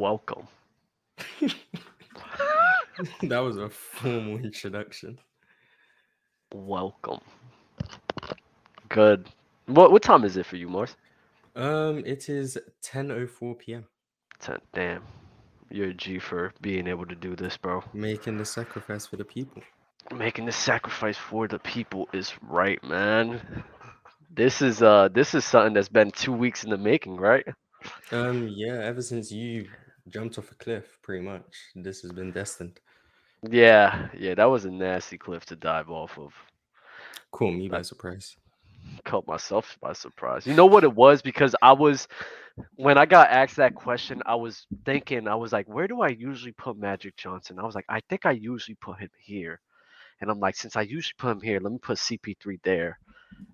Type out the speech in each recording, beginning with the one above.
Welcome. that was a formal introduction. Welcome. Good. What what time is it for you, Morris? Um, it is 10:04 p.m. Ten. Damn. You're a G for being able to do this, bro. Making the sacrifice for the people. Making the sacrifice for the people is right, man. This is uh this is something that's been two weeks in the making, right? Um, yeah, ever since you jumped off a cliff, pretty much, this has been destined. Yeah, yeah, that was a nasty cliff to dive off of. Caught me by surprise. Caught myself by surprise. You know what it was? Because I was when I got asked that question, I was thinking, I was like, where do I usually put Magic Johnson? I was like, I think I usually put him here. And I'm like, since I usually put him here, let me put CP3 there.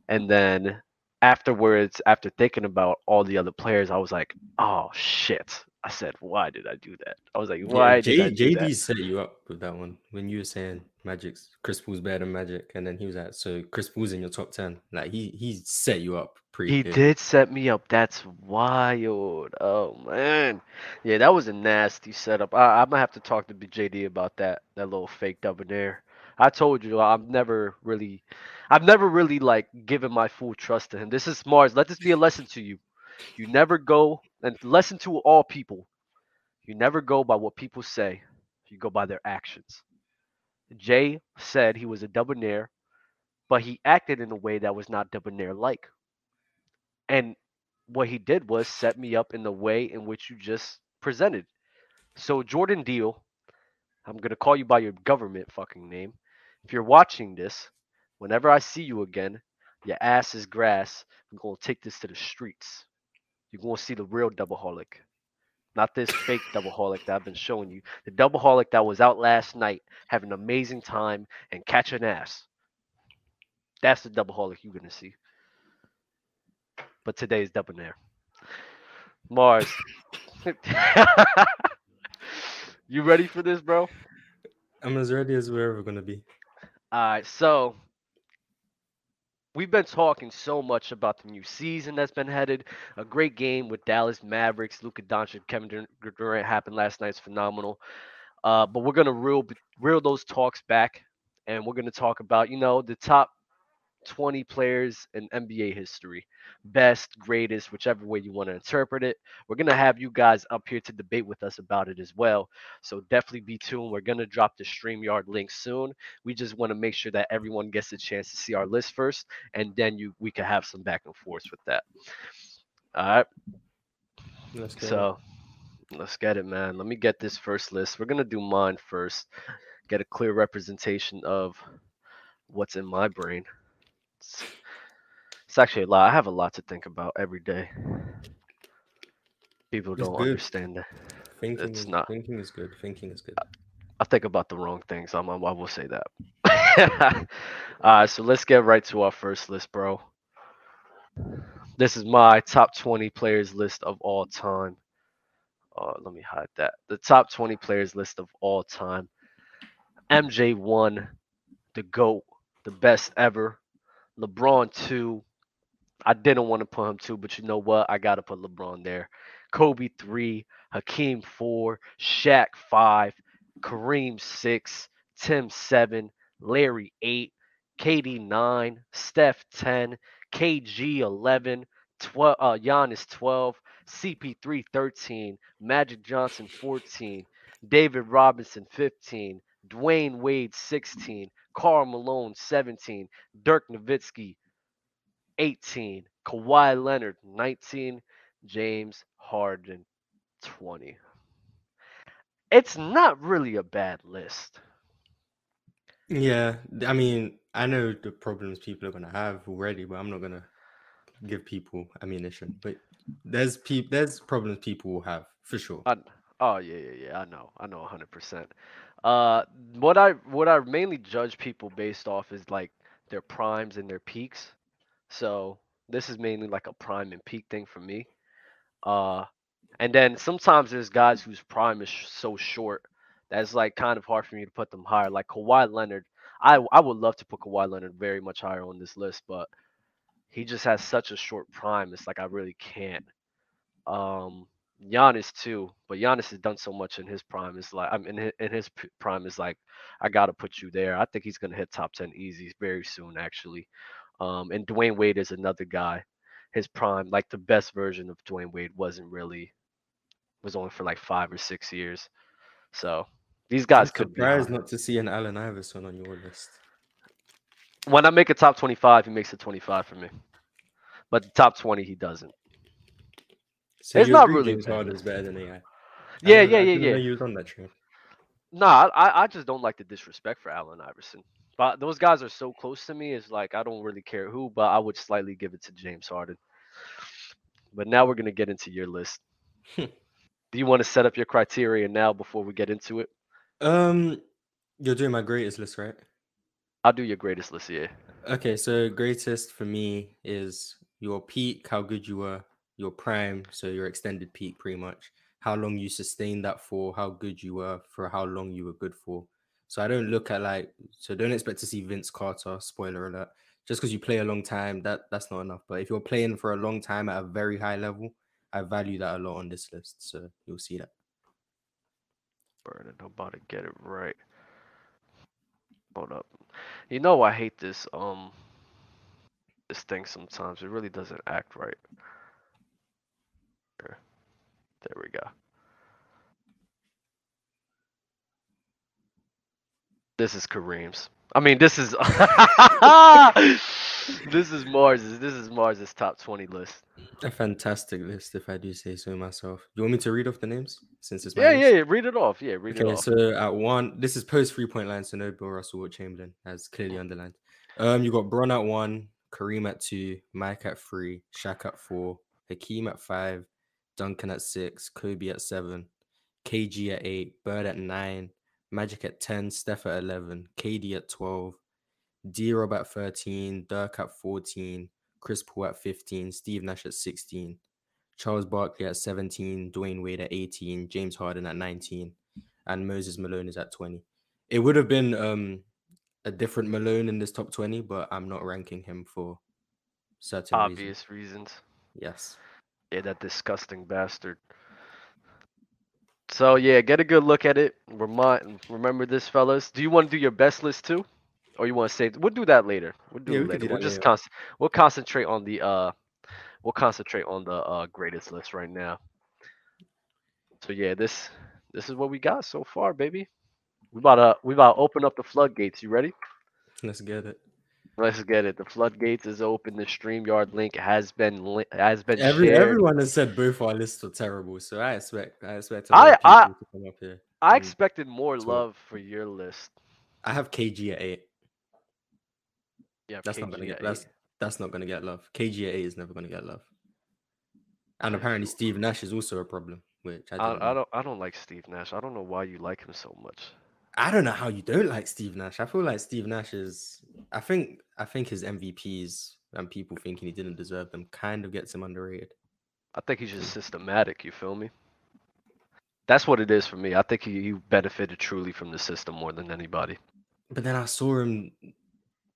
And then afterwards, after thinking about all the other players, I was like, oh shit. I said, why did I do that? I was like, why Yeah, did I do JD that? set you up with that one when you were saying Magic's Chris Paul's better than Magic, and then he was like, "So Chris Paul's in your top 10. Like he he set you up pretty. He did set me up. That's wild. Oh man, yeah, that was a nasty setup. I, I'm gonna have to talk to JD about that. That little fake debonair. I told you, I'm never really, I've never really like given my full trust to him. This is Marz. Let this be a lesson to you. You never go and lesson to all people. You never go by what people say. You go by their actions. Jay said he was a debonair, but he acted in a way that was not debonair like. And what he did was set me up in the way in which you just presented. So Jordan Deal, I'm gonna call you by your government fucking name. If you're watching this, whenever I see you again, your ass is grass. I'm gonna take this to the streets. You're gonna see the real double holic. Not this fake double holic that I've been showing you. The double holic that was out last night having an amazing time and catching ass. That's the double holic you're gonna see. But today's debonair. Marz. you ready for this, bro? I'm as ready as we're ever gonna be. All right, so we've been talking so much about the new season that's been headed. A great game with Dallas Mavericks, Luka Doncic, Kevin Durant happened last night. It's phenomenal. Uh, but we're gonna reel reel those talks back, and we're gonna talk about you know the top 20 players in NBA history, best, greatest, whichever way you want to interpret it. We're gonna have you guys up here to debate with us about it as well. So definitely be tuned. We're gonna drop the StreamYard link soon. We just want to make sure that everyone gets a chance to see our list first, and then you we can have some back and forth with that. All right. Let's go. So let's get it, man. Let me get this first list. We're gonna do mine first. Get a clear representation of what's in my brain. It's, it's actually a lot. I have a lot to think about every day. People It's don't good. understand that. thinking it's is, not- thinking is good. Thinking is good. I think about the wrong things. I'm, I will say that. All right, so let's get right to our first list, bro. This is my top 20 players list of all time. Uh, let me hide that. The top 20 players list of all time. MJ1, the GOAT, the best ever. LeBron 2. I didn't want to put him 2, but you know what? I got to put LeBron there. Kobe 3, Hakeem 4, Shaq 5, Kareem 6, Tim 7, Larry 8, KD 9, Steph 10, KG 11, 12, uh, Giannis 12, CP3 13, Magic Johnson 14, David Robinson 15, Dwyane Wade 16, Karl Malone 17, Dirk Nowitzki 18, Kawhi Leonard 19, James Harden 20. It's not really a bad list. Yeah, I mean, I know the problems people are gonna have already, but I'm not gonna give people ammunition. But there's peop there's problems people will have for sure. I, oh yeah, yeah, yeah. I know, I know, hundred percent. Uh, what I what I mainly judge people based off is like their primes and their peaks. So this is mainly like a prime and peak thing for me. Uh, and then sometimes there's guys whose prime is sh- so short that's like kind of hard for me to put them higher. Like Kawhi Leonard, I I would love to put Kawhi Leonard very much higher on this list, but he just has such a short prime. It's like I really can't. Um, Giannis too, but Giannis has done so much in his prime. Is like I'm in his, in his prime is like I gotta put you there. I think he's gonna hit top ten easy very soon actually. Um, and Dwyane Wade is another guy. His prime, like the best version of Dwyane Wade, wasn't really was only for like five or six years. So these guys I'm could be. surprised not to see an Allen Iverson on your list. When I make a top twenty-five, he makes a twenty-five for me. But the top twenty, he doesn't. So It's not really James bad. Harden's better than AI. Yeah, yeah, yeah, yeah. You was on that train. Nah, I, I just don't like the disrespect for Allen Iverson. But those guys are so close to me. It's like I don't really care who, but I would slightly give it to James Harden. But now we're gonna get into your list. Do you want to set up your criteria now before we get into it? Um, you're doing my greatest list, right? I'll do your greatest list, yeah. Okay, so greatest for me is your peak, how good you were, your prime, so your extended peak, pretty much. How long you sustained that for, how good you were for how long you were good for. So I don't look at like, so don't expect to see Vince Carter. Spoiler alert. Just because you play a long time, that that's not enough. But if you're playing for a long time at a very high level, I value that a lot on this list. So you'll see that. Burn it. I'm about to get it right. Hold up. You know I hate this um this thing sometimes. It really doesn't act right. Here. There we go. This is Kareem's. I mean, this is this is Marz's. This is Marz's top 20 list. A fantastic list, if I do say so myself. You want me to read off the names since it's my Yeah, yeah, yeah. Read it off. Yeah, read it off. Okay, off. so at one, this is post three point line, so no Bill Russell or Chamberlain, as clearly underlined. Um, you got Bron at one, Kareem at two, Mike at three, Shaq at four, Hakeem at five, Duncan at six, Kobe at seven, KG at eight, Bird at nine, Magic at ten, Steph at eleven, KD at twelve, D Rob at thirteen, Dirk at fourteen, Chris Paul at fifteen, Steve Nash at sixteen, Charles Barkley at seventeen, Dwyane Wade at eighteen, James Harden at nineteen and Moses Malone is at 20. It would have been um a different Malone in this top 20, but I'm not ranking him for certain reasons. Obvious reasons. Yes. Yeah, that disgusting bastard. So yeah, get a good look at it. Remind, remember this, fellas. Do you want to do your best list too, or you want to save? We'll do that later. We'll do Yeah, it we later. do we'll just const- We'll concentrate on the uh, we'll concentrate on the uh greatest list right now. So yeah, this this is what we got so far, baby. We about to we about to open up the floodgates. You ready? Let's get it. Let's get it. The floodgates is open. The Streamyard link has been li- has been Every, shared. everyone has said both our lists are terrible, so I expect I expect I- I- people to come up here. I expected more So- love for your list. I have KG at eight. Yeah, That's not gonna get at that's eight. that's not gonna get love. KG at eight is never gonna get love. And apparently Steve Nash is also a problem, which I, I, didn't I know. don't I don't like Steve Nash. I don't know why you like him so much. I don't know how you don't like Steve Nash. I feel like Steve Nash is. I think. I think his MVPs and people thinking he didn't deserve them kind of gets him underrated. I think he's just systematic. You feel me? That's what it is for me. I think he, he benefited truly from the system more than anybody. But then I saw him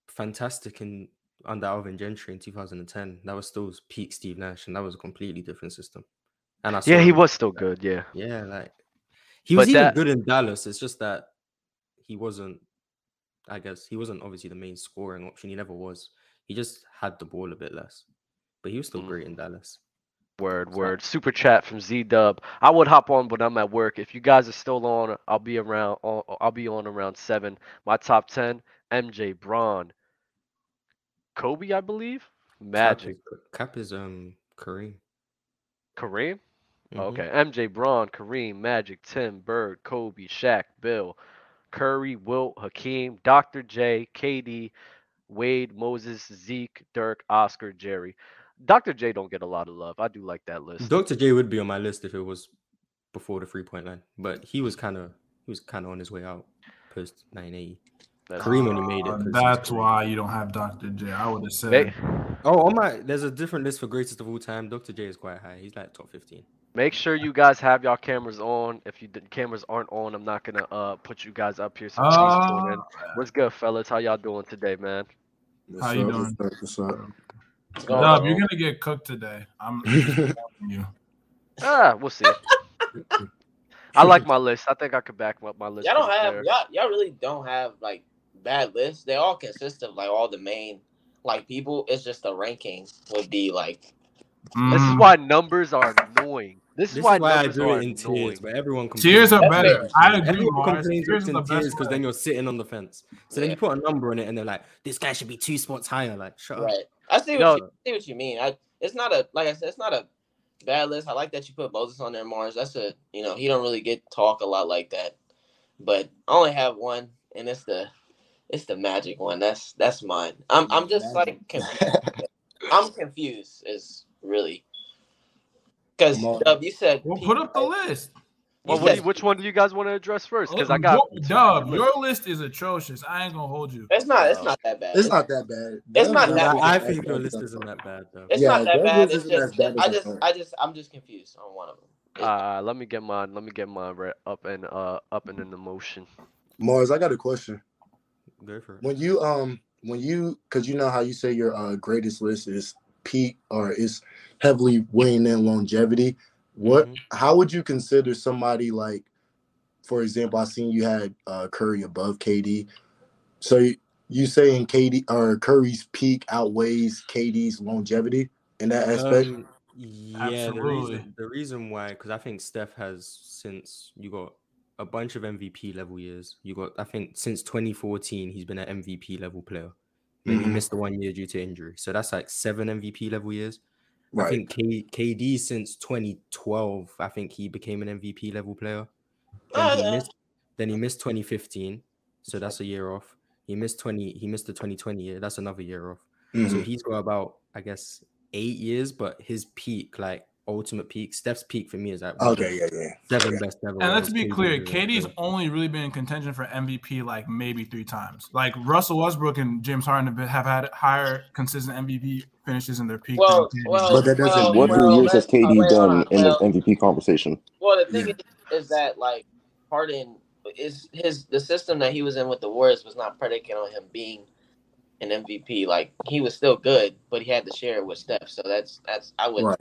fantastic in under Alvin Gentry in 2010. That was still peak Steve Nash, and that was a completely different system. And I Yeah, he was still good. Yeah, Yeah, like he was But even that- good in Dallas. It's just that he wasn't. I guess he wasn't obviously the main scoring option. He never was. He just had the ball a bit less, but he was still Mm. great in Dallas. word word. Super chat from Z Dub. I would hop on, but I'm at work. If you guys are still on, I'll be around. I'll be on around seven. My top ten: MJ, Bron, Kobe, I believe, Magic, Cap is, um Kareem. Kareem. Mhm. Okay, MJ, Bron, Kareem, Magic, Tim, Bird, Kobe, Shaq, Bill, Curry, Wilt, Hakeem, Dr. J, KD, Wade, Moses, Zeke, Dirk, Oscar, Jerry. Dr. J don't get a lot of love. I do like that list. Dr. J would be on my list if it was before the three point line, but he was kind of he was kind of on his way out post 980. That's- Kareem only made it Uh, 'cause he's that's why you don't have Dr. J. I would have said Make, Oh, on my there's a different list for greatest of all time. Dr. J is quite high. He's like top 15. Make sure you guys have y'all cameras on. If you the cameras aren't on, I'm not gonna uh put you guys up here. So please tune in. What's good, fellas? How y'all doing today, man? What's How you up? doing? What's up? What's up? Dub, no. you're gonna get cooked today. I'm I'm you. Ah, we'll see. I like my list. I think I could back up my list. Y'all don't have fair. y'all y'all really don't have like bad lists. They all consist of like all the main like people. It's just the rankings would be like This is Mm. why numbers are annoying. This, This is why, is why I numbers do are it in annoying. tiers, but everyone complains. Tiers are That's better. I agree, Everyone complains Tiers is in the tiers best because then you're sitting on the fence. So then you put a number on it, and they're like, "This guy should be two spots higher." Like, shut up. right. I see what No. you I see what you mean. I it's not a like I said, it's not a bad list. I like that you put Moses on there, Marz. That's a you know, he don't really get talk a lot like that. But I only have one and it's the it's the magic one. That's that's mine. I'm I'm just like confused. I'm confused is really because Dub, you said Well, Pete, put up the list. Well, what do said you- which one do you guys want to address first? Because I got your- Dub, your list is atrocious. I ain't gonna hold you. It's not. It's not that bad. It's not that bad. It's not that I, I think your list isn't that bad though. It's Yeah, not that bad. It's just. bad I just. I. I just. I'm just confused on one of them. Uh, let me get mine. Let me get mine right up and uh up and in the motion. Marz, I got a question. Go for it. When you um when you because you know how you say your uh greatest list is peak or is heavily weighing in longevity. What Mhm. how would you consider somebody like for example, I seen you had uh Curry above KD. So you, you saying KD or Curry's peak outweighs KD's longevity in that aspect? Um, yeah, the reason the reason why because I think Steph has since you got a bunch of MVP level years. You got I think since 2014 he's been an MVP level player. He Mhm. missed the one year due to injury, so that's like seven MVP level years. I right. think K- KD since 2012, I think he became an MVP level player. Then, Oh, he yeah. missed, then he missed 2015, so that's a year off. He missed 20. He missed the 2020 year. That's another year off. So Mhm. he's got about, I guess, eight years. But his peak, like ultimate peak, Steph's peak for me is like Okay, yeah, yeah. seven Yeah. best ever. And let's be clear, doing it, KD's only really been in contention for MVP like maybe three times. Like Russell Westbrook and James Harden have, been- have had higher consistent MVP finishes in their peak. Well, than well, But that doesn't- um, well, What well, three years has KD wait, done on. in Well, the MVP conversation? Well, the thing Yeah. is, is that like Harden is his the system that he was in with the Warriors was not predicated on him being an MVP. Like he was still good, but he had to share it with Steph. So that's that's I would. Right.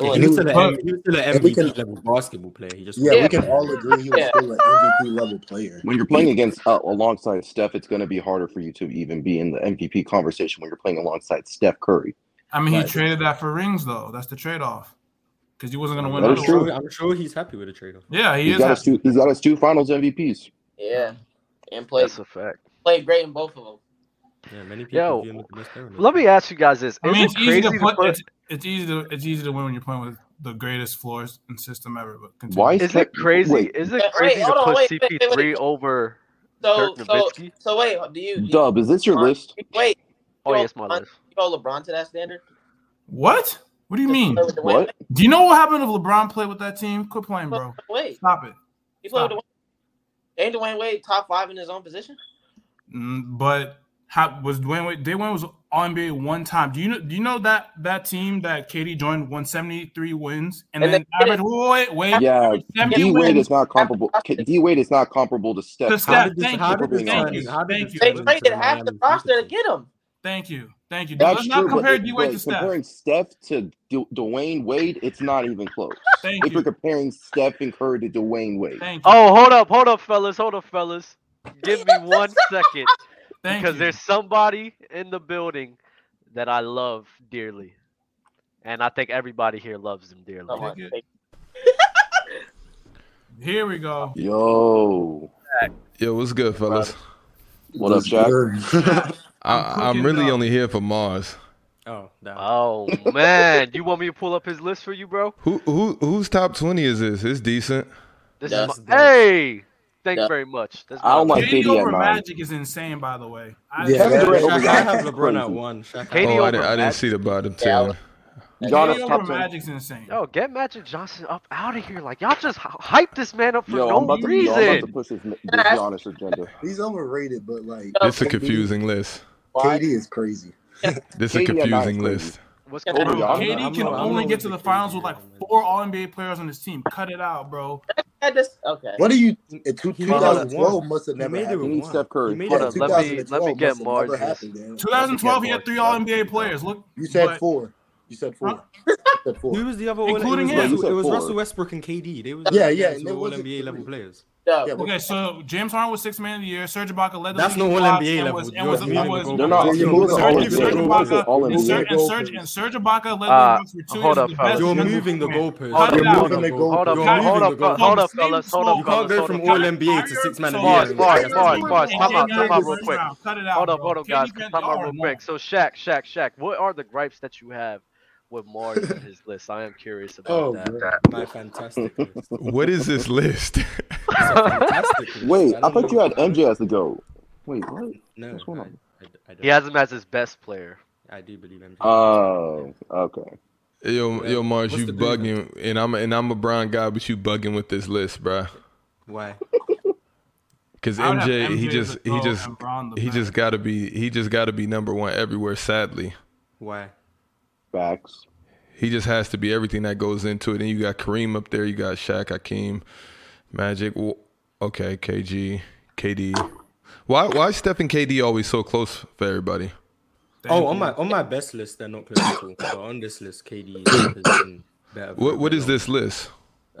Yeah, he was still an he was still an we MVP can- level basketball player. He just Yeah, Yeah. we can all agree he was Yeah. still an MVP level player. When you're playing against uh, alongside Steph, it's going to be harder for you to even be in the MVP conversation when you're playing alongside Steph Curry. I mean, he Right. traded that for rings though. That's the trade off because he wasn't going to win. That is I'm true. sure, I'm sure he's happy with the trade off. Yeah, he He's is. got happy. two. He's got us two Finals MVPs. Yeah, and played That's a fact. played great in both of them. Yeah, many people Yo, view him as the best player. Let me ask you guys this: Is I mean, it it's easy crazy to to put. put? It's, it's easy to it's easy to win when you're playing with the greatest floors and system ever. But continue. Why Is Steph- it crazy? Wait, Is Wait, it crazy hold to on, put wait, wait, wait, CP3 wait. over So Dirk so Nowitzki? so wait, do you, do you Dub, is this your LeBron- list? Wait, Oh, yes, my hold list. you hold LeBron to that standard? what? What do you mean? Play with Dwayne What? Do you know what happened if LeBron played with that team? Quit playing, bro. Wait, Stop it. he played with Stop. Dwayne. Ain't Dwyane Wade top five in his own position? Mm, but how was Dwyane Wade? Dwayne was All NBA one time. Do you know? Do you know that that team that KD joined won seventy three wins and, And then they- average wait wait Yeah, seventy D Wade wins is not comparable. D Wade is not comparable to Steph. to Curry. Steph. did this- Thank how you, did this thank you, how did thank you, They turn traded half the roster to get him. thank you, thank you. That's Let's true, not but, compare D Wade to Steph. comparing Steph to D- Dwyane Wade, it's not even close. Thank If you're comparing Steph and Curry to Dwyane Wade, thank you, Oh, hold up, hold up, fellas, hold up, fellas. Give me one second thank because you. there's somebody in the building that I love dearly, and I think everybody here loves him dearly. Come on. Take Here we go. yo, Yo, what's good, fellas? what up, Jack? I, I'm really up. only here for Mars. Oh, damn. Oh man, you want me to pull up his list for you, bro? Who who whose top twenty is this? It's decent. This That's- is my, hey. Thank Yeah. you very much. That's I don't my like list. KD KD at over nine. Magic is insane, by the way. I, Yeah, Kevin that- Durant over Shaq, I have LeBron at one. Shaq, KD oh, I, didn't, I didn't see the bottom Yeah, I ten. Giannis KD over 10. Magic's insane. Yo, get Magic Johnson up out of here. Like y'all just hype this man up for Yo, I'm no about to, yo, I'm reason. about to push this, this Giannis agenda. He's overrated, but like Yo, It's a KD confusing list. KD is crazy. This is a KD at nine is confusing list. What's Yeah, going bro, on? KD can I'm only get to the the finals with like four All NBA players on his team. Cut it out, bro. Had this- okay. What do you? In two- He made 2012 must have He never made it He with happened. needs one. Steph Curry. He made Hold it on, with let me- let me get must have never Marge's. happened, man. 2012, he had three All NBA players. Look, You said but- four. You said four. Huh? You said four. Who was the other? All, it Including was, him. Russell, it was. Russell Westbrook and KD. They was Yeah, yeah, guys and who there were all NBA level players. Yeah, Yeah, but- Okay, so James Harden was six man of the year. Serge Ibaka led the That's league in not all NBA level. was and was, and the was. They're not- Serge- you're moving the Serge- all-NBA Serge level. Ibaka and Serge and Serge and Serge Ibaka led the Uh, league for two hold years. up, the fellas. best You're moving the player. goalposts. Cut it You're moving the goalposts. Hold up, You're hold moving up, the hold up, goalposts. hold up, fellas. Hold up. You can't go from all NBA to six man of the year. Marz, That's Marz, not Marz, good. time out, KD time out real quick. Cut it out, Hold up, hold up, guys. been- Time out real quick. So, Shaq, Shaq, Shaq, what are the gripes that you have with Marz and his list? I am curious about Oh, that. bro. My fantastic list. What is this list? Fantastic list. Wait, I don't thought you had MJ as the GOAT. Wait, what? No, What's going on? I, I, don't. He has him as his best player. I do believe MJ. Oh, okay. yo, yo, Marz, What's you the beef bugging, and I'm and I'm a Brown guy, but you bugging with this list, bruh. Why? Because I would have MJ, he just he just and Bron the he just got to be he just got to be number one everywhere. Sadly, Why? Facts. he just has to be everything that goes into it. And you got Kareem up there, you got Shaq, Hakeem, Magic. w- Okay, KG, KD. Why why is Steph and KD always so close for everybody? Thank Oh, on my on my best list, they're not close at all. But on this list, KD has been better. What a what bit is longer. this list?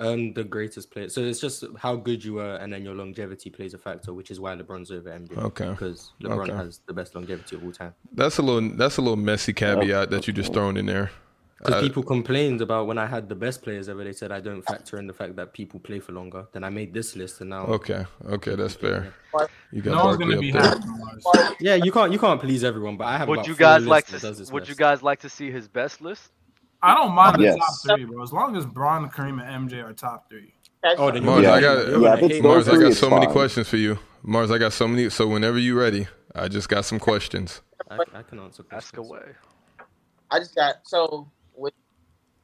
Um, the greatest player. So it's just how good you were, and then your longevity plays a factor, which is why LeBron's over MJ. Okay. Because LeBron Okay. has the best longevity of all time. That's a little that's a little messy caveat that you just thrown in there. Because Uh, people complained about when I had the best players ever, they said I don't factor in the fact that people play for longer. Then I made this list, and now Okay, okay, that's fair. You got No one's gonna be up happy. Yeah, you can't you can't please everyone. But I have Would about you guys lists like to? does his Would you guys like to see his best list? I don't mind the Yes. top three, bro. As long as Bron, Kareem, and MJ are top three. Oh, then Marz, you're I got yeah, gonna if it's hate those Marz, I got so many fine. questions for you. Marz, I got so many. So whenever you're ready, I just got some questions. I, I can answer questions. Ask away. I just got so with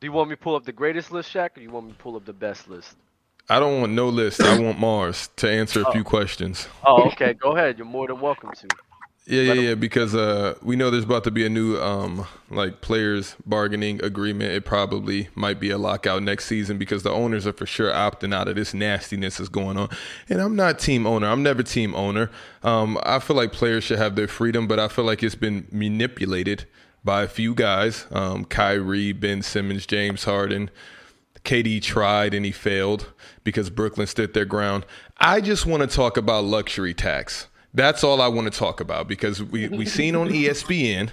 Do you want me to pull up the greatest list, Shaq, or you want me to pull up the best list? I don't want no list. I want Marz to answer a oh. few questions. Oh, okay. Go ahead. You're more than welcome to. Yeah, yeah, yeah. Because uh, we know there's about to be a new um like players bargaining agreement. It probably might be a lockout next season because the owners are for sure opting out of this nastiness that's going on. And I'm not team owner. I'm never team owner. Um, I feel like players should have their freedom, but I feel like it's been manipulated by a few guys. Um, Kyrie, Ben Simmons, James Harden. KD tried and he failed because Brooklyn stood their ground. I just want to talk about luxury tax. That's all I want to talk about because we we seen on ESPN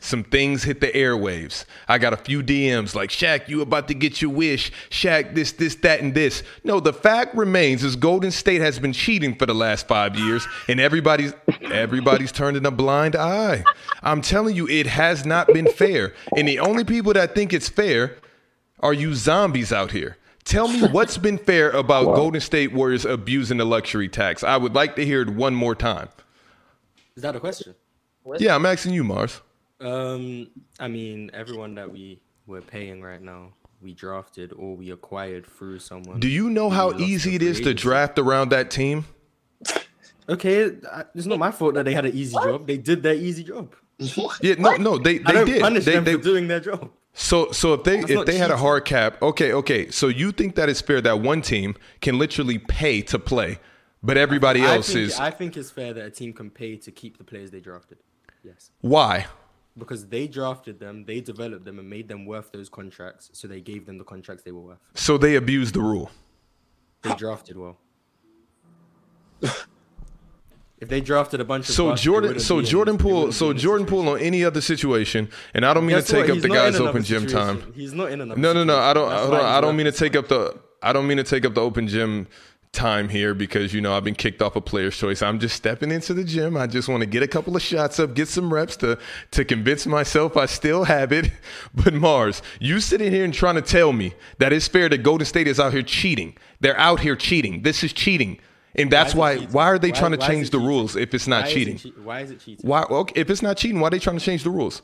some things hit the airwaves. I got a few DMs like Shaq, you about to get your wish. Shaq, this, this, that, and this. No, the fact remains is Golden State has been cheating for the last five years, and everybody's everybody's turning a blind eye. I'm telling you, it has not been fair. And the only people that think it's fair are you zombies out here. Tell me what's been fair about Golden State Warriors abusing the luxury tax. I would like to hear it one more time. Is that a question? Yeah, I'm asking you, Marz. Um, I mean, everyone that we were paying right now, we drafted or we acquired through someone. Do you know how easy it is to draft around that team? Okay, it's not my fault that they had an easy job. They did their easy job. Yeah, no, no, they I they don't did. punish They, them they, for doing their job. So so if they if not they had a hard cap, okay, okay. So you think that it's fair that one team can literally pay to play, but everybody I else think, is I think it's fair that a team can pay to keep the players they drafted. Yes, why? because they drafted them, they developed them, and made them worth those contracts. So they gave them the contracts they were worth. So they abused the rule. They drafted well. if they drafted a bunch of So they Jordan, so Jordan Poole, so Jordan. Poole on any other situation, and I don't mean Guess to take what? up He's the not in guys' another open gym situation. time. He's not in another. No, no, no. I don't. I don't, I don't mean to take up the. I don't mean to take up the open gym time here because you know I've been kicked off a player's choice. I'm just stepping into the gym. I just want to get a couple of shots up, get some reps to to convince myself I still have it. But Marz, you sitting here and trying to tell me that it's fair that Golden State is out here cheating. They're out here cheating. This is cheating. And that's Why why. it? Why are they Why- trying to change the cheating? rules if it's Why not it cheating? che- why is it cheating? Why? Okay, if it's not cheating, why are they trying to change the rules?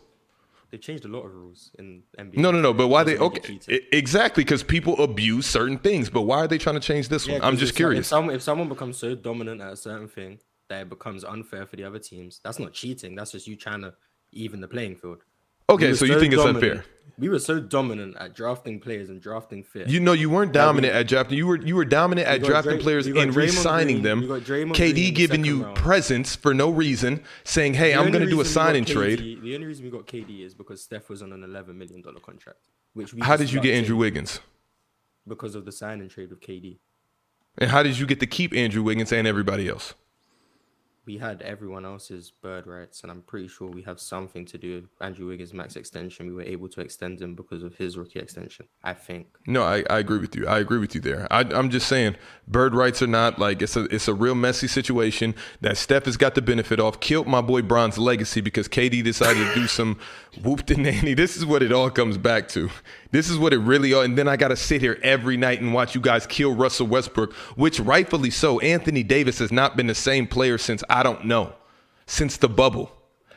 They've changed a lot of rules in NBA. No, no, no. But why they? It Okay, exactly because people abuse certain things. But why are they trying to change this Yeah, one? I'm just some- If curious. someone, if someone becomes so dominant at a certain thing that it becomes unfair for the other teams, that's not cheating. That's just you trying to even the playing field. Okay, were so you think it's unfair? We were so dominant at drafting players and drafting fit. You know, you weren't Yeah, we- dominant at drafting. You were you were dominant We at drafting Dray- players and re-signing Green, them. Green KD giving you round. presents for no reason, saying, "Hey, The I'm going to do a signing KD trade." The only reason we got KD is because Steph was on an 11 million dollar contract. Which we How did you get Andrew Wiggins? Because of the signing trade with KD. And how did you get to keep Andrew Wiggins and everybody else? We had everyone else's bird rights, and I'm pretty sure we have something to do with Andrew Wiggins' max extension. We were able to extend him because of his rookie extension. I think. No, I, I agree with you. I agree with you there. I, I'm just saying, bird rights are not like it's a it's a real messy situation that Steph has got the benefit of. Killed my boy Bron's legacy because KD decided to do some whoop the nanny. This is what it all comes back to. This is what it really are. And then I got to sit here every night and watch you guys kill Russell Westbrook, which rightfully so. Anthony Davis has not been the same player since I don't know, since the bubble,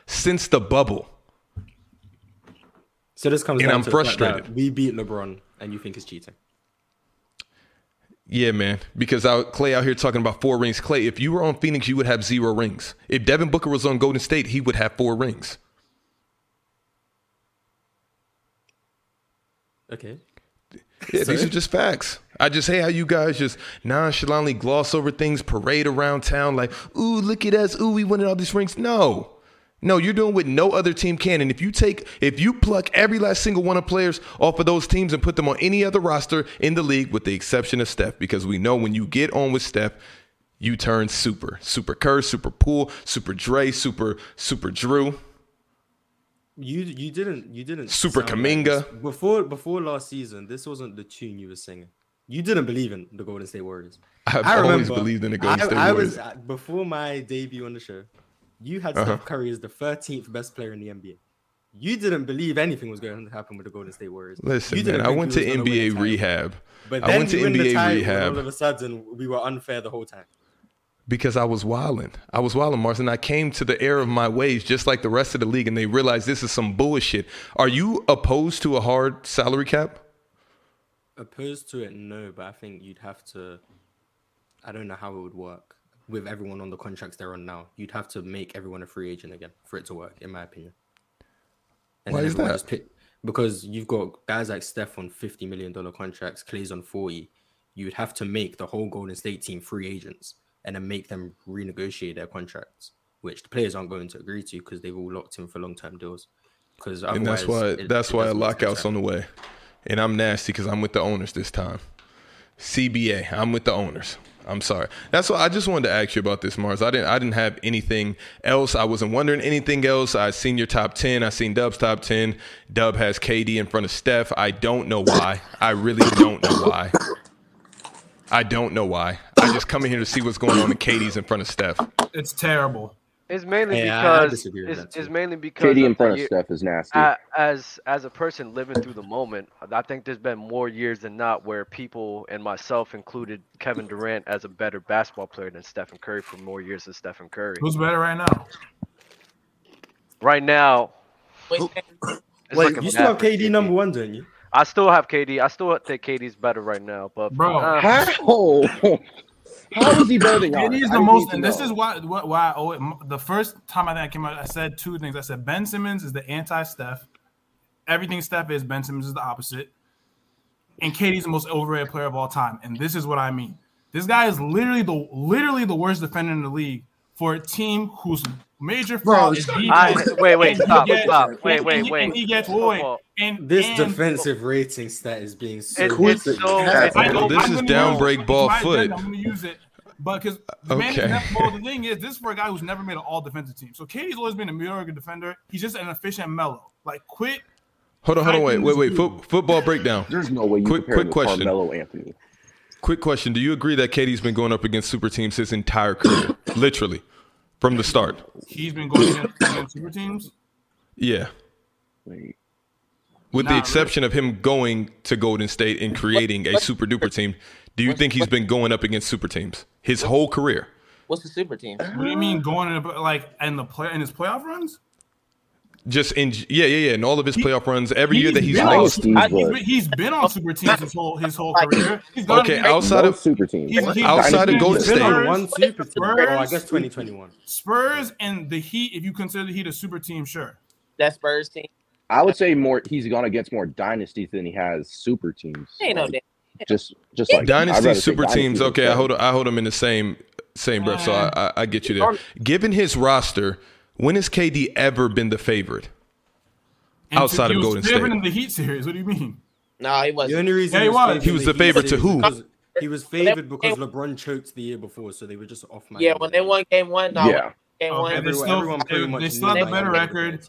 since the bubble. So this comes And down I'm to the fact that frustrated. We beat LeBron, and you think it's cheating. Yeah, man. Because I, Clay out here talking about four rings. Clay, if you were on Phoenix, you would have zero rings. If Devin Booker was on Golden State, he would have four rings. Okay. Yeah, these are just facts. I just hate how you guys just nonchalantly gloss over things, parade around town like, ooh, look at us. Ooh, we winning all these rings. No. No, you're doing what no other team can. And if you take, if you pluck every last single one of players off of those teams and put them on any other roster in the league, with the exception of Steph, because we know when you get on with Steph, you turn super. Super Kerr, super Poole, super Dray, super, super Drew. You you didn't you didn't Super sound like Kuminga. before before last season. This wasn't the tune you were singing. You didn't believe in the Golden State Warriors. I've I always remember, believed in the Golden I, State I Warriors. I was before my debut on the show. You had Uh-huh. Steph Curry as the 13th best player in the NBA. You didn't believe anything was going to happen with the Golden State Warriors. Listen, man, didn't I went to was gonna win the NBA rehab. But I then went to we win the NBA rehab. All of a sudden, we were unfair the whole time. Because I was wilding. I was wilding, Marz, and I came to the air of my ways, just like the rest of the league, and they realized this is some bullshit. Are you opposed to a hard salary cap? Opposed to it, no, but I think you'd have to. I don't know how it would work with everyone on the contracts they're on now. You'd have to make everyone a free agent again for it to work, in my opinion. And Why is that? Pick, because you've got guys like Steph on fifty million dollar contracts, Clay's on forty. You'd have to make the whole Golden State team free agents and then make them renegotiate their contracts, which the players aren't going to agree to because they've all locked in for long term deals. Because and that's why that's why a lockout's on the way. And I'm nasty because I'm with the owners this time. CBA, I'm with the owners. I'm sorry. That's why I just wanted to ask you about this, Marz. I didn't I didn't have anything else. I wasn't wondering anything else. I seen your top ten. I seen Dub's top ten. Dub has KD in front of Steph. I don't know why. I really don't know why. I don't know why. I just come in here to see what's going on and KD's in front of Steph. It's terrible. It's mainly Yeah, I- I because disagree it's, it's mainly because KD in front the of year- Steph is nasty. a- as as a person living through the moment, I think there's been more years than not where people and myself included Kevin Durant as a better basketball player than Stephen Curry for more years than Stephen Curry. Who's better right now? Right now, Wait, it's like you still have KD number one, don't you? I still have KD. I still think KD's better right now, but Bro, uh, How? How is he better than It Giannis? is the need most, and this know. is why why why I owe it. The first time I think I came out, I said two things. I said Ben Simmons is the anti-Steph. Everything Steph is, Ben Simmons is the opposite. And KD's the most overrated player of all time. And this is what I mean. This guy is literally the literally the worst defender in the league for a team whose major Bro, flaw is I, defense. wait, wait, stop, gets- stop, wait, wait, he- wait. And he gets First of void. all, And This and- defensive rating stat is being so. It's, it's so. I know, This I'm is gonna down break ball foot. agenda, I'm going to use it. But because the man Okay. well, the thing is, this is for a guy who's never made an all defensive team. So KD's always been a mediocre defender. He's just an efficient Melo. Like, quit. Hold on, hold on, wait, wait, wait. Dude. Foot, football breakdown. There's no way you Quick- compare quick question. Carmelo Anthony. Quick question: Do you agree that KD's been going up against super teams his entire career, literally, from the start? He's been going against, against super teams. Yeah, Wait. with the Nah, exception of him going to Golden State and creating a super duper team. Do you think he's been going up against super teams his whole career? what's the super team? What do you mean going in a, like in the play in his playoff runs? just in yeah yeah yeah and all of his playoff runs every year that he's lost. I, he's, been, he's been on super teams his whole his whole career. Okay outside of super teams. he's, he's, outside of Golden State. Spurs, one super team Spurs, oh, I guess 2021 Spurs and the Heat if you consider the Heat a super team sure. That Spurs team. I would say more he's gone against more dynasties than he has super teams. Ain't no just just like dynasty super teams. dynasty okay I hold I hold him in the same same breath so I, I, I get you there. Given his roster when has KD ever been the favorite and outside of Golden State? in the Heat series. What do you mean? No, he wasn't. The only reason yeah, he was. He was the, the favorite to who? He was favored because LeBron choked the year before, so they were just off. My yeah, when they won game one, no, yeah and okay, one. Everyone, still, everyone pretty much. They still have the better record.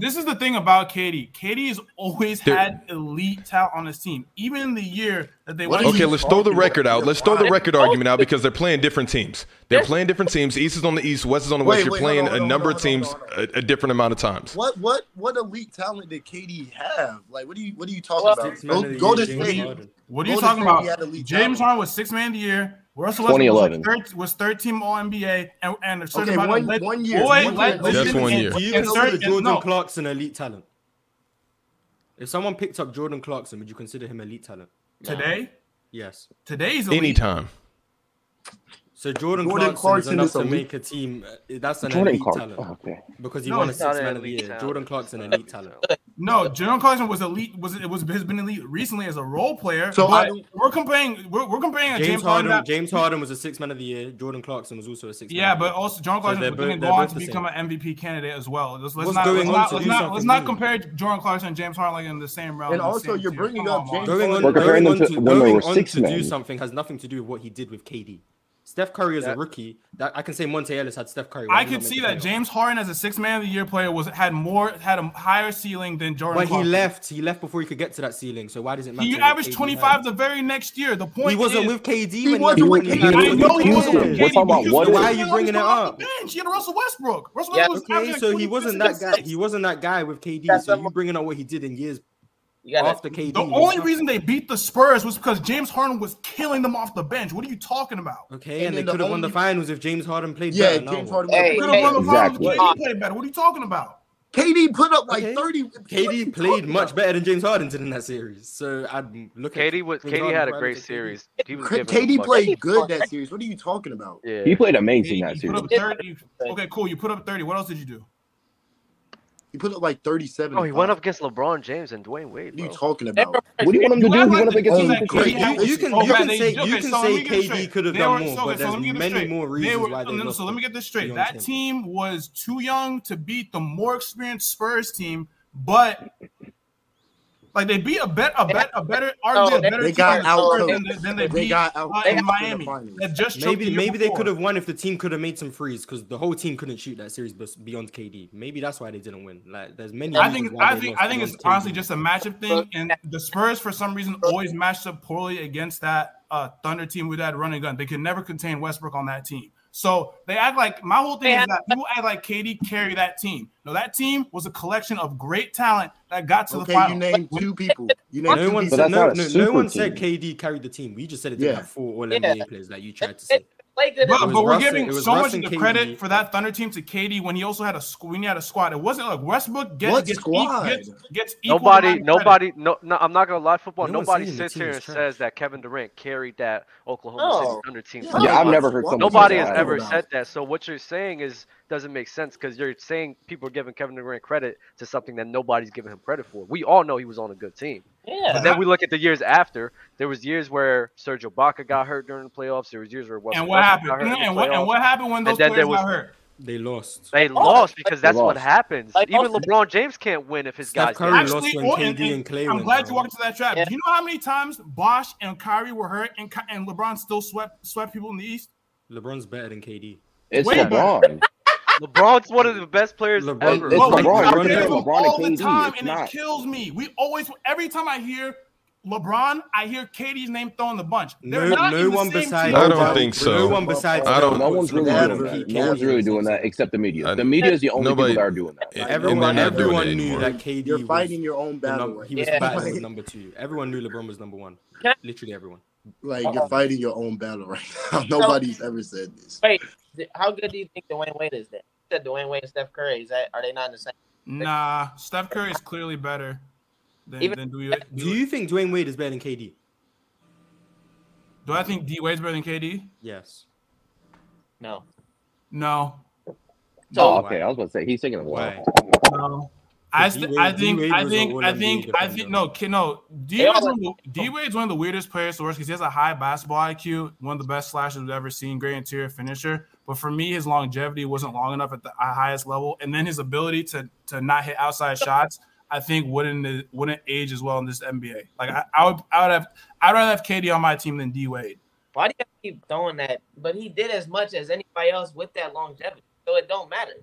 This is the thing about KD. KD has always Dude. had elite talent on his team, even in the year that they. What okay, let's throw the record out. Let's throw the record argument out because they're playing different teams. They're playing different teams. East is on the East. West is on the West. You're playing a number of teams a, different amount of times. What what what elite talent did KD have? Like what do you what are you talking well, about? Go, go to. What are you talking about? James Harden was six man of the year. Russell 2011 was third, team All NBA and, and okay, one, one year. Boy, one year. Just one year. Do you consider Jordan no. Clarkson elite talent? If someone picked up Jordan Clarkson, would you consider him elite talent today? Yes. Today's elite. anytime. So Jordan, Jordan Clarkson, Clarkson is enough is to make a team. Uh, that's an Jordan elite talent oh, okay. because he no, won a six man of the year. Talent. Jordan Clarkson elite talent. No, Jordan Clarkson was elite. Was it was has been elite recently as a role player. So I, we're comparing. We're, we're comparing James, James Harden. Harden James Harden was a six man of the year. Jordan Clarkson was also a six. Yeah, but also Jordan Clarkson so going on to become an MVP candidate as well. Let's not let's not let's not, let's not compare Jordan Clarkson and James Harden like in the same realm. And also, you're bringing up James. Harden. going on to, going on to do something has nothing to do with what he did with KD. Steph Curry is a rookie. That I can say Monta Ellis had Steph Curry. I could see that. James Harden as a six man of the year player was had more had a higher ceiling than Jordan. But he left. He left before he could get to that ceiling. So why does it matter? He averaged twenty five the very next year. The point he wasn't is, with KD. He wasn't with KD. I know he wasn't with KD. We're talking about what? Why are you bringing it up? He had Russell Westbrook. Russell Westbrook yeah, was okay, so he wasn't that guy. He wasn't that guy with KD. So you bringing up what he did in years gotta, off the KD. The only reason they beat the Spurs was because James Harden was killing them off the bench. What are you talking about? Okay, and, and they could have won the finals if James Harden played yeah, better. Yeah, James no. Harden hey, could have hey, won the exactly. finals. He played better. What are you talking about? KD put up like okay. 30. KD played much about? better than James Harden did in that series. So I'd look KD at was, KD Harden had a great series. KD played good that series. What are you talking about? Yeah. He played amazing KD that series. okay, cool. You put up 30. What else did you do? He put up like 37. Oh, he went up against LeBron James and Dwyane Wade. What are you talking about? What do you want him to do? He went up against LeBron great. Oh, you, can, you can say, KD could have done more, but there's many more reasons why So let me get this straight. That team was too young to beat the more experienced Spurs team, but like they beat a bet, a bet, a better, no, they, a better they got out than, than they, they beat, got out uh, in Miami. Just maybe maybe they could have won if the team could have made some frees because the whole team couldn't shoot that series beyond KD. Maybe that's why they didn't win. Like there's many. I think I think I think it's honestly just a matchup thing, and the Spurs for some reason always matched up poorly against that uh, Thunder team with that running gun. They could never contain Westbrook on that team. So they act like my whole thing Man. is that people act like KD carried that team. No, that team was a collection of great talent that got to okay, the final. You named two people. You named no, one, no, no, no, one said KD carried the team. We just said it yeah. had four All NBA yeah. players that you tried to say play good. But, but we're giving and, so much of the credit for that Thunder team to KD when he also had a when he had a squad. It wasn't like Westbrook gets gets, squad? gets gets nobody nobody no, no I'm not gonna lie football no nobody sits here and trash. says that Kevin Durant carried that Oklahoma no. City Thunder team. Yeah, yeah I've never heard nobody has ever said that. So what you're saying is doesn't make sense because you're saying people are giving Kevin Durant credit to something that nobody's giving him credit for. We all know he was on a good team. Yeah. But then we look at the years after. There was years where Serge Ibaka got hurt during the playoffs. There was years where and what happened? and, what, and what happened when those players was, got hurt? They lost. They lost because that's lost. what happens. Even LeBron James can't win if his Steph guys. Curry lost Actually, when KD and, and, Clay I'm went, glad bro. you walked into that trap. Yeah. Do you know how many times Bosh and Kyrie were hurt and and LeBron still swept swept people in the East? LeBron's better than KD. It's Way LeBron. LeBron's one of the best players LeBron, ever. It's LeBron, LeBron, LeBron, LeBron all the time, it's and not. it kills me. We always, every time I hear LeBron, I hear KD's name thrown the bunch. They're no, not no one besides. I don't think so. No one besides. I don't. No one's really doing that. No one's really doing that except the media. I, the media is the only nobody, people that are doing that. Right? Everyone, everyone knew that KD. You're fighting your own battle. Num- he was yeah. batting number two. Everyone knew LeBron was number one. Literally everyone like Uh-oh. you're fighting your own battle right now. Nobody's so, ever said this. Wait, how good do you think Dwyane Wade is? Then you said Dwyane Wade and Steph Curry. Is that are they not in the same? Nah, Steph Curry is clearly better. Than, Even, than Dwayne, Dwayne. do you think Dwyane Wade is better than KD? Do I think D Wade's better than KD? Yes. No. No. So, oh, okay. I was gonna say he's thinking of what? No. I, D st- Wade- I D think Wade I think I think I think no kid no D They all Wade's one, of the- D Wade's one of the weirdest players to watch because he has a high basketball IQ, one of the best slashers we've ever seen, great interior finisher. But for me, his longevity wasn't long enough at the highest level, and then his ability to to not hit outside shots, I think wouldn't wouldn't age as well in this NBA. Like I, I would I would have I'd rather have KD on my team than D Wade. Why do you keep throwing that? But he did as much as anybody else with that longevity, so it don't matter.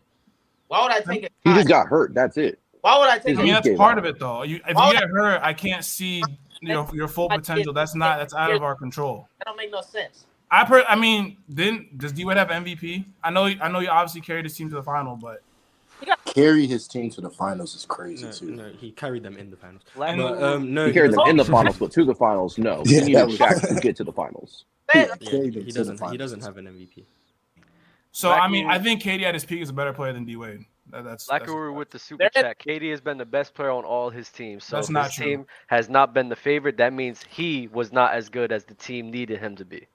Why would I take it? He just got hurt. That's it. Why would I take? I mean, that's part out. of it, though. You, if Why you get hurt, I can't see you know your full potential. That's not that's out of our control. That don't make no sense. I per, I mean, didn't does D Wade have MVP? I know I know you obviously carried his team to the final, but Carry his team to the finals is crazy No, too. no, he carried them in the finals. But um, no, He carried them in the finals, but to the finals, no. Yeah, he needed that Shaq to get to the finals. Man, Yeah. Yeah, Carried them he doesn't. He finals. doesn't have an MVP. so Black I mean, I think KD at his peak is a better player than D Wade. That, that's Like that's we a were with the super There- chat, KD has been the best player on all his teams. So That's if not his true. team has not been the favorite, that means he was not as good as the team needed him to be.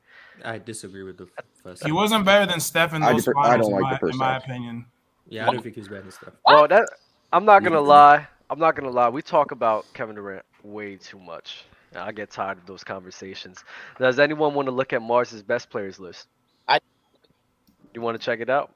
I disagree with the first. He wasn't better than Steph in I those differ- I finals, don't in, like my, the first in my opinion. Yeah, I don't think he's better than Steph. Well, that I'm not gonna Yeah. lie. I'm not gonna lie. We talk about Kevin Durant way too much. I get tired of those conversations. Does anyone want to look at Marz's best players list? I- You want to check it out?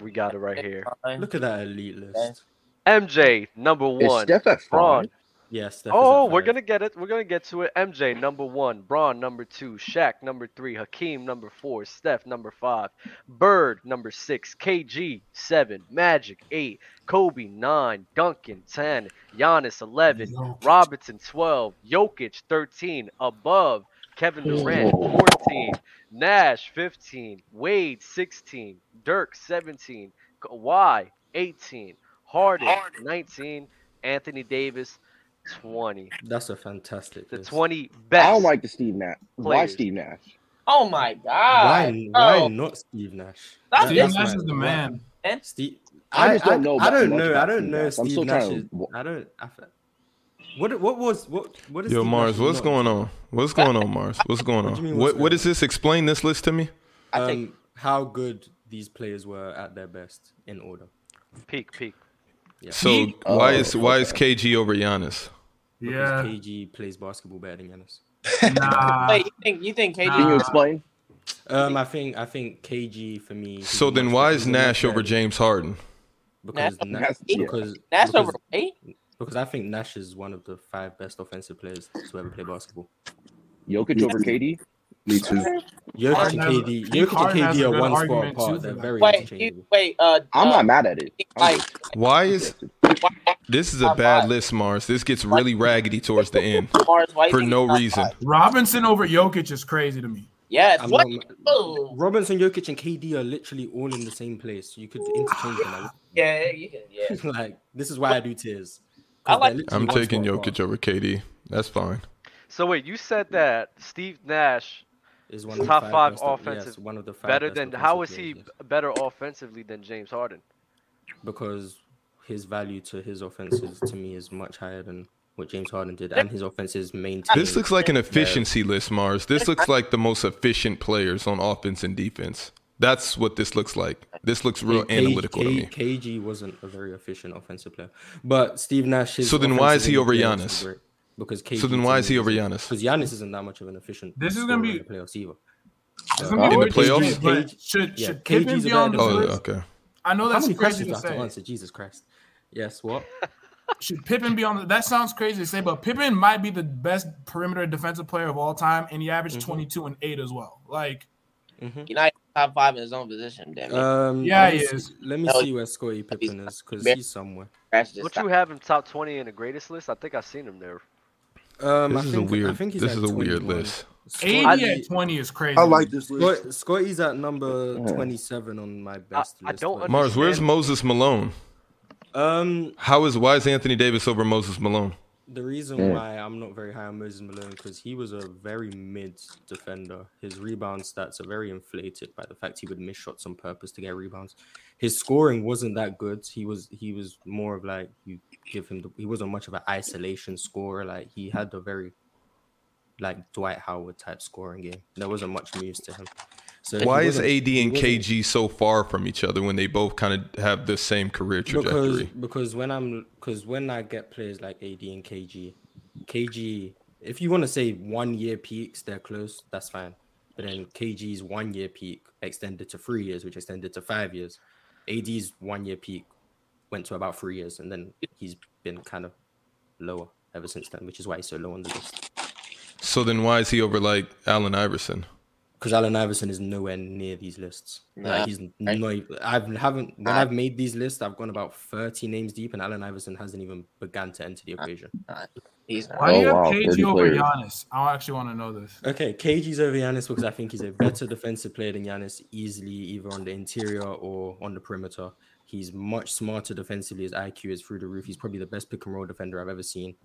We got it right here. Look at that elite list. MJ number Is one. Steph at Bron. Yes. Steph is at Oh, we're gonna get it. We're gonna get to it. MJ number one, Bron number two, Shaq number three, Hakeem number four, Steph number five, Bird number six, KG seven, Magic eight, Kobe nine, Duncan ten, Giannis eleven, Robinson twelve, Jokic thirteen, above Kevin Durant fourteen, Nash fifteen, Wade sixteen, Dirk seventeen, Kawhi eighteen, Harden nineteen, Anthony Davis 20. That's a fantastic. The list. 20 best. I don't like the Steve Nash. Why players. Steve Nash? Oh my god! Why? Why Oh, not Steve Nash? That's Steve Nash my- is the man. Steve. I just don't know I, about- don't much know. about I don't Steve know. Nash. I'm Steve still Nash. trying Is, I don't. I, fe- what? What was? What? What is? Yo, Steve Marz, what's going on? What's going on, Marz? What's going What on? mean, What what's what going is this? Explain this list to me. I think Um, how good these players were at their best in order. Peak, peak. So He- why Oh, is why is. KG over Giannis? Because Yeah. KG plays basketball better than Giannis. Nah. Wait, you think you think KD? Nah. Can you explain? Um, I think I think KG for me. So then why is Nash over James Harden? Because Nash- Na- Nash- because That's because, over eight. Because I think Nash is one of the five best offensive players to ever play basketball. Jokic over KD? Me too. Jokic Harden and KD, I think Jokic and KD are one spot argument too apart. They're very Wait, interchangeable. you, wait. Uh, I'm uh, not mad at it. Like Why is this is a bad list, Marz? This gets really raggedy towards the end Marz, why for no reason. five? Robinson over Jokic is crazy to me. Yes. I'm What? not- Oh, Robinson, Jokic, and KD are literally all in the same place. You could interchange them. Like, yeah, you can, yeah. like this is why I do tiers. 'Cause I like- they're literally I'm taking spot Jokic over KD. That's fine. So wait, you said that Steve Nash Is one of the top five best of- offensive yes, one of the five better than how is he players, better offensively than James Harden? Because his value to his offenses to me is much higher than what James Harden did, and his offense is maintained. This looks like an efficiency list, Marz. This looks like the most efficient players on offense and defense. That's what this looks like. This looks real K- analytical to me. KG wasn't a very efficient offensive player, but Steve Nash. his So then why is he over endurance Giannis? Because KG So then why is he over isn't- Giannis? Because Giannis isn't that much of an efficient. This is gonna be- in the playoffs either. It's gonna In the playoffs? KG should yeah, should KG Pippen 's be on better this Oh, list? okay. I know How that's many crazy questions to do I have to say. answer? Jesus Christ. Yes. What? Should Pippen be on? The, that sounds crazy to say, but Pippen might be the best perimeter defensive player of all time, and he averaged Mhm. 22 and eight as well. Like, hmm He's not top five in his own position. Damn it. Um, Yeah, let he me see- is. Let me No, see where Scottie Pippen is because he's somewhere. Crash just Don't you have him top 20 in the greatest list? I think I've seen him there. Um, I This is a think, I weird. think he's This is a weird list. 80 Scottie- at 20 is crazy. I like this list. Scott- Scottie's at number 27 on my best I list. don't but- Mars, where's Moses Malone? Um, How is why is Anthony Davis over Moses Malone? The reason Mm. why I'm not very high on Moses Malone because he was a very mid defender. His rebound stats are very inflated by the fact he would miss shots on purpose to get rebounds. His scoring wasn't that good. He was he was more of like you give him the, he wasn't much of an isolation scorer. Like he had a very like Dwight Howard type scoring game. There wasn't much moves to him. So Why is AD and KG so far from each other when they both kind of have the same career trajectory? because because when I'm because when I get players like AD and KG, KG, if you want to say one year peaks, they're close. That's fine. But then KG's one year peak extended to three years, which extended to five years. AD's one year peak went to about three years, and then he's been kind of lower ever since then, which is why he's so low on the list. So then why is he over like Allen Iverson? Because Allen Iverson is nowhere near these lists. Nah, like he's right. not. even- I've haven't when Nah. I've made these lists, I've gone about thirty names deep, and Allen Iverson hasn't even begun to enter the equation. He's. Why do you Oh, have KG over players. Giannis? I actually want to know this. Okay, KG's over Giannis because I think he's a better defensive player than Giannis, easily either on the interior or on the perimeter. He's much smarter defensively. His IQ is through the roof. He's probably the best pick and roll defender I've ever seen.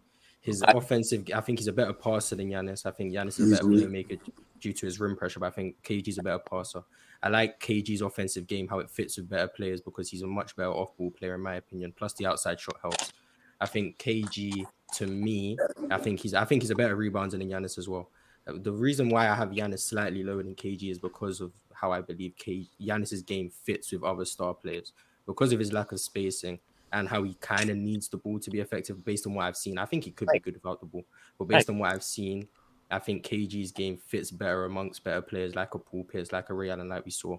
His I- offensive, I think he's a better passer than Giannis. I think Giannis is a better playmaker due to his rim pressure, but I think KG's a better passer. I like KG's offensive game, how it fits with better players because he's a much better off ball player, in my opinion. Plus, the outside shot helps. I think KG, to me, I think he's I think he's a better rebounder than Giannis as well. Uh, The reason why I have Giannis slightly lower than KG is because of how I believe K Giannis's game fits with other star players because of his lack of spacing and how he kind of needs the ball to be effective. Based on what I've seen, I think he could be good without the ball, but based on what I've seen, I think KG's game fits better amongst better players like a Paul Pierce, like a Ray Allen, like we saw.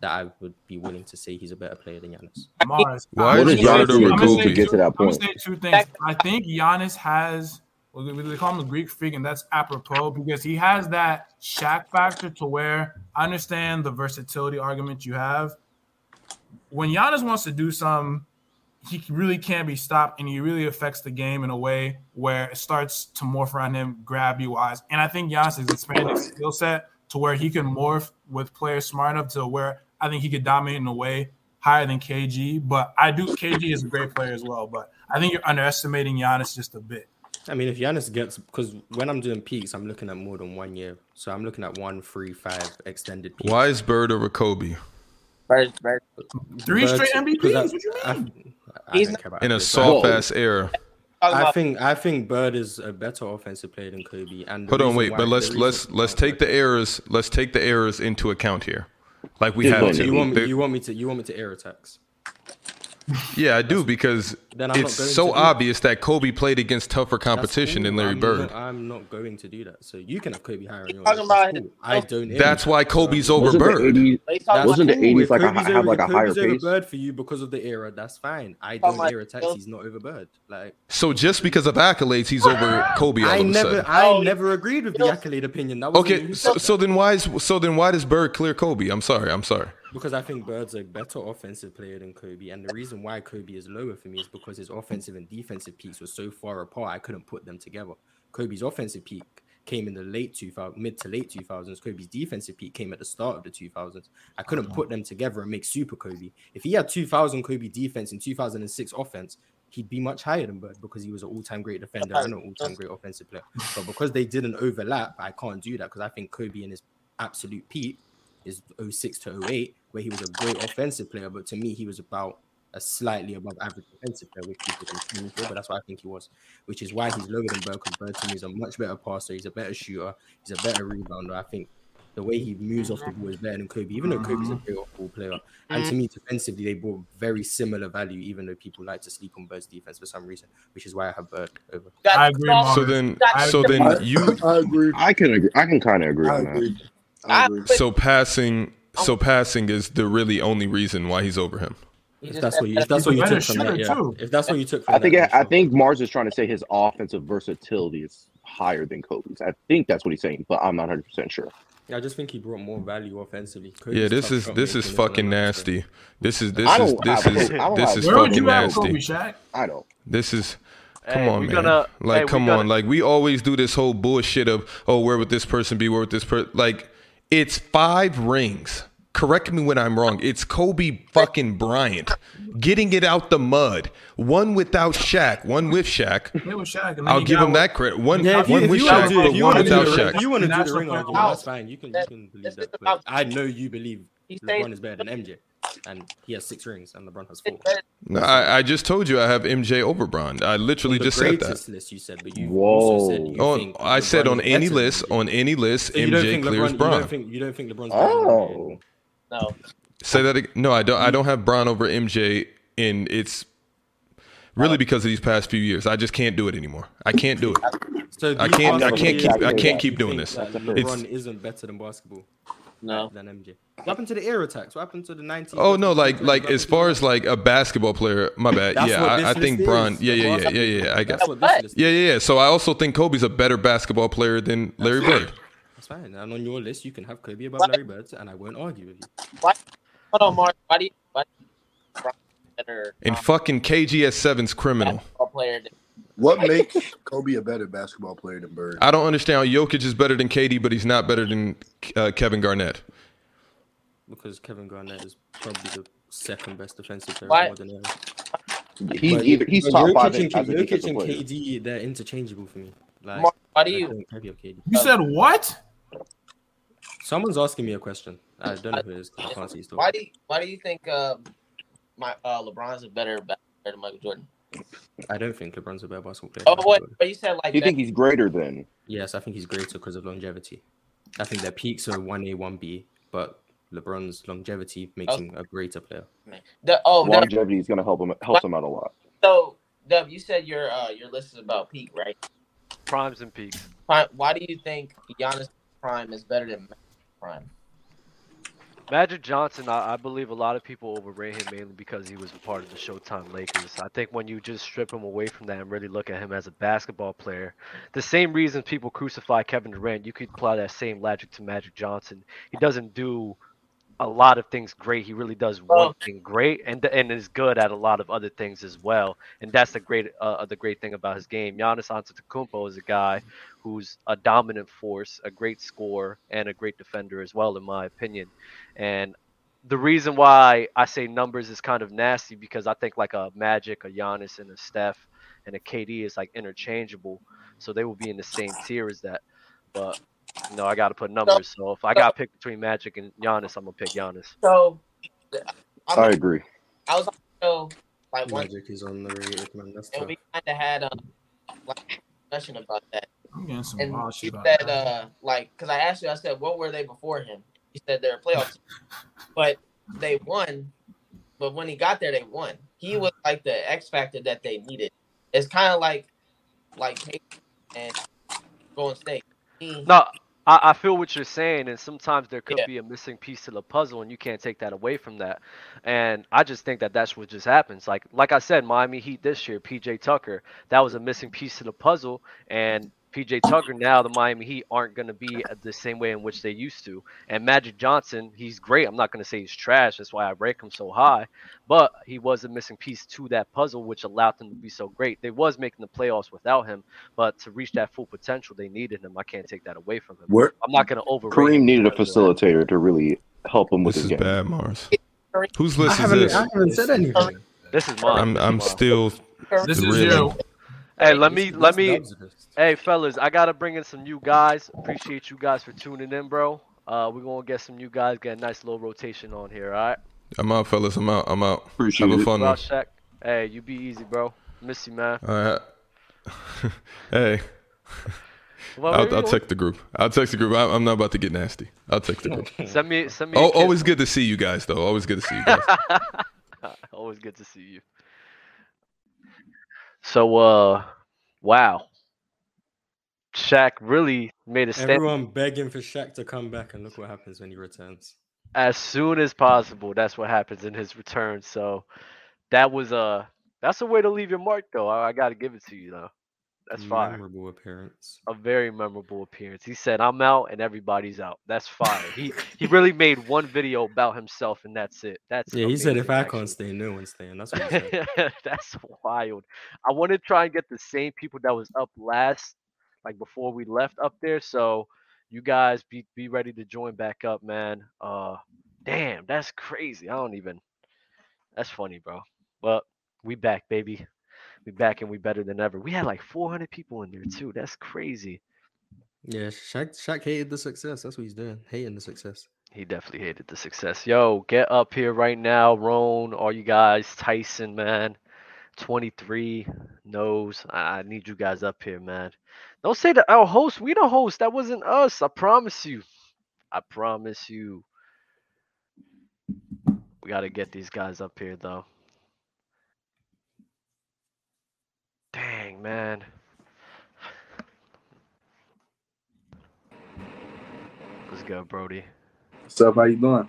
That I would be willing to say he's a better player than Giannis. Marz. Why I'm is gonna Giannis say- over gonna Kobe? say Get to two- that I'm point. say two things. I think Giannis has. Well, they they call him the Greek freak, and that's apropos because he has that Shaq factor to where I understand the versatility argument you have. When Giannis wants to do something, he really can't be stopped, and he really affects the game in a way where it starts to morph around him, grabby wise. And I think Giannis has expanded his skill set to where he can morph with players smart enough to where I think he could dominate in a way higher than KG. But I do KG is a great player as well. But I think you're underestimating Giannis just a bit. I mean, if Giannis gets because when I'm doing peaks, I'm looking at more than one year. So I'm looking at one, three, five extended peaks. Why is Bird over Kobe? Bird, Bird. Three But- straight because MVPs. What you mean? I, I He's don't care about In a soft ass era. I think I think Bird is a better offensive player than Kobe. And the Hold on, wait, but let's let's let's take the errors. Let's take the errors into account here, like we Just have one to. You want me? The- You want me to? You want me to air attacks? Yeah, I do because it's so to do it. obvious that Kobe played against tougher That's competition than. Larry I'm Bird. Not, I'm not going to do that. So you can have Kobe higher on your Talking. That's about- cool. I don't. That's why attacks. Kobe's over Wasn't the Bird. 80s They talking That's Wasn't the cool. 80s If like a- Kobe's have over- like a if higher Kobe's over pace? Bird for you because of the era. That's fine. I don't my air attacks. He's not over Bird. Like So just because of accolades, he's over Kobe all I of a never, sudden. I Oh, never agreed with the accolade opinion. That was Okay, so, so then why is so then why does Bird clear Kobe? I'm sorry, I'm sorry. Because I think Bird's a better offensive player than Kobe, and the reason why Kobe is lower for me is because his offensive and defensive peaks were so far apart. I couldn't put them together. Kobe's offensive peak came in the late 2000s, mid to late 2000s. Kobe's defensive peak came at the start of the 2000s. I couldn't put them together and make Super Kobe. If he had 2000 Kobe defense and 2006 offense, he'd be much higher than Bird because he was an all-time great defender and an all-time great offensive player. But because they didn't overlap, I can't do that because I think Kobe in his absolute peak is 06 to 08, where he was a great offensive player, but to me, he was about a slightly above average defensive player, which people can for, but that's what I think he was, which is why he's lower than Burke because Bird to me is a much better passer, he's a better shooter, he's a better rebounder. I think the way he moves off the ball is better than Kobe, even though Kobe's a mm-hmm. great off ball player. And to mm-hmm. me, defensively, they brought very similar value, even though people like to sleep on Bird's defense for some reason, which is why I have Bird over. I agree, Mark. So then I- so then you I agree. I can agree. I can kind of agree I on that. agree. I agree. so passing Oh. so passing is the really only reason why he's over him. If that's what you, if that's what you took from better that, yeah. If that's what you took from I think that, I, then think Marz is trying to say his offensive versatility is higher than Kobe's. I think that's what he's saying, but I'm not 100 percent sure. Yeah, I just think he brought more value offensively. Yeah, this is this is fucking all that stuff. nasty. This is this is don't this is I don't this is Where would fucking you have Kobe, nasty. I don't. This is come Hey, on, we man. gonna- like, hey, come gonna- on. Like, we always do this whole bullshit of, oh, where would this person be? Where would this person? Like, it's five rings. Correct me when I'm wrong. It's Kobe fucking Bryant getting it out the mud. One without Shaq, one with Shaq. It was Shaq. and then I'll give got him that credit. One, Yeah, if you, one if with you Shaq, do, but if you one want to do, without Shaq. if you want to do the ring argument, that's fine. You can, you can believe that. But I know you believe He's LeBron saying- is better than MJ. And he has six rings, and LeBron has four. No, I, I just told you I have MJ over Bron. I literally the just said that. list you said, but you also said Whoa. you On, think oh, I said on any list, on any list, So MJ clears LeBron? You don't think you don't think LeBron's better than Oh. MJ? No. Say that again. No, I don't. I don't have Bron over MJ, and it's really uh. because of these past few years. I just can't do it anymore. I can't do it. So I can't- I can't keep- I can't keep doing that this. LeBron It's- isn't better than basketball No. than MJ. What happened to the air attacks? What happened to the 19? Oh no, like like as far as like a basketball player, my bad. That's yeah, what I, this I list think is. Bron. Yeah, yeah, yeah, yeah, yeah. I guess. That's what this list Yeah, yeah, yeah. So I also think Kobe's a better basketball player than Larry Bird. That's fine. And on your list, you can have Kobe above Larry Bird, and I won't argue with you. What? Hold on, Mark. Why do you why do you better And um, fucking KGS7's criminal. basketball player? than- What makes Kobe a better basketball player than Bird? I don't understand how Jokic is better than KD, but he's not better than uh, Kevin Garnett. Because Kevin Garnett is probably the second best defensive player Why- of modern era. He's But- either he's top Jokic five and, as Jokic and. KD, they're interchangeable for me. Like, Mark, why do you think or KD. You said what? Someone's asking me a question. I don't know who it is. 'cause I can't see his why do you, why do you think uh, my uh, LeBron's a better basketball player than Michael Jordan? I don't think LeBron's a better basketball player. Oh, than Michael wait, but you said like You that. think he's greater than? Yes, I think he's greater because of longevity. I think their peaks are one A, one B, but LeBron's longevity makes Oh. him a greater player. the, oh, no, Longevity is going to help him helps him out a lot. so Dub, you said your uh, your list is about peak, right? Primes and peaks. Prime, why do you think Giannis Prime is better than Prime? Magic Johnson, I, I believe a lot of people overrate him mainly because he was a part of the Showtime Lakers. I think when you just strip him away from that and really look at him as a basketball player, the same reason people crucify Kevin Durant, you could apply that same logic to Magic Johnson. He doesn't do a lot of things great. He really does one thing great, and and is good at a lot of other things as well. And that's the great uh, the great thing about his game. Giannis Antetokounmpo is a guy who's a dominant force, a great scorer, and a great defender as well, in my opinion. And the reason why I say numbers is kind of nasty because I think like a Magic, a Giannis, and a Steph, and a KD is like interchangeable, so they will be in the same tier as that. But you know, I got to put numbers. So if I got to pick between Magic and Giannis, I'm gonna pick Giannis. So, I'm, I I, agree. was also like one. Magic is on the rated man. That's And we kind of had a like, discussion about that. I'm getting some And wild shit you said, that. uh, like, because I asked you, I said, what were they before him? He said they're a playoff team. But they won. But when he got there, they won. He was like the X factor that they needed. It's kind of like, like, and Golden State. He, No, I, I feel what you're saying, and sometimes there could Yeah. be a missing piece to the puzzle, and you can't take that away from that. And I just think that that's what just happens. Like, like I said, Miami Heat this year, PJ Tucker, that was a missing piece to the puzzle, and PJ Tucker now the Miami Heat aren't going to be the same way in which they used to. And Magic Johnson, he's great. I'm not going to say he's trash. That's why I rank him so high. But he was a missing piece to that puzzle, which allowed them to be so great. They was making the playoffs without him, but to reach that full potential, they needed him. I can't take that away from him. Where I'm not going to overrate. Kareem needed a because of that. facilitator to really help him with This his is game. bad, Marz. Whose list is this? I haven't said anything. This is mine. I'm I'm still this the is you. Hey, let me let me. Dubs list. Hey, fellas, I gotta bring in some new guys. Appreciate you guys for tuning in, bro. Uh, we're gonna get some new guys, get a nice little rotation on here. All right. I'm out, fellas. I'm out. I'm out. Appreciate Have a it. fun Well, one. Shaq. Hey, you be easy, bro. Miss you, man. All right. hey, What I'll, I'll doing? text the group. I'll text the group. I, I'm not about to get nasty. I'll text the group. Send me, send me. Oh, kiss. always good to see you guys, though. Always good to see you guys. always good to see you. So, uh, wow. Shaq really made a stand Everyone begging for Shaq to come back, and look what happens when he returns. as soon as possible. That's what happens in his return. So, that was a that's a way to leave your mark, though. I, I got to give it to you, though. That's fire. Memorable appearance. a very memorable appearance. He said, "I'm out and everybody's out." That's fire. he he really made one video about himself and that's it. That's Yeah, he said if I can't stay, no one's staying. That's what he said. that's wild. I want to try and get the same people that was up last, like before we left up there. So you guys be be ready to join back up, man. Uh, damn, that's crazy. I don't even. That's funny, bro. But we back, baby. We back and we better than ever. We had like 400 people in there too. That's crazy. Yeah, Shaq, Shaq hated the success. That's what he's doing. Hating the success. He definitely hated the success. Yo, get up here right now, Roan. All you guys, Tyson, man. 23 knows. I I need you guys up here, man. Don't say that our host. We the host. That wasn't us. I promise you. I promise you. We got to get these guys up here, though. Dang, man. Let's go, Brody. What's up? How you doing?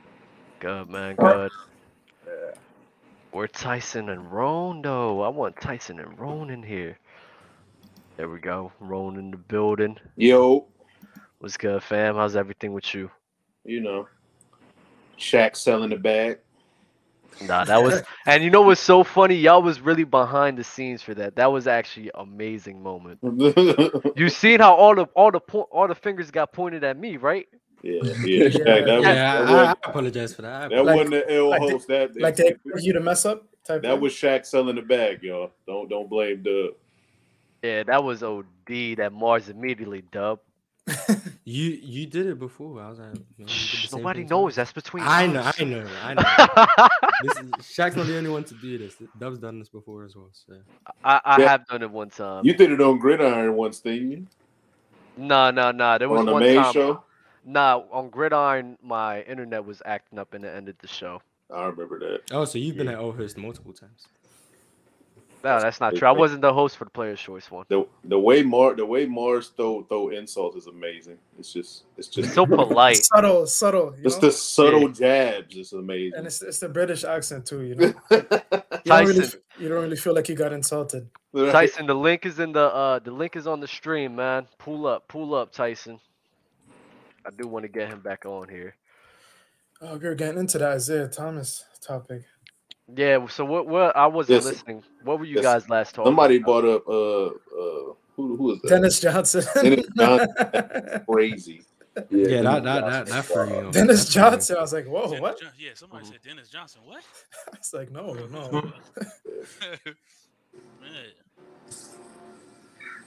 Good, man. Good. We're Tyson and though. I want Tyson and Roan in here. There we go. Roan in the building. Yo, What's good, fam? How's everything with you? you know, Shaq selling the bag. Nah, that was, and you know what's so funny? Y'all was really behind the scenes for that. That was actually amazing moment. You seen how all the all the po- all the fingers got pointed at me, right? Yeah, yeah, Shaq. That, was, Yeah, that, I, I apologize for that. That Like- wasn't the ill like the- host. That Like they expect you to mess up type. that thing? was Shaq selling the bag, y'all. Don't don't blame Dub. Yeah, that was OD. That Marz immediately dub. You you did it before. I was like, you did the nobody knows. twice. That's between. I know, us. I know, I know. this is, Shaq's not the only one to do this. Dub's done this before as well. So I, I Yeah. have done it one time. You did it on Gridiron once, didn't you? No, no, no. There was On the one main time. show. Nah, on Gridiron, my internet was acting up and it ended the show. I remember that. oh, so you've been Yeah. at O multiple times. No, that's not true. I wasn't the host for the Players' Choice one. The the way Mar the way Marz throw throw insults is amazing. It's just it's It's just so polite. subtle, subtle. You just know? the subtle jabs. It's amazing. and it's it's the British accent too. You know, you don't really Tyson. you don't really feel like you got insulted. Tyson, the link is in the uh the link is on the stream, man. Pull up, pull up, Tyson. I do want to get him back on here. Oh, we're getting into that Isaiah Thomas topic. Yeah. So what? What? I wasn't Yes. listening. What were you Yes. guys last talking? Somebody about? brought up uh uh who who is that? Dennis Johnson. Dennis Johnson. Crazy. Yeah, that not, not, that threw me off. Dennis That threw me off. Johnson. I was like, whoa, Dennis what? John- yeah, somebody said Dennis Johnson. What? I was like, no, no. Man,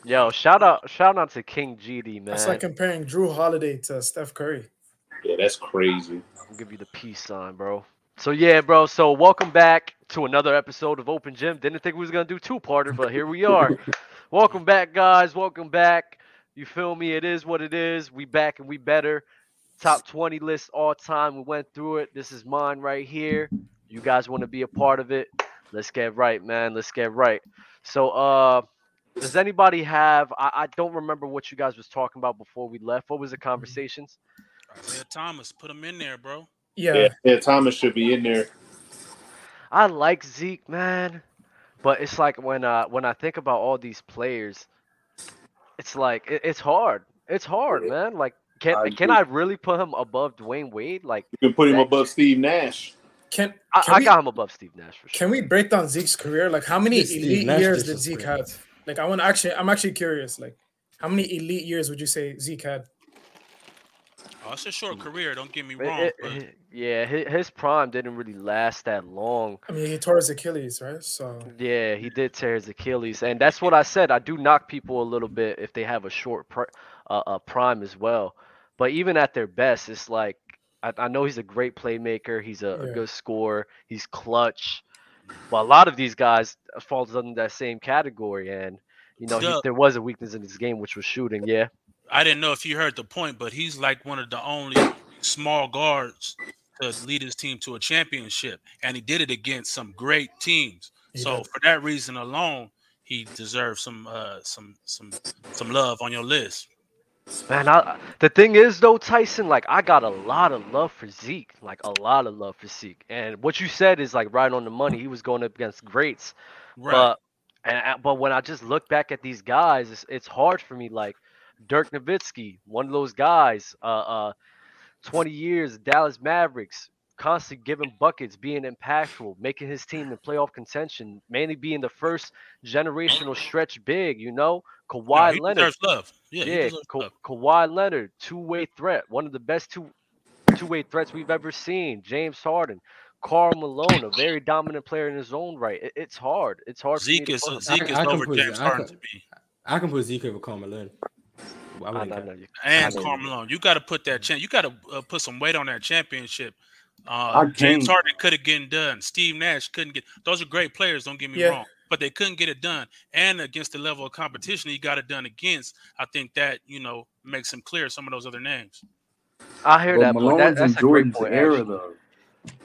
Yo, shout out, shout out to King GD, man. That's like comparing Jrue Holiday to Steph Curry. Yeah, that's crazy. I'll give you the peace sign, bro. So yeah, bro. So welcome back to another episode of Open Gym. Didn't think we was gonna do two parter, but here we are. welcome back, guys. Welcome back. You feel me? It is what it is. We back and we better. Top 20 list all time. We went through it. This is mine right here. You guys want to be a part of it? Let's get right, man. Let's get right. So uh does anybody have I, I don't remember what you guys was talking about before we left. What was the conversations? Isaiah Thomas, put him in there, bro. Yeah. Yeah, yeah, Thomas should be in there. I like Zeke, man, but it's like when uh when I think about all these players, it's like it, it's hard. It's hard, man. Like can I can. I really put him above Dwyane Wade? Like You can put him That- above Steve Nash. Can I, can I we, got him above Steve Nash for sure. can we break down Zeke's career? Like how many elite years did Zeke have? Like I want to actually I'm actually curious. Like how many elite years would you say Zeke had? Oh, it's a short career. Don't get me wrong. it- but it- yeah, his, his prime didn't really last that long. I mean he tore his Achilles, right? So Yeah, he did tear his Achilles, and that's what I said. I do knock people a little bit if they have a short pr- uh, uh, prime as well. But even at their best, it's like I, I know he's a great playmaker. He's a, a good scorer. He's clutch. But a lot of these guys falls under that same category, and you know he, there was a weakness in his game, which was shooting. Yeah, I didn't know if you heard the point, but he's like one of the only small guards to lead his team to a championship, and he did it against some great teams. He so did. for that reason alone, he deserves some uh some some some love on your list. Man. I, the thing is though, Tyson, like I got a lot of love for Zeke, like a lot of love for Zeke. And what you said is like right on the money. He was going up against greats. Right. But and but when I just look back at these guys, it's, it's hard for me. Like Dirk Nowitzki, one of those guys, uh, uh, 20 years, Dallas Mavericks, constantly giving buckets, being impactful, making his team in playoff contention, mainly being the first generational stretch big. You know, No, Kawhi he Leonard. deserves love. Yeah, he Yeah, deserves Ka- love. Kawhi Leonard, two-way threat, one of the best two two-way threats we've ever seen. James Harden, Karl Malone, a very dominant player in his own right. It- it's hard. It's hard. Zeke for me is to put him. Zeke I is can over put- James I Harden can- to me. I can put Zeke over Carl Malone. I I wouldn't know, care. you- and I know. Karl Malone. You got to put that champ. You got to uh, put some weight on that championship. Uh, James Harden couldn't get done. Steve Nash couldn't get. Those are great players. Don't get me Yeah. wrong, but they couldn't get it done. And against the level of competition he got it done against, I think that you know makes him clear some of those other names. I hear But that, but Malone's that, in that's a great Jordan's point. era, actually. though.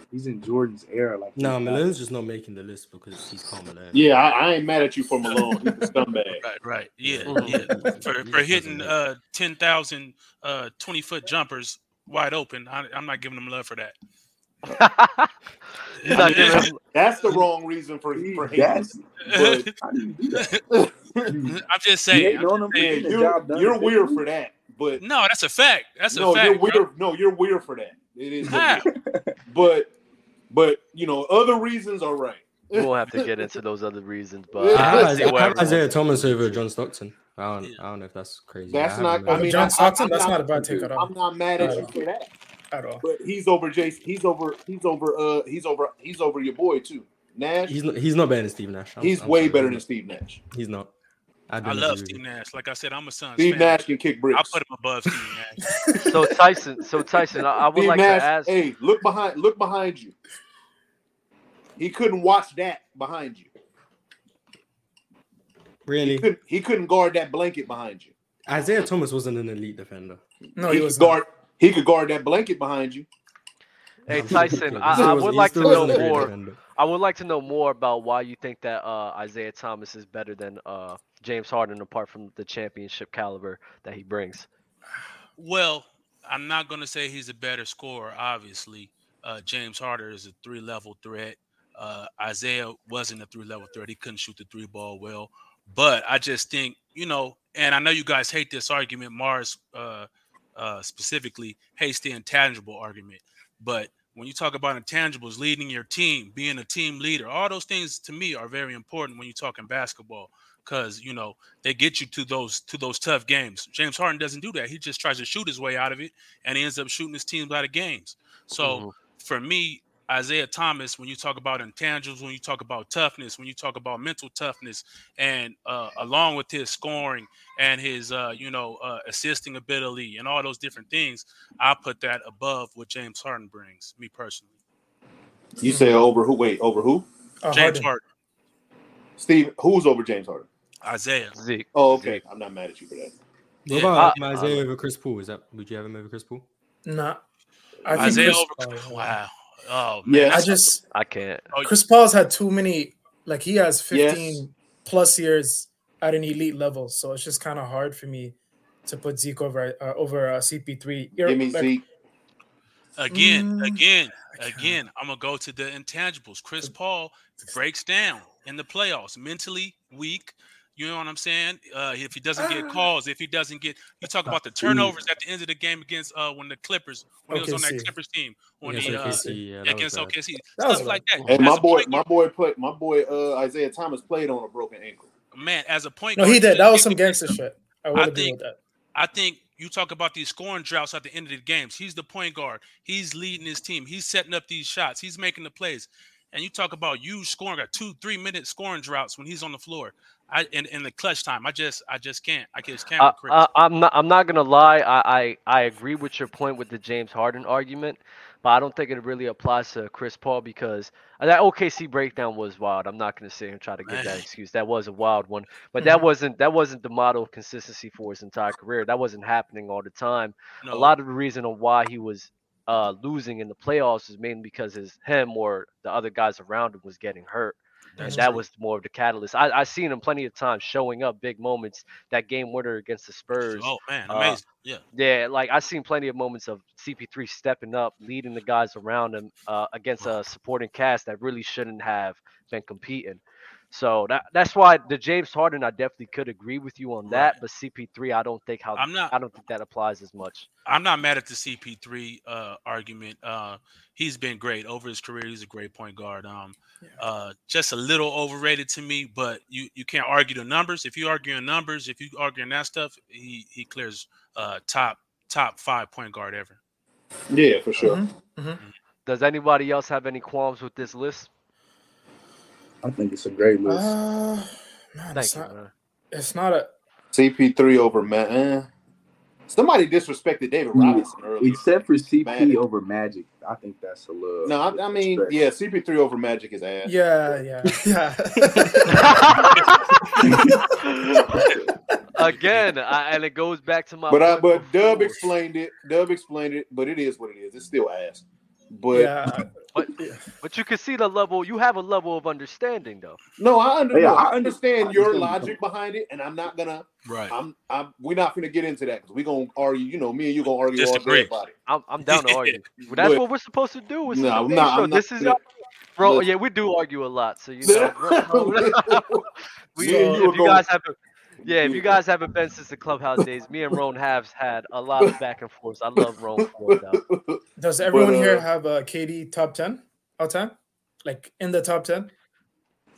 He's in Jordan's era. Like No, he's not- Malone's just not making the list because he's Karl Malone. Yeah, I, I ain't mad at you for Malone. He's a scumbag. Right, right, yeah, yeah. For for hitting doesn't uh ten thousand uh twenty foot jumpers wide open, I, I'm not giving him love for that. You're not I mean, giving him, That's the wrong reason for for hating. That's- But How do you do that? I'm just saying. hating I'm just saying. you're done. you're weird for that. But No, that's a fact. That's a no, fact. you're bro. weird. No, you're weird for that. It is. what How? it is. But but you know other reasons are right. we won't have to get into those other reasons, but I I have, see uh, Isaiah, I where have everyone- Isaiah Thomas over John Stockton. I don't, Yeah. I don't know if that's crazy. That's I have not. him I over- mean, John I- I- Stockton, I'm that's not- not a bad take at all. I'm not mad at you uh, for that. At all. But he's over Jason. He's over. He's over. Uh, he's over. He's over your boy too. Nash. he's not, he's not better than Steve Nash. I'm- He's I'm way sorry, better than. Steve Nash. He's not. I, I don't love Steve. Nash. Like I said, I'm a son. Steve fan. Nash can kick bricks. I put him above Steve Nash. So Tyson, so Tyson, I, I would Steve like Nash. to ask. Hey, look behind. Look behind you. He couldn't watch that behind you. He Really, couldn't. He couldn't guard that blanket behind you. Isaiah Thomas wasn't an elite defender. No, he he was guard. He could guard that blanket behind you. Hey Tyson, I, I would like to know wasn't a great more. I would like to know more about why you think that uh, Isaiah Thomas is better than uh, James Harden, apart from the championship caliber that he brings. Well, I'm not going to say he's a better scorer. Obviously, uh, James Harden is a three level threat. Uh, Isaiah wasn't a three level threat. He couldn't shoot the three ball well. But I just think, you know, and I know you guys hate this argument. Mars uh, specifically hates the intangible argument. But when you talk about intangibles, leading your team, being a team leader, all those things to me are very important when you're talking basketball because you know they get you to those to those tough games. James Harden doesn't do that. He just tries to shoot his way out of it, and he ends up shooting his team out of games. So Mhm. for me, Isaiah Thomas, when you talk about intangibles, when you talk about toughness, when you talk about mental toughness, and uh, along with his scoring and his uh, you know uh, assisting ability and all those different things, I put that above what James Harden brings. Me personally, You say over who? Wait, over who? Uh, James Harden. Harden, Steve. Who's over James Harden? Isaiah. Zeke. Oh, okay. I'm not mad at you for that. What Yeah. about Uh, Isaiah over Chris Paul? Is that would you have him over Chris Paul? Nah. I think Isaiah Chris, over. Paul- Wow. Oh man, Yes. I just I can't. oh, Chris Paul's had too many. Like he has Yes. 15 plus years at an elite level, so it's just kind of hard for me to put Zeke over uh, over uh, CP3. You're- Give me like, Zeke. Again, Mm, again, again, I'm gonna go to the intangibles. Chris Paul breaks down in the playoffs, mentally weak. You know what I'm saying? Uh, if he doesn't get Ah. calls, if he doesn't get, you talk about the turnovers at the end of the game against uh when the Clippers when he was on that Clippers team when Against he uh, OKC, yeah, that against bad. OKC That was stuff like that. And my boy, my boy put my boy uh, Isaiah Thomas played on a broken ankle. man, as a point No, guard, he did. That was some me- gangster shit. I I think- that. I think you talk about these scoring droughts at the end of the games. He's the point guard. He's leading his team. He's setting up these shots. He's making the plays. And you talk about you scoring got two, three minute scoring droughts when he's on the floor. I in, in the clutch time. I just I just can't. I just can't I. I, I'm not. I'm not gonna lie. I, I I agree with your point with the James Harden argument, but I don't think it really applies to Chris Paul because uh, that OKC breakdown was wild. I'm not gonna sit here and try to get that excuse. That was a wild one, but that wasn't that wasn't the model of consistency for his entire career. That wasn't happening all the time. no, A lot of the reason on why he was uh, losing in the playoffs is mainly because his him or the other guys around him was getting hurt. That's and that true. was more of the catalyst. I I seen him plenty of times showing up big moments. That game winner against the Spurs. Oh man, uh, amazing. yeah. Yeah, like I seen plenty of moments of CP3 stepping up, leading the guys around him uh, against a supporting cast that really shouldn't have been competing. So that that's why the James Harden, I definitely could agree with you on that, but CP3, I don't think how I'm not I don't think that applies as much. I'm not mad at the CP3 uh, argument. Uh, he's been great over his career. He's a great point guard. Um, uh, just a little overrated to me, but you, you can't argue the numbers. If you argue in numbers, if you arguing that stuff, he he clears uh, top top five point guard ever. Yeah, for sure. mm-hmm Does anybody else have any qualms with this list? I think it's a great list. Uh, man, Thank it's you. not, man. it's not a. CP3 over Matt. Eh, Somebody disrespected David Robinson earlier. Except for CP Magic. over Magic, I think that's a little. No, I, I mean, yeah, CP3 over Magic is ass. Yeah, yeah, yeah. Again, I, and it goes back to my. But I, but Dub explained it. Dub explained it, but it is what it is. It's still ass. But yeah. But but you can see the level. You have a level of understanding, though. no, I, under, Yeah, no, I I under- understand I your understand logic behind it, and I'm not gonna. Right. I'm. I'm. We're not gonna get into that because we're gonna argue. You know, me and you gonna argue all Disagree. day about it. I'm I'm down to argue. But that's But- what we're supposed to do. It's No, no, I'm not- show. I'm not This is gonna- bro. Listen. Yeah, we do argue a lot. So you know, we, Me and you if are you going- guys haven't, yeah, if you guys haven't been since the clubhouse days, me and Roan have had a lot of back and forth. I love Roan for it. though. Does everyone But, uh, here have a KD top ten all time? Like in the top ten?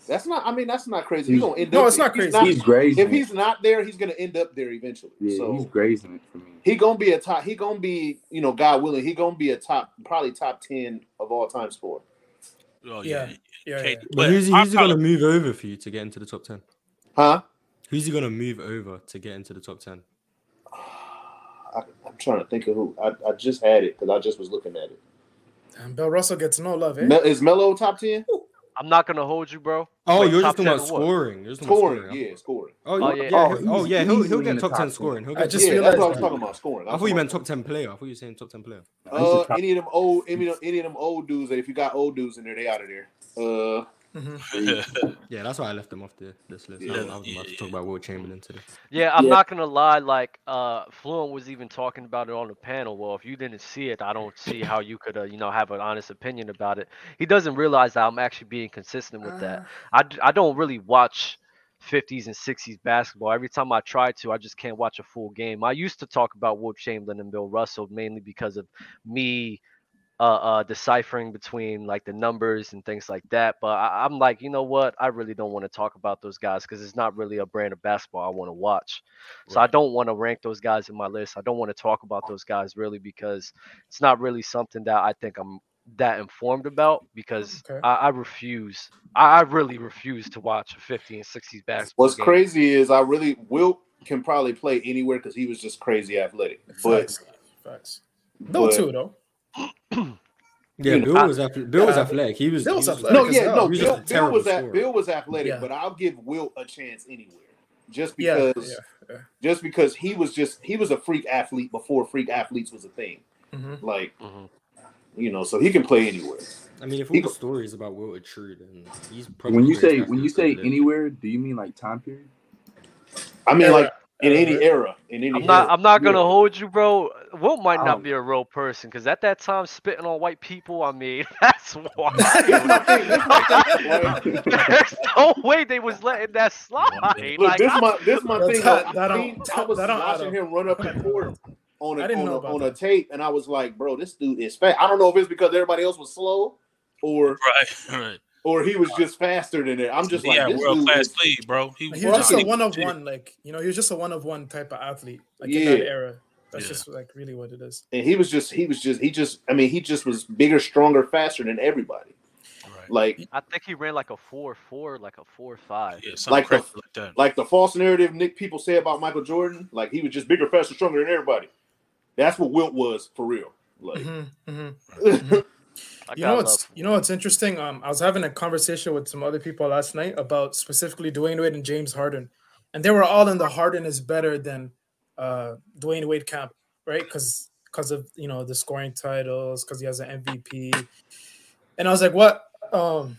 That's not. I mean, that's not crazy. He's gonna end No, up, it's not if he's crazy. He's grazing. if he's not there, he's gonna end up there eventually. yeah, so he's grazing it for me. he gonna be a top. He gonna be, you know, God willing, he gonna be a top, probably top ten of all time scorer. Oh Yeah, yeah. yeah, Okay, yeah. But but who's, I'm who's he going to move over for you to get into the top 10? Huh? Who's he going to move over to get into the top 10? I, I'm trying to think of who. I, I just had it because I just was looking at it. And Bill Russell gets no love, eh? Me- is Melo top ten? I'm not gonna hold you, bro. Oh, Wait, you're just talking about scoring. You're just Scoring, scoring. yeah, scoring. Oh, Oh, yeah, yeah. yeah, Oh, he'll- oh, yeah, he'll, he'll get top top 10 10. scoring. He'll I get just yeah, that's what I was talking about. Scoring. I thought you meant top 10 player. I thought you were saying top 10 player. Uh, any of them old, any, of- any of them old dudes. That if you got old dudes in there, they out of there. Uh, Mhm. Yeah, that's why I left them off the, this list. Yeah. I, I was about to talk about Wilt Chamberlain today. Yeah, I'm Yeah. not gonna lie. Like, uh, Fluent was even talking about it on the panel. Well, if you didn't see it, I don't see how you could, uh, you know, have an honest opinion about it. He doesn't realize that I'm actually being consistent with that. I, I don't really watch 50s and 60s basketball. Every time I try to, I just can't watch a full game. I used to talk about Wilt Chamberlain and Bill Russell mainly because of me uh, uh, deciphering between like the numbers and things like that. But I, I'm like, you know what? I really don't want to talk about those guys because it's not really a brand of basketball I want to watch. So I don't want to rank those guys in my list. I don't want to talk about those guys really because it's not really something that I think I'm that informed about because Okay. I, I refuse. I, I really refuse to watch a 50 and 60s basketball. what's game. crazy is I really will can probably play anywhere because he was just crazy athletic. But Facts. Facts. Bill but- too, though. Yeah, Bill I- was ath- Bill was athletic. He was. Bill was was athletic. no, yeah, no, Bill, just Bill was at. Bill was athletic, Yeah. but I'll give Wilt a chance anywhere. Just because yeah, yeah. just because he was just he was a freak athlete before freak athletes was a thing. Mhm. Like, Mhm. you know, so he can play anywhere. I mean, if He all the go- stories about Wilt are true, then he's probably. When you say when you say anywhere, do you mean like time period? I mean, Era, like in any era, in any I'm not. era. I'm not gonna Yeah. hold you, bro. Wilt might not don't- be a real person because at that time, spitting on white people. I mean, that's wild. This my thing, this my thing, boy. There's no way they was letting that slide. Look, Like, this I- my this my That's thing. not- though. that I, don't- I was that don't watching him run up the court on a I didn't on, a, on a tape, and I was like, bro, this dude is fast. I don't know if it's because everybody else was slow, or Right, right. Or he was just faster than it. I'm just like, yeah, this world class is- speed, bro. He, He was just a one of one, like you know, he was just a one of one type of athlete, like in Yeah. that era. That's Yeah. just like really what it is. and he was just he was just he just I mean he just was bigger, stronger, faster than everybody. Right. Like I think he ran like a four four, like a four five. Yeah, like the- like that. like the false narrative Nick people say about Michael Jordan, like he was just bigger, faster, stronger than everybody. That's what Wilt was for real. Like Mhm, mhm. I You know love what's you know what's interesting? Um, I was having a conversation with some other people last night about specifically Dwyane Wade and James Harden, and they were all in the Harden is better than uh Dwyane Wade camp, right? Because because of you know the scoring titles, because he has an MVP, and I was like, what? Um,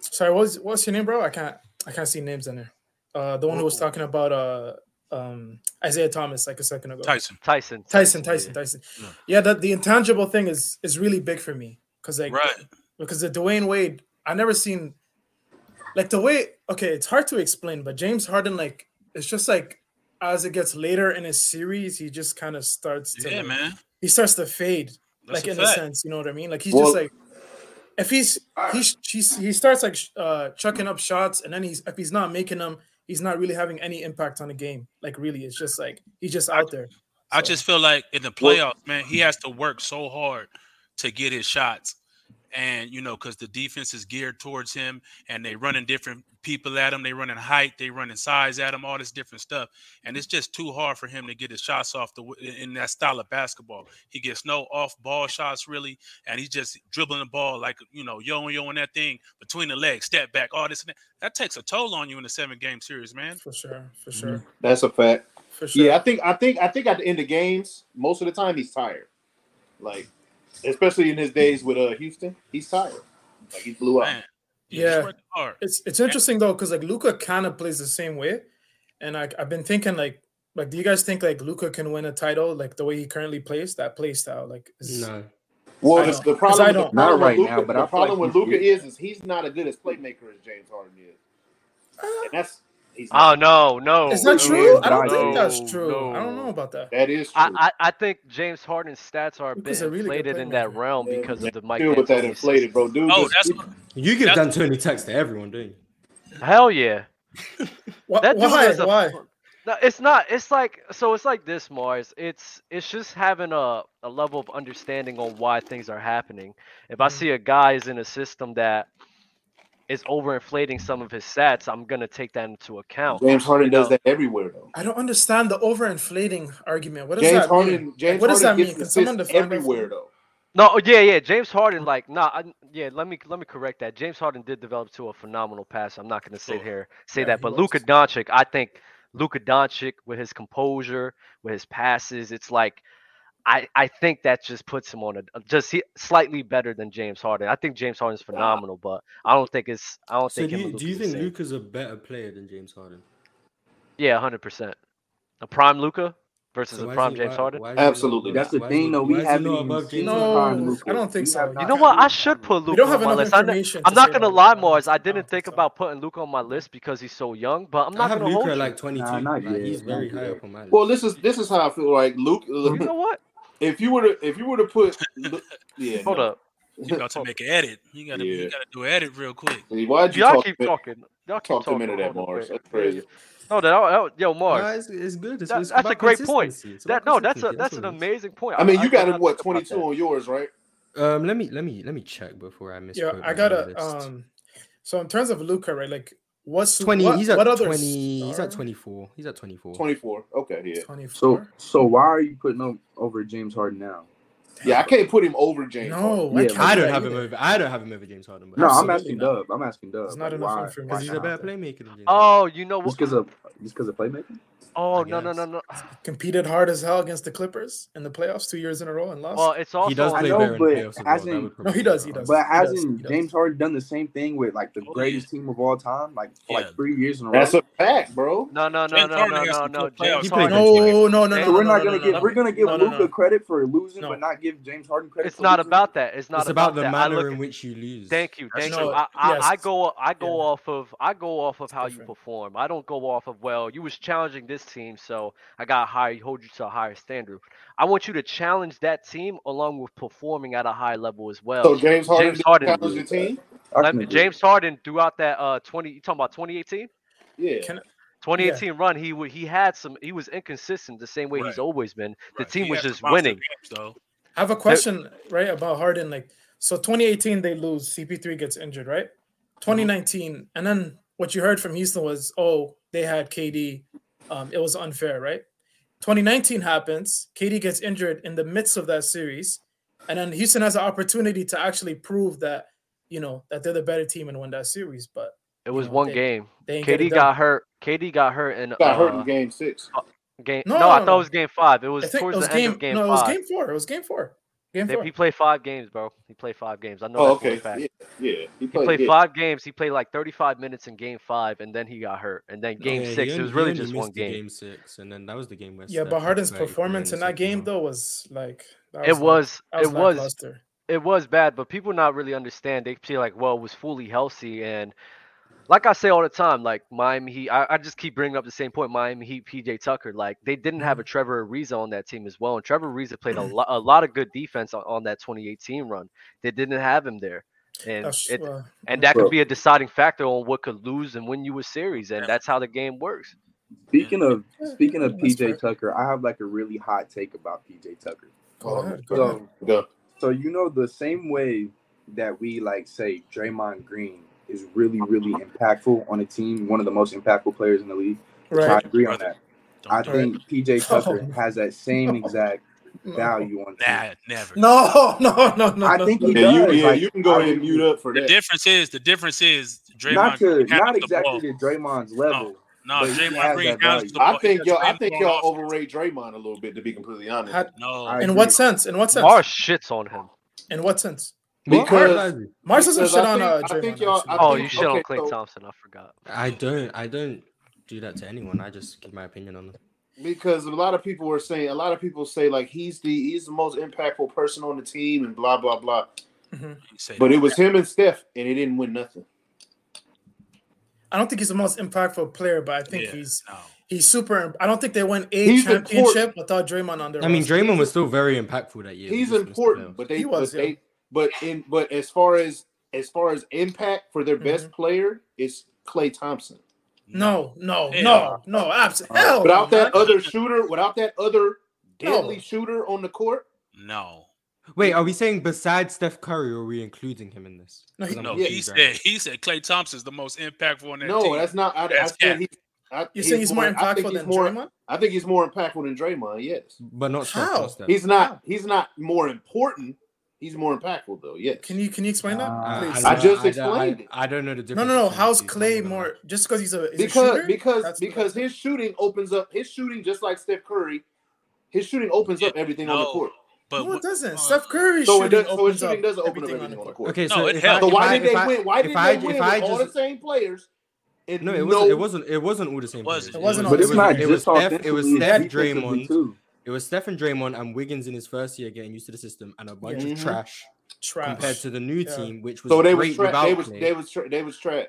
sorry, what's what's your name, bro? I can't I can't see names in there. Uh, the one who was talking about uh um Isaiah Thomas like a second ago. Tyson. Tyson. Tyson, yeah. Tyson, Tyson. Yeah. Yeah, that the intangible thing is is really big for me because like Right. because the Dwyane Wade, I never seen like the way. Okay, it's hard to explain, but James Harden, like, it's just like as it gets later in his series, he just kind of starts to Yeah, like, man. he starts to fade, That's like a in a sense, you know what I mean? Like he's Well- just like if he's he's he's he starts like uh chucking up shots, and then he's if he's not making them, he's not really having any impact on the game. Like really, it's just like he's just out there. I just feel like in the playoffs, man, he has to work so hard to get his shots. and you know because the defense is geared towards him and they running different people at him they running height they running size at him all this different stuff and it's just too hard for him to get his shots off the in that style of basketball he gets no off ball shots really and he's just dribbling the ball like you know yo and yo and that thing between the legs step back all this and that. that takes a toll on you in a seven game series man for sure for mm-hmm. sure That's a fact. for sure. Yeah, I think I think I think at the end of games, most of the time he's tired. Like, especially in his days with uh Houston, he's tired. Like he blew up. Yeah. It's it's interesting though because like Luka kind of plays the same way, and I I've been thinking like like do you guys think like Luka can win a title like the way he currently plays that play style like is, No. Well, I the, don't- problem, I don't. Not problem right with now, but the I problem like with Luka is. is is he's not as good as playmaker as James Harden is. And that's he's Oh no, no. is that true? I don't think that's true. no. I don't know about that. that is true. I, I, I think James Harden's stats are a bit a really inflated in that realm Yeah, because of the Mike Deal with that inflated, bro. Dude, oh just- that's what, You give That's- D'Antoni text to everyone, don't you? Hell yeah. Why? That dude Why? a Why? No, it's not. It's like so. It's like this, Marz. It's it's just having a, a level of understanding on why things are happening. If I Mhm. see a guy is in a system that is overinflating some of his stats, I'm gonna take that into account. James Harden you does that everywhere though. I don't understand the overinflating argument. What does James that Harden, mean? James what does Harden that mean? gets Can assists someone define everywhere though. No, yeah, yeah. James Harden, like, nah, I, yeah. Let me let me correct that. James Harden did develop to a phenomenal passer. I'm not gonna sit Sure. here say Yeah, that, he but was. Luka Doncic, I think Luka Doncic with his composure, with his passes, it's like. I, I think that just puts him on a just he, slightly better than James Harden. I think James Harden's phenomenal, but I don't think it's I don't So think do you, and do you Luka's think same. Luka's a better player than James Harden? Yeah, hundred percent. A prime Luka versus So a prime he- James why- Harden. why is he not Absolutely. That's the thing, he- though. We haven't not above James No, Harden? prime Luka. I don't think We so. have You know what? I should put Luka. Luca on my list. I, information. I'm not gonna lie, I Marz. I didn't think about putting Luka on my list because he's so young, but I'm not gonna Luka hold at like 22. Nah, like, he's very high yet. up on my list. Well, this is this is how I feel like Luke. You know what? If you were to if you were to put, yeah, Hold no. up. you got to make an edit you gotta Yeah. you gotta do an edit real quick Why'd you Y'all talk? keep to- talking. Y'all keep Talk to talking. me to that, Marz. That's crazy. No, that, that yo No, Marz. it's, it's good. It's, That, it's that's a great point. consistency. It's about That no, that's a consistency. that's an what it is. amazing point. I mean, you did got not it. What think about 22 that. on yours, right? Um, let me let me let me check before I miss. Yeah. I gotta. list. Um, so in terms of Luka, right? Like, what's 20 What, he's at what other 20 he's at 24 he's at 24 24. Okay, yeah. So, 24. so so why are you putting him over James Harden now? Yeah, I can't put him over James. No, Harden. I Yeah, i do don't that have him over i don't have him over james harden but No, I'm asking not. Dub. I'm asking Dub. There's not Like, enough why? information why because he's a out better playmaker than james. Oh, you know what? Just what? because of just because of playmaking? Oh no no no no. Competed hard as hell against the Clippers in the playoffs two years in a row and lost. Well, it's also he does play know, better in playoffs as well. Hasn't- no, he does. He does. But he hasn't he does. James Harden done the same thing with like the Oh, greatest team of all time, like for Yeah. like three years in a row? That's a fact, bro. No no no James no Harden no has no some no. good playoff James He played Harden. good No, no, no, no, James- so no, we're no, not no, gonna no, give no. we're gonna give No, no, Luka no. credit for losing, No. but not give James Harden credit. It's for not losing? about that. It's not it's about about the that. I manner look in at- which you lose Thank you, That's thank true. you. I, I, Yes. I go I go Yeah. off of I go off of how you Different. perform. I don't go off of well, you was challenging this team, so I got high hold you to a higher standard. I want you to challenge that team along with performing at a high level as well. So James Harden, James Harden- challenge the team. I Let me- James Harden throughout that uh 20 you talking about 2018? Yeah. Can 2018 run, he wa- he had some he was inconsistent the same way he's always been. The Right. team He was just winning. games, though. I have a question, right, about Harden. Like, so 2018 they lose, CP3 gets injured, right? 2019, and then what you heard from Houston was, oh, they had KD. Um, it was unfair, right? 2019 happens, KD gets injured in the midst of that series, and then Houston has an opportunity to actually prove that, you know, that they're the better team and win that series. But It you was know, one they- game. they ain't get it KD got hurt. KD got hurt in Got hurt uh, in game six. game. No, No, I thought no. it was game five. It was towards it was the end of game no, it was five. game four. It was game four. Game They- four. he played five games, bro. He played five games. I know Oh, that for a okay. fact. Yeah, yeah. He He played. played yeah. five games. He played like 35 minutes in game five, and then he got hurt. And then game oh, Yeah, six, it was really just one game. game six and then that was the game where Yeah, but Harden's 34 performance in that second game half. though was like that It like- was, that it was, lackluster. it was bad, but people not really understand. They feel like, well, it was fully healthy, and like I say all the time, like Miami Heat, I, I just keep bringing up the same point. Miami Heat, PJ Tucker, like they didn't have a mm-hmm. Trevor Ariza on that team as well, and Trevor Ariza played a, mm-hmm. lo- a lot of good defense on, on, that 2018 run. They didn't have him there, and it, and that could be a deciding factor on what could lose and win you a series, and that's how the game works. Speaking of speaking of PJ Tucker, I have like a really hot take about PJ Tucker. Go ahead, um, go ahead. So, so you know the same way that we like say Draymond Green is really, really impactful on a team. One of the most impactful players in the league. Right. I agree on that. Don't I think it. PJ Tucker oh. has that same exact no. value on that. Nah, never. No, no, no, no. I think no. he yeah, does. You, yeah, like, you can go I ahead and mute up for the that. The difference is the difference is Draymond not to, not exactly to Draymond's level. No. No, Draymond brings down I think y'all, I think y'all overrate Draymond a little bit, to be completely honest. I, no, in what sense? In what sense? Our shits on him. In what sense? Because well, Marz doesn't shit on uh, think y'all, oh, you shit okay, on Klay so, Thompson. I forgot. I don't. I don't do that to anyone. I just give my opinion on them. Because a lot of people were saying, a lot of people say like he's the he's the most impactful person on the team and blah blah blah. Mm-hmm. But it was him and Steph, and he didn't win nothing. I don't think he's the most impactful player, but I think yeah. he's no. he's super. I don't think they won a he's championship without Draymond on. I mean, Draymond was still very impactful that year. He's important, but they he was, but yeah. they but in but as far as as far as impact for their best mm-hmm. player, it's Klay Thompson. No, no, no, no, absolutely. Uh, without that other shooter, without that other deadly no. shooter on the court, no. Wait, are we saying besides Steph Curry, are we including him in this? No, no he said he said Klay Thompson's the most impactful on that no, team. that's not. I, that's I said he, I, You're saying he's more, more impactful than more, Draymond? I think he's more impactful than Draymond. Yes, but not How? Steph. He's not. How? He's not more important. He's more impactful though. Yeah. Can you can you explain that? Uh, I, I, just I, explained I, it. I don't know the difference. No, no, no. How's Klay more? Just because he's a because a because That's because his shooting opens up his shooting just like Steph Curry, his shooting opens up everything no. on the court. But no, it doesn't. Uh, Steph Curry so shooting, it does, so his shooting doesn't open up everything on the court. Okay, so, no, if, so why did they win? Why did they win with all the same players? no, it wasn't. It wasn't. It wasn't all the same. It wasn't. It wasn't. But it's not. It was Steph. It was Steph. Draymond. It was Steph and Draymond and Wiggins in his first year getting used to the system and a bunch yeah. of trash, trash compared to the new yeah. team, which was so they great was tra- they was, they was, tra- they was trash.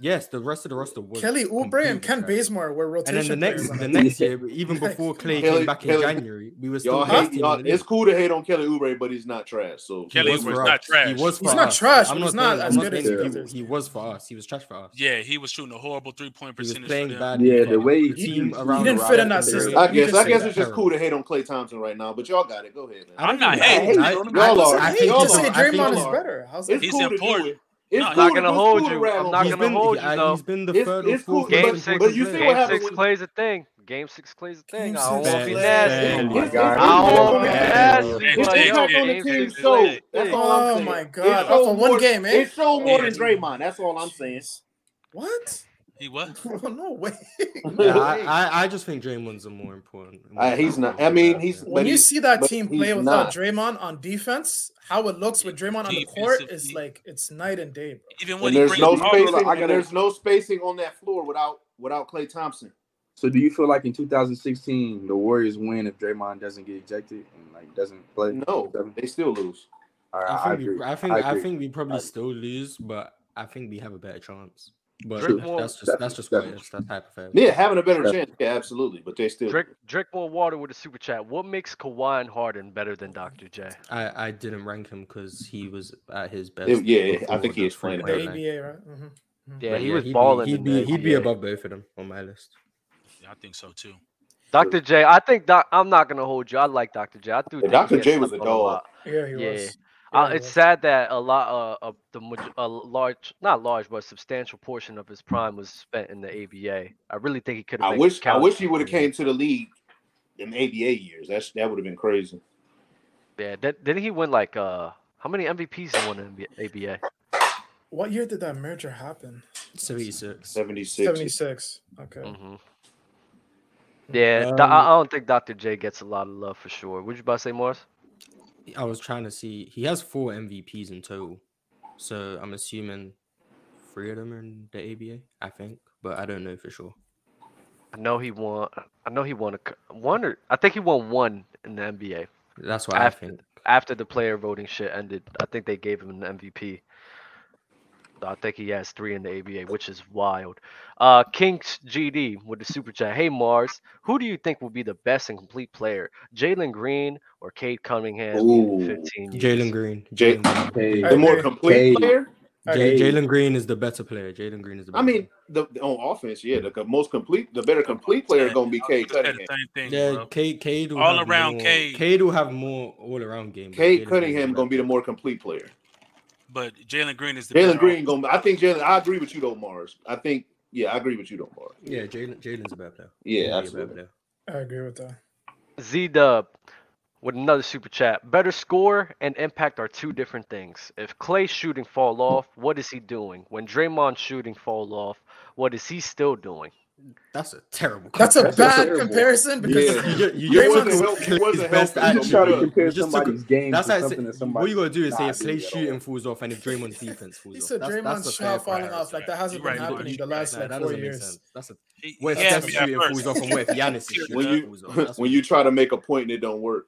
Yes, the rest of the roster was Kelly Oubre and Ken trash. Bazemore were rotation. And then the next, the next year, even before Klay Kelly, came back Kelly, in January, we were still. Hate, it's cool to hate on Kelly Oubre, but he's not trash. So Kelly Oubre's not trash. He was. he's not trash. I'm not, not as good as he, was. he was for us. He was trash for us. Yeah, he was shooting a horrible three point percentage. He was bad. Yeah, the way the team he, around he didn't fit in that system. I guess. I guess it's just cool to hate on Klay Thompson right now, but y'all got it. Go ahead, man. I'm not hating. Y'all are. hating. Just saying say Draymond is better. It's cool to do. It's no, not gonna hold you. I'm not gonna hold you. Though. He's been the it's, third it's cool. Game six, but you see game what six plays a thing. Game six plays a thing. I won't be nasty. Oh my god. I won't be nasty. It's impact on the team. So that's all I'm saying. Oh my god. That's one game, man. It's so more than Draymond. That's all I'm saying. What? He was no way. no yeah, way. I, I just think Draymond's a more important. Uh, he's not. I mean, he's when you see that team play without not. Draymond on defense, how it looks with Draymond on the court is like it's night and day. Bro. Even when there's no spacing, like, got, there's no spacing on that floor without without Klay Thompson. So, do you feel like in 2016 the Warriors win if Draymond doesn't get ejected and like doesn't play? No, they still lose. I, think I, we, I, think I, I think we probably still lose, but I think we have a better chance. But Drake that's, that's just that's just that's, that's, that's type of Yeah, having a better chance. Yeah, absolutely. But they still drink. Drink more water with a super chat. What makes Kawhi and Harden better than Dr. J? I, I didn't rank him because he was at his best. It, yeah, I think he explained playing ABA, right? Mm-hmm, mm-hmm. Yeah, but he yeah, was he'd balling. Be, he'd be he'd be above both of them on my list. Yeah, I think so too. Dr. J, I think doc, I'm not gonna hold you. I like Dr. J. I threw Dr. J was a dog. Yeah, he yeah. was. Uh, it's sad that a lot of the a large, not large, but substantial portion of his prime was spent in the ABA. I really think he could have. I wish I wish he would have came to the league in ABA years. That's that would have been crazy. Yeah, that, didn't he win like uh how many MVPs he won in the ABA? What year did that merger happen? 76. 76. 76. Okay. Mm-hmm. Yeah, um, I don't think Dr. J gets a lot of love for sure. Would you about to say Morris? I was trying to see he has four MVPs in total, so I'm assuming three of them are in the ABA. I think, but I don't know for sure. I know he won. I know he won a one or I think he won one in the NBA. That's what after, I think. After the player voting shit ended, I think they gave him an MVP. I think he has three in the ABA, which is wild. Uh, Kinks GD with the super chat. Hey Marz, who do you think will be the best and complete player, Jalen Green or Cade Cunningham? Fifteen. Jalen Green. J- hey. the more complete hey. player. Jalen Green is the better player. Jalen Green is the. Better I mean, the on offense, yeah, the most complete, the better complete player is gonna be Cade Cunningham. Same thing, yeah. Cade, Cade all around more, Cade. Cade will have more all around game. Cade, Cunningham gonna be the more complete player but Jalen Green is the better Jalen Green going. I think Jalen. I agree with you though, Marz. I think. Yeah, I agree with you though, Marz. Yeah, Jalen Jalen's a better player. Yeah, He'll be absolutely. I agree with that. Z Dub with another super chat. Better score and impact are two different things. If Klay's shooting fall off, what is he doing? When Draymond's shooting fall off, what is he still doing? That's a terrible. That's a comparison. bad terrible. comparison because Yeah. You just, you He just wasn't took help- he wasn't best helping. You Actually, try to compare You just took- somebody's game That's to like something say, that what you gotta do is say not if Klay's shooting falls off and if Draymond's defense falls he off. said That's, that's Draymond's shot falling off. Like that hasn't You're been right, happening Marge. the last Nah, like four years. sense. That's a He- where Steph's shooting falls off and where Giannis is When shooting you falls off. When you try to make a point and it don't work.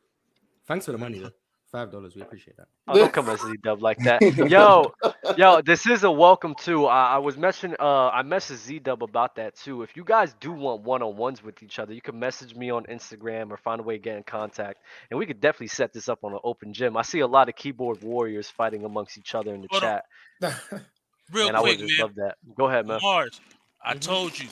Thanks for the money though. Five dollars, we appreciate that. Oh, don't come as Z Dub like that. Yo, yo, this is a welcome too. I, I was mentioning, uh, I messaged Z Dub about that too. If you guys do want one on ones with each other, you can message me on Instagram or find a way to get in contact, and we could definitely set this up on an open gym. I see a lot of keyboard warriors fighting amongst each other in the Hold chat, Real and I would quick, just man. love that. Go ahead, man. Mars, I Mhm. told you,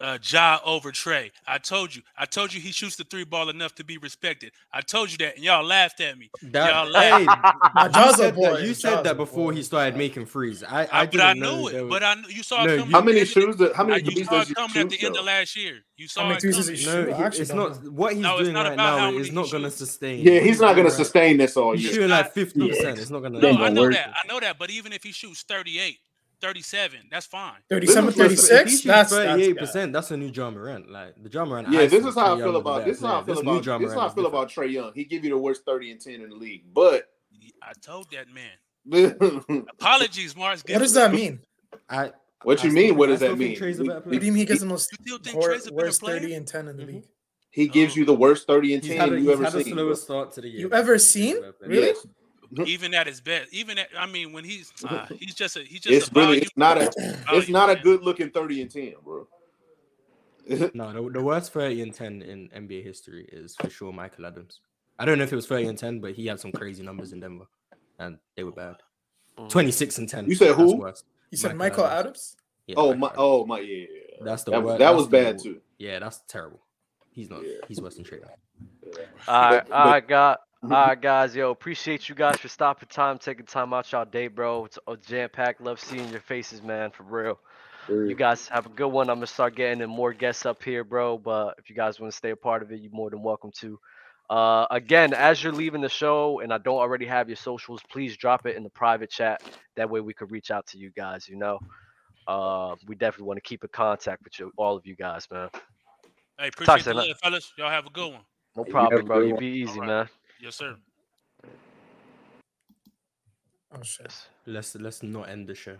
uh, Ja over Trae. I told you. I told you he shoots the three ball enough to be respected. I told you that, and y'all laughed at me. That, Y'all hey, Nah, you said boy. that, you said that before boy. he started making threes. I, I, I, but I didn't know knew it. was- But I knew you saw No, it you- coming. How many at the- shoes? That, how many You threes saw it he coming at the shoot? end of last year. You saw how many it threes coming. he No, he, actually it's don't what he's No, doing not right now is not gonna sustain. Yeah, he's not gonna sustain this all year. shooting like not- fifty percent. It's not gonna. No, ain't I gonna know that. I know that. But even if he shoots 38, 37, that's fine. 37, Listen, If he 36. shoots That's 38%. that's a new Ja Morant. Like the Ja Morant. Yeah, this is how I feel Young was a about this. Is how I feel This about this. Is how I feel about Trae Young. He give you the worst thirty and ten in the league, but I told that man. Apologies, Marz. what does that mean? different. what I, you I mean? still- What does that mean? Trae's a What do you mean he gets the most You still think wor- Trae's a worst player? 30 and 10 in the Mhm. league? He gives Oh. you the worst thirty and ten you ever seen. slower bro. start to the year. You ever still think he's a seen? better player. Really? Yes. Even at his best. Even at, I mean, when he's uh, he's just a he's just It's a really it's not a it's volume not a good looking thirty and ten, bro. No, the, the worst 30 and 10 in NBA history is for sure Michael Adams. I don't know if it was 30 and 10, but he had some crazy numbers in Denver and they were bad. Mhm. 26 and 10. You said who? worse. You said Michael Michael Adams. Adams? Yeah, oh Michael my Adams. oh my yeah, yeah, yeah. That's the that, wor- that was bad wor- too. Yeah, that's terrible. He's not. Yeah. He's worse than Trae. Young. All right, But- all right, got. All right, guys. Yo, appreciate you guys for stopping time, taking time out y'all day, bro. It's a jam packed. Love seeing your faces, man, for real. You guys have a good one. I'm gonna start getting in more guests up here, bro. But if you guys want to stay a part of it, you're more than welcome to. Uh, again, as you're leaving the show, and I don't already have your socials, please drop it in the private chat. That way we could reach out to you guys. You know, uh, we definitely want to keep in contact with you, all of you guys, man. Hey, appreciate to the love, fellas. Y'all have a good one. No problem, have bro. You be easy, All right. man. Yes, sir. Oh shit. Yes. Let's let's not end the show.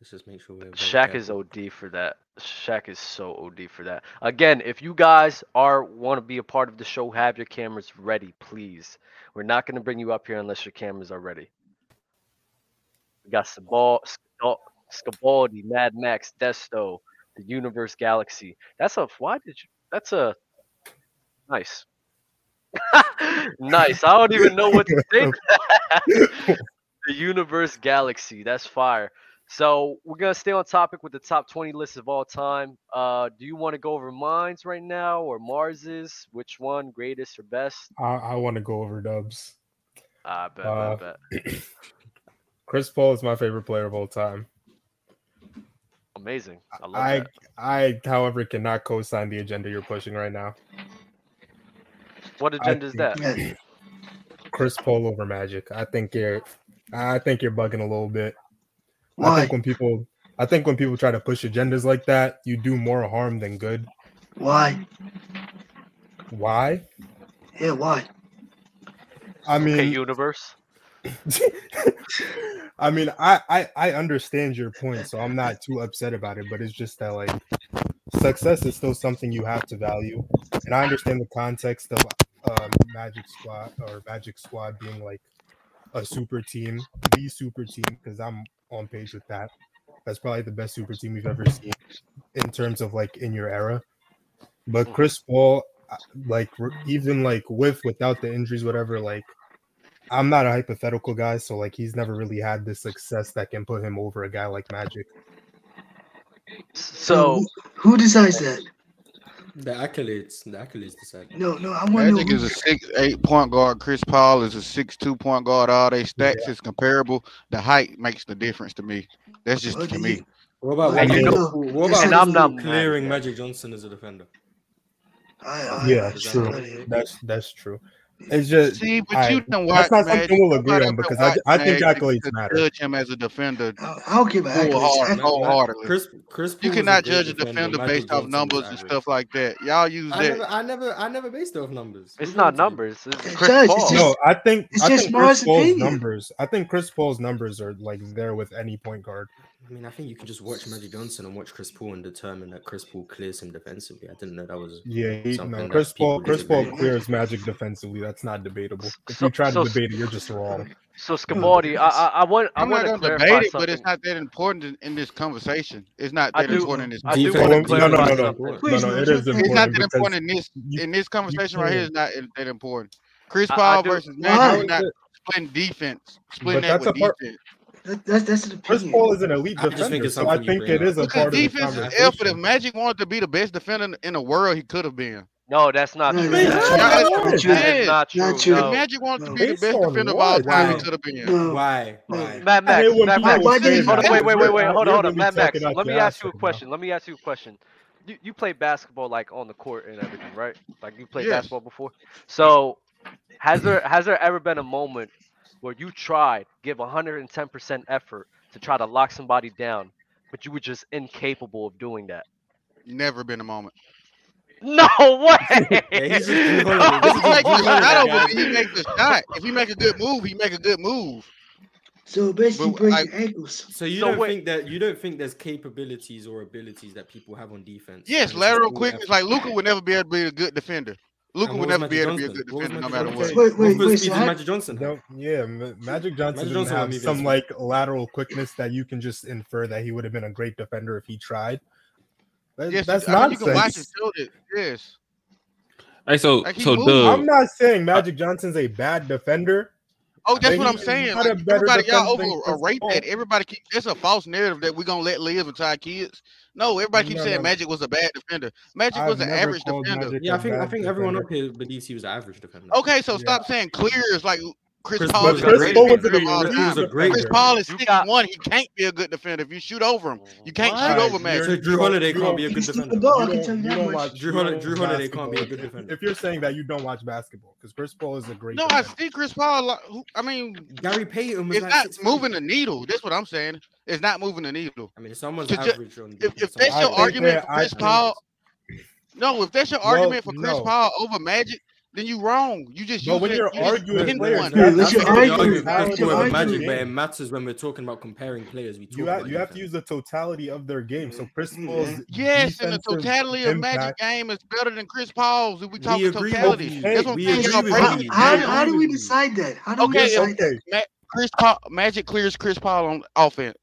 Let's just make sure we're. very Shaq is. OD for that. Shaq is so OD for that. Again, if you guys are want to be a part of the show, have your cameras ready, please. We're not going to bring you up here unless your cameras are ready. We got Sabal, Scal- Scabaldi, Mad Max, Desto, the Universe Galaxy. That's a why did you? That's a nice. nice. I don't even know what to think. the Universe Galaxy. That's fire. So we're gonna stay on topic with the top 20 lists of all time. Uh, do you want to go over mine's right now or Marz's? Which one, greatest or best? I, I want to go over Dubs. I bet, Uh, bet, bet. Chris Paul is my favorite player of all time. Amazing. I love I. I, however, cannot co-sign the agenda you're pushing right now. What I agenda is think that? Chris Paul over Magic. I think you're, I think you're bugging a little bit. I Why? think when people, I think when people try to push agendas like that, you do more harm than good. Why? Why? Yeah, why? I mean, Okay, universe. I mean, I, I I understand your point, so I'm not too upset about it. But it's just that like success is still something you have to value, and I understand the context of um, Magic Squad or Magic Squad being like a super team, the super team, because I'm on page with that. That's probably the best super team we've ever seen in terms of like in your era. But Chris Paul, uh, like even like with without the injuries, whatever, like I'm not a hypothetical guy, so like he's never really had the success that can put him over a guy like Magic. So who, who decides that? The accolades, the accolades decide. No, no, I want to Magic know. is a six eight point guard. Chris Paul is a six two point guard. All they stats is comparable. The height makes the difference to me. That's just What to me. you- What about what you about, know- what about and I'm not clearing mad, Magic Johnson as a defender? I, I, Yeah, I, true. That's that's true. It's just See, but I- you don't watch that's not Magic. something we'll agree on ever because I, I think Magic accolades to matter. Judge him as a defender. I, I don't give an accolades. Wholehearted, I- wholeheartedly. Chris Chris You cannot great judge a defender. defender based off numbers and average. stuff like that. Y'all use I that. never, I never, I never based off numbers. It's Who not gave it to you? numbers. It's It's Chris just- Paul. it's No, I think It's I just think Chris Paul's opinion. numbers. I think Chris Paul's numbers are like there with any point guard. I mean, I think you can just watch Magic Johnson and watch Chris Paul and determine that Chris Paul clears him defensively. I didn't know that was Yeah, he, no, Chris Paul. Chris Paul disagree. clears Magic defensively. That's not debatable. If So- you try to so- debate it, you're just wrong. So Scabaldi, I, I, I want I I'm want not to gonna debate it, something. but it's not that important in, in this conversation. It's not that do- important in this. I do want to no, no, no, no, no, Please, no. no, It is it's It's not that important in this you- in this conversation right here. Is not that important. Chris I- I Paul versus Magic is not splitting defense, splitting But that with a part- defense. That, that's that's an Chris. Paul is an elite I just think defender, it's so I something you think bring it is a. Because part of the defense is effort. If. Magic wanted to be the best defender in- in the world, he could have been. No, that's not No, true. that's That's not not true. true. Not true. That is not true. Not true. If No. Magic wanted to No. be the best defender of all time, he could have been. No. Why? No. Why? Mad I Max, hate when Mad Max. Why Hold on, wait, wait, wait, wait. Hold on, hold on. really Mad Max. Let me ask you a question. Let me ask you a question. You you play basketball like on the court and everything, right? Like you played Yes. basketball before. So has there has there ever been a moment where you tried give 110% effort to try to lock somebody down, but you were just incapable of doing that? Never been a moment. No way. Yeah, he's just Jrue Holiday. He just makes Drew a shot over He makes a shot. If he make a good move, he make a good move. So basically But breaking I- ankles. So you So don't wait- think that you don't think there's capabilities or abilities that people have on defense? Yes, and it's lateral quickness. Like Luka would never be able to be a good defender. Luka would what was never be Magic able to be a good defender no matter what. Wait, wait, What was wait. So how, Magic Johnson? No, yeah, Ma- Magic Johnson didn't Johnson would have be some Vince. like lateral quickness that you can just infer that he would have been a great defender if he tried. That- Yes, that's I mean, you can watch and nonsense. show. Yes. Hey, so Like, he so moved. Doug, I'm not saying Magic Johnson's a bad defender. Oh, that's what I'm saying. Like, everybody, y'all defender than Chris overrate that. Everybody keep It's a false narrative that we're gonna let live into our kids. No, everybody keeps No, saying no. Magic was a bad defender. Magic I've was an average defender. Magic Yeah, I a think I bad think everyone up here believes he was an average defender. Okay, so Yeah. stop saying clear is like Chris, Chris Paul Paul is was a Chris great greatest Paul was defender. a defender of all elite He was a great Chris. Paul is You six got- one. He can't be a good defender if you shoot over him. You can't shoot Guys, over you're- Magic. So Jrue you don't- Holiday can't be a good defender. Ball, I you don't, you you don't watch. Jrue you Holiday, Jrue watch Holiday can't be a good If, defender. if you're saying that you don't watch basketball, because Chris Paul is a great No, I see Chris Paul. Who, I mean, Gary Payton was it's like not six moving the needle. That's what I'm saying. It's not moving the needle. I mean, someone's To ju- average on If, defense. if that's your argument for Chris Paul, no, if that's your argument for Chris. Paul over Magic, then you're wrong. You just But use when it- you're you arguing pin players, one. Yeah, that's let's That's your not the argument. argument That's with your. Magic, but it matters when we're talking about comparing players. We talk You have you have to use the totality of their game. So Chris mm-hmm. Paul's Yes, and the defensive totality of Magic game is better than Chris Paul's. If we We talk agree with totality, you. that's what I'm We saying. agree Y'all with breaking you. it How, how do we decide that? How do we Okay, decide Okay, Ma- Chris Paul, Magic clears Chris Paul on offense.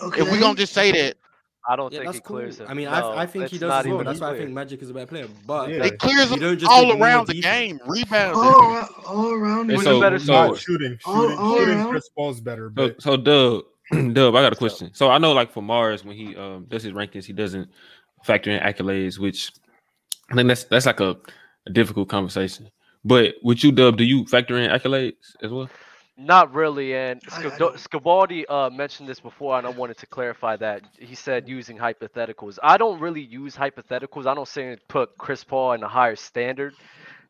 Okay, If we're gonna just say that, I don't Yeah, think that's he cool. clears him. I mean, No, I, I think he does not as well. even That's why I think Magic is a better player. But Yeah. it clears you him all around the game, rebounds. all around, all around. Hey, Who's the the so better so not scorer? shooting. All- Shooting, all shooting. around. Chris Paul's better, so, but so Doug, Dub, I got a question. So I know, like for Mars, when he um, does his rankings, he doesn't factor in accolades, which I think that's that's like a, a difficult conversation. But with you, Dub, do you factor in accolades as well? Not really, and I- I Sc- don't- Scabaldi uh, mentioned this before, and I wanted to clarify that. He said using hypotheticals. I don't really use hypotheticals. I don't say and put Chris Paul in a higher standard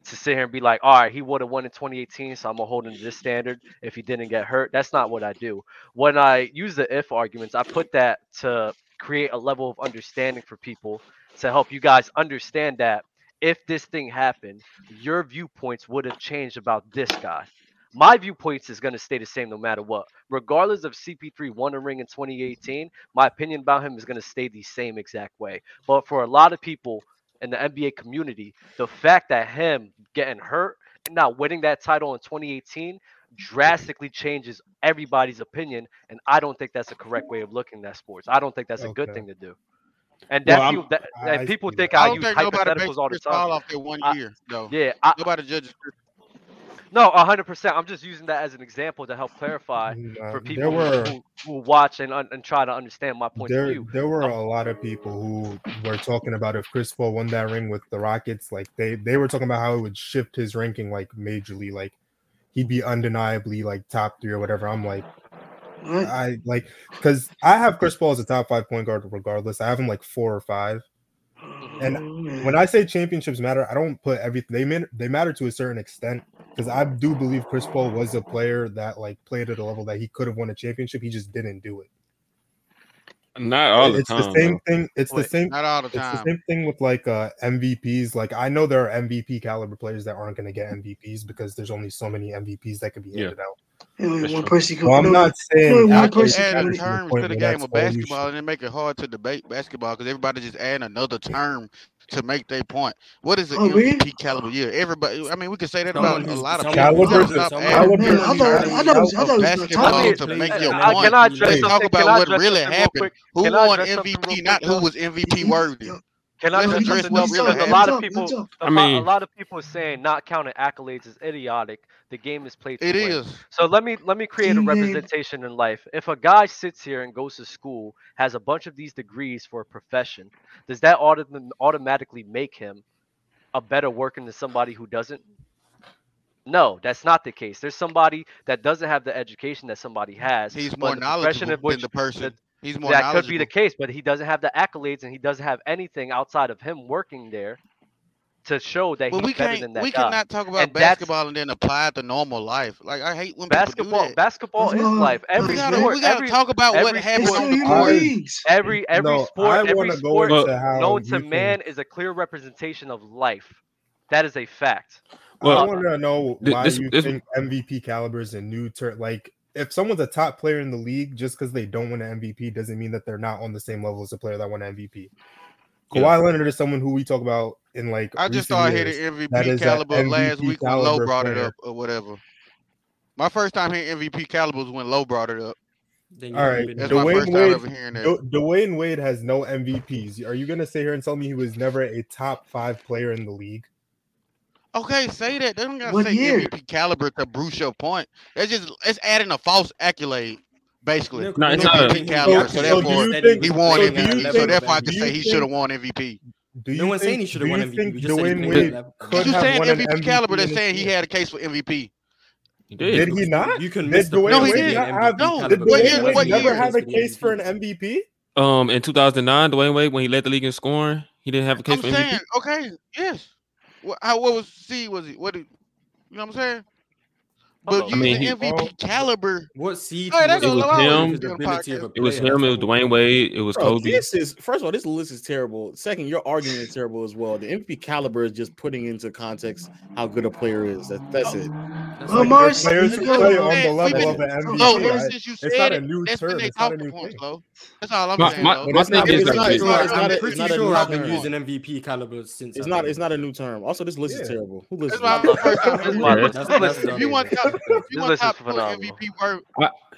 to sit here and be like, all right, he would have won in 2018, so I'm gonna hold him to this standard if he didn't get hurt. That's not what I do. When I use the if arguments, I put that to create a level of understanding for people to help you guys understand that if this thing happened, your viewpoints would have changed about this guy my viewpoints is going to stay the same no matter what. Regardless of CP3 won a ring in 2018, my opinion about him is going to stay the same exact way. But for a lot of people in the NBA community, the fact that him getting hurt and not winning that title in 2018 drastically changes everybody's opinion. And I don't think that's a correct way of looking at sports. I don't think that's a good thing to do. And Well, that's I'm- you, that, I and people see think. I I use think nobody hypotheticals all the Chris Paul time. off that one I- year, though. Yeah, I, Nobody judges. Chris- no, hundred percent. I'm just using that as an example to help clarify yeah, for people were, who, who, watch and and try to understand my point there, of view. There were um, a lot of people who were talking about if Chris Paul won that ring with the Rockets, like they they were talking about how it would shift his ranking like majorly, like he'd be undeniably like top three or whatever. I'm like, mm. I like because I have Chris Paul as a top five point guard regardless. I have him like four or five. Mm-hmm. And when I say championships matter, I don't put everything they matter, they matter to a certain extent because I do believe Chris Paul was a player that like played at a level that he could have won a championship. He just didn't do it. Not all the it's time. It's the same thing. It's Wait, the same. Not all the time. It's the same thing with like uh, MVPs. Like I know there are MVP caliber players that aren't going to get MVPs because there's only so many MVPs that can be handed yeah. out. One person could. I'm not saying. One I could add a term to the game of basketball, and it make it hard to debate basketball because everybody just add another term to make their point. What is an oh, MVP caliber year? Everybody, I mean, we could say that about a lot of caliber, people. Stop caliber, caliber, I thought, I thought, I thought basketball to make your I, point. Can I talk about what really happened. Who won MVP, not who was MVP worthy. Can I just address a lot of people, a, I mean, a lot of people saying not counting accolades is idiotic. The game is played. It is. So let me let me create a representation in life. If a guy sits here and goes to school, has a bunch of these degrees for a profession, does that auto automatically make him a better worker than somebody who doesn't? No, that's not the case. There's somebody that doesn't have the education that somebody has. He's more knowledgeable than the person. That, He's more that could be the case, but he doesn't have the accolades and he doesn't have anything outside of him working there to show that well, he's we better than that. We cannot talk about and basketball and then apply it to normal life. Like I hate when basketball. Basketball is life. Every we gotta, sport, we gotta every, talk about every, what happens on the court. Every every no, sport, every sport known to man is a clear representation of life. That is a fact. Well, uh, I want to know why this, you this, think MVP calibers and new turn like if someone's a top player in the league, just because they don't win an MVP doesn't mean that they're not on the same level as a player that won an MVP. Yeah. Kawhi Leonard is someone who we talk about in like. I just thought I hit an MVP caliber MVP last week when Low brought player. it up or whatever. My first time hearing MVP caliber was when Low brought it up. All right, Dwyane Wade, Dwyane Wade has no MVPs. Are you going to sit here and tell me he was never a top five player in the league? Okay, say that. They don't gotta say year. MVP caliber to Bruce your point. It's just it's adding a false accolade, basically. No, it's MVP not a, caliber. So, so therefore, think, he won so MVP. So, so therefore, I can say he should have won MVP. Do you no one's saying he should have won MVP. You just Dwyane could you saying MVP, MVP caliber? They're saying he had a case for MVP. Did. did. he not? You can miss the Dwyane no, he did. Have, no, did Dwyane Wade never have a case for an MVP? Um, in 2009, Dwyane Wade, when he led the league in scoring, he didn't have a case I'm for saying, MVP. Okay, yes. What, how, what was C was he? What did, you know what I'm saying? but you I mean, MVP oh. caliber. What seed? Right, it, was him, it was him. It was Dwyane Wade. It was Bro, Kobe. This is first of all, this list is terrible. Second, your argument is terrible as well. The MVP caliber is just putting into context how good a player is. That, that's it. Oh, like, Marsh, players play on the level of an MVP. Right? it's not a new that's term. It's not a new That's all I'm my, saying. My, my thing is, I'm pretty sure I've been using MVP caliber since. It's not. It's not a new term. Also, this list is terrible. Who listens? If you want if you want top two MVP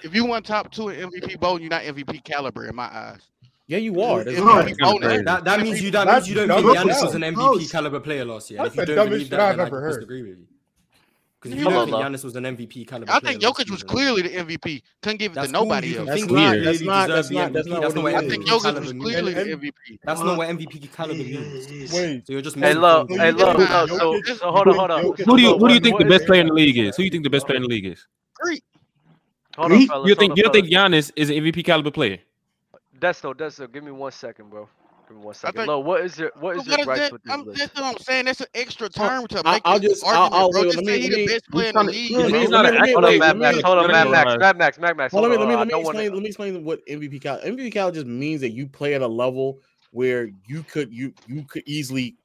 if you want top two an MVP voting, you're not MVP caliber in my eyes. Yeah, you are. That, that means you. That means you don't think Giannis was an MVP caliber player last year. If you don't believe that, then I disagree with you. Because if you Hello, know that Giannis was an MVP kind of, I think Jokic was clearly the MVP. Couldn't give it that's to nobody cool. else. That's, that's weird. That's not. That's not. That's not. That's not what I think Jokic was clearly the MVP. That's not what MVP caliber means. Wait. So you're just. Hey, love. Hey, love. So, so hold on, hold on. Who do you Who do you think the best player in the league is? Who do you think the best player in the league is? Greek. Hold on, fellas, you think hold on, you fellas. think Giannis is an MVP caliber player? That's no, that's no. Give me one second, bro. Give one second. Think, Lo, what is your what is your rights with this I'm, list? That's what I'm saying. That's an extra term to make. I'll, I'll just argument, I'll, I'll, bro. Just let me, say he's the best player in the league. He's, not hold on, Mad Max. Hold on, Mad Max. Mad Max. Mad Max. Hold on, let me let me explain. Let me explain what MVP college. MVP college just means that you play at a level where you could you you could easily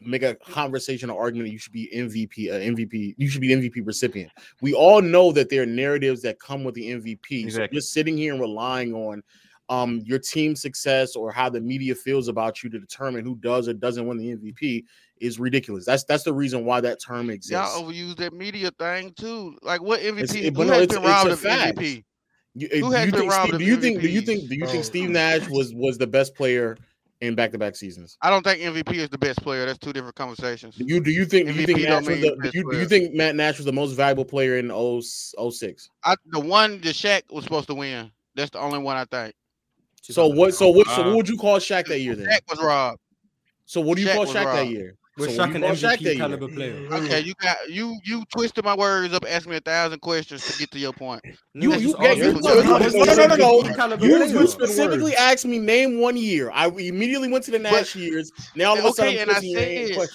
make a conversational argument argument you should be MVP, uh, MVP, you should be MVP recipient. We all know that there are narratives that come with the MVP. Exactly. So just sitting here and relying on um, your team success or how the media feels about you to determine who does or doesn't win the MVP is ridiculous. That's that's the reason why that term exists. Y'all overuse that media thing too. Like what MVP? It's, it, who no, has it's, been robbed of fact. MVP? You, eh, who has been robbed Steve, of do you think? Do you think? Do you think Steve oh. Nash was was the best player? in back-to-back seasons. I don't think MVP is the best player. That's two different conversations. You do you think MVP you think Nash the, you, do you think Matt Nash was the most valuable player in 06? I, the one that Shaq was supposed to win. That's the only one I think. So what? So what? So uh, what would you call Shaq that year then? Shaq was robbed. So what do you Shaq call Shaq that year? We're so Shaq an MVP caliber player. Mm-hmm. Okay, you got you you twisted my words up, asking me a thousand questions to get to your point. You you, you, you, you no, no no no You, specifically asked me name one year. I immediately went to the Nash years. Now all of a sudden, okay, and I said.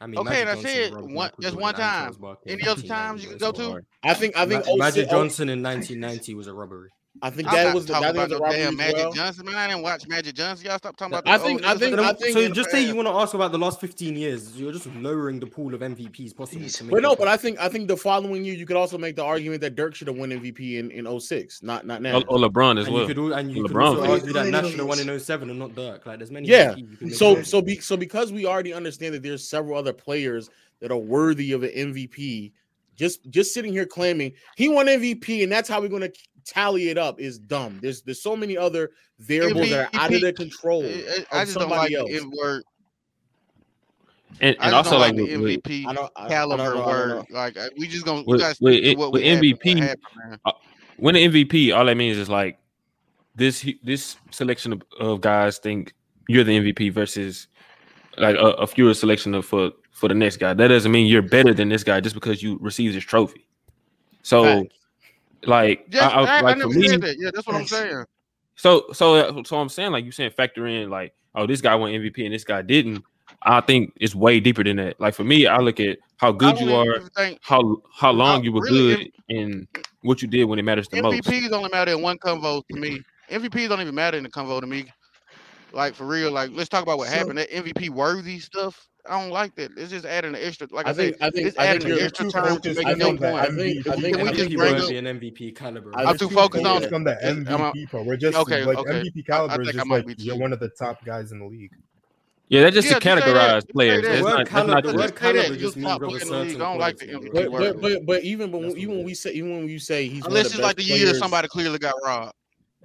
I mean, okay, that's and I said one, just one time. Any other times you can go to? I think I think Magic Johnson in 1990 was a robbery. I think I'm that was the, I think about the damn Magic well. Johnson. Man, I didn't watch Magic Johnson. Y'all stop talking about. I think, I think, I think. So just say you want to ask about the last fifteen years. You're just lowering the pool of MVPs possible. But no, but I think I think the following year you could also make the argument that Dirk should have won MVP in in 06, not not now. Or, LeBron as and well. You could, and you LeBron. could also argue that Nash should have won in 07 and not Dirk. Like there's many. Yeah. So so be, so because we already understand that there's several other players that are worthy of an MVP just just sitting here claiming he won MVP and that's how we're going to tally it up is dumb. There's there's so many other variables be, that are out be, of their control. It, I just don't like else. it word. And, and also like, like MVP caliber word. Like we just gonna with, we with, it, with MVP. Happen, uh, when the MVP, all that means is like this this selection of, of guys think you're the MVP versus like a, a fewer selection of for for the next guy. That doesn't mean you're better than this guy just because you received this trophy. So. Right like, yeah, I, I, I, like I never me, said that. Yeah, that's what I'm saying. So, so, uh, so I'm saying, like you saying, factor in, like, oh, this guy won MVP and this guy didn't. I think it's way deeper than that. Like for me, I look at how good you are, think, how how long you were really, good, and what you did when it matters the MVPs most. MVPs only matter in one convo to me. MVPs don't even matter in the convo to me. Like for real, like let's talk about what so, happened. That MVP worthy stuff I don't like that. It's just adding an extra. Like I, I think, said, I think, it's I adding an extra term to make your point. I think, I think, Can we I think just bring up, an MVP caliber. I'm too focused on from the MVP part. We're just okay, like okay. MVP caliber is just like you're one of the top guys in the league. Yeah, that's just yeah, to categorize players. It's not, kind of, not just, kind of just means Robert Sutton. I don't like the MVP but, but, but, but even but even when we say even when you say he's unless it's like the year somebody clearly got robbed.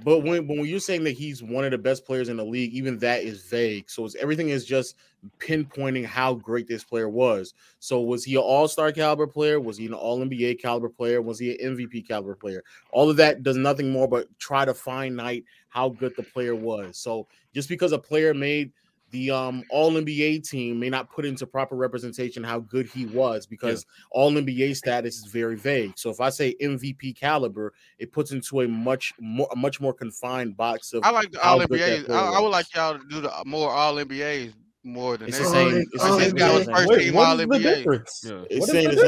But when, when you're saying that he's one of the best players in the league, even that is vague. So everything is just pinpointing how great this player was. So was he an all-star caliber player? Was he an all-NBA caliber player? Was he an MVP caliber player? All of that does nothing more but try to finite how good the player was. So just because a player made – the um all NBA team may not put into proper representation how good he was because yeah. all NBA status is very vague. So if I say MVP caliber, it puts into a much more a much more confined box of I like the all NBAs. I, I, would like y'all to do the uh, more all NBAs more than it's that. The same, it's the same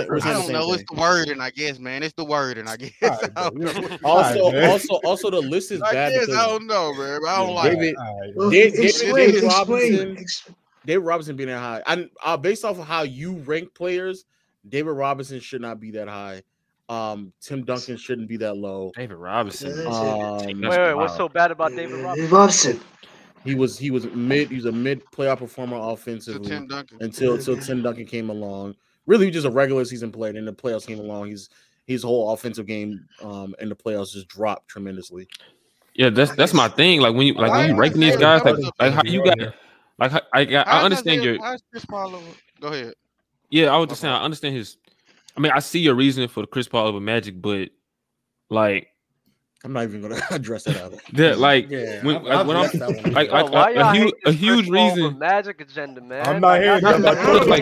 first team I don't know. It's the wording, I guess, man. It's the wording, I guess. Also, also, also, the list is I bad. Guess, I don't know, man. I don't like David. David, Robinson. David Robinson being that high. and uh, based off of how you rank players, David Robinson should not be that high. Um, Tim Duncan shouldn't be that low. David Robinson. Um, wait, wait, what's so bad about David Robinson? Robinson. He was he was mid. He was a mid playoff performer offensively Tim until until Tim Duncan came along. Really, just a regular season player. Then the playoffs came along. He's his whole offensive game um in the playoffs just dropped tremendously. Yeah, that's that's my thing. Like when you like when you rank these guys, like, like how you got like I I, I understand your. Go ahead. Yeah, I was just saying I understand his. I mean, I see your reasoning for the Chris Paul over Magic, but like I'm not even gonna address that. Yeah, like yeah, when, I've, when I've I'm like, like a, huge, a huge reason magic agenda, man. I'm not hating. I'm not hating.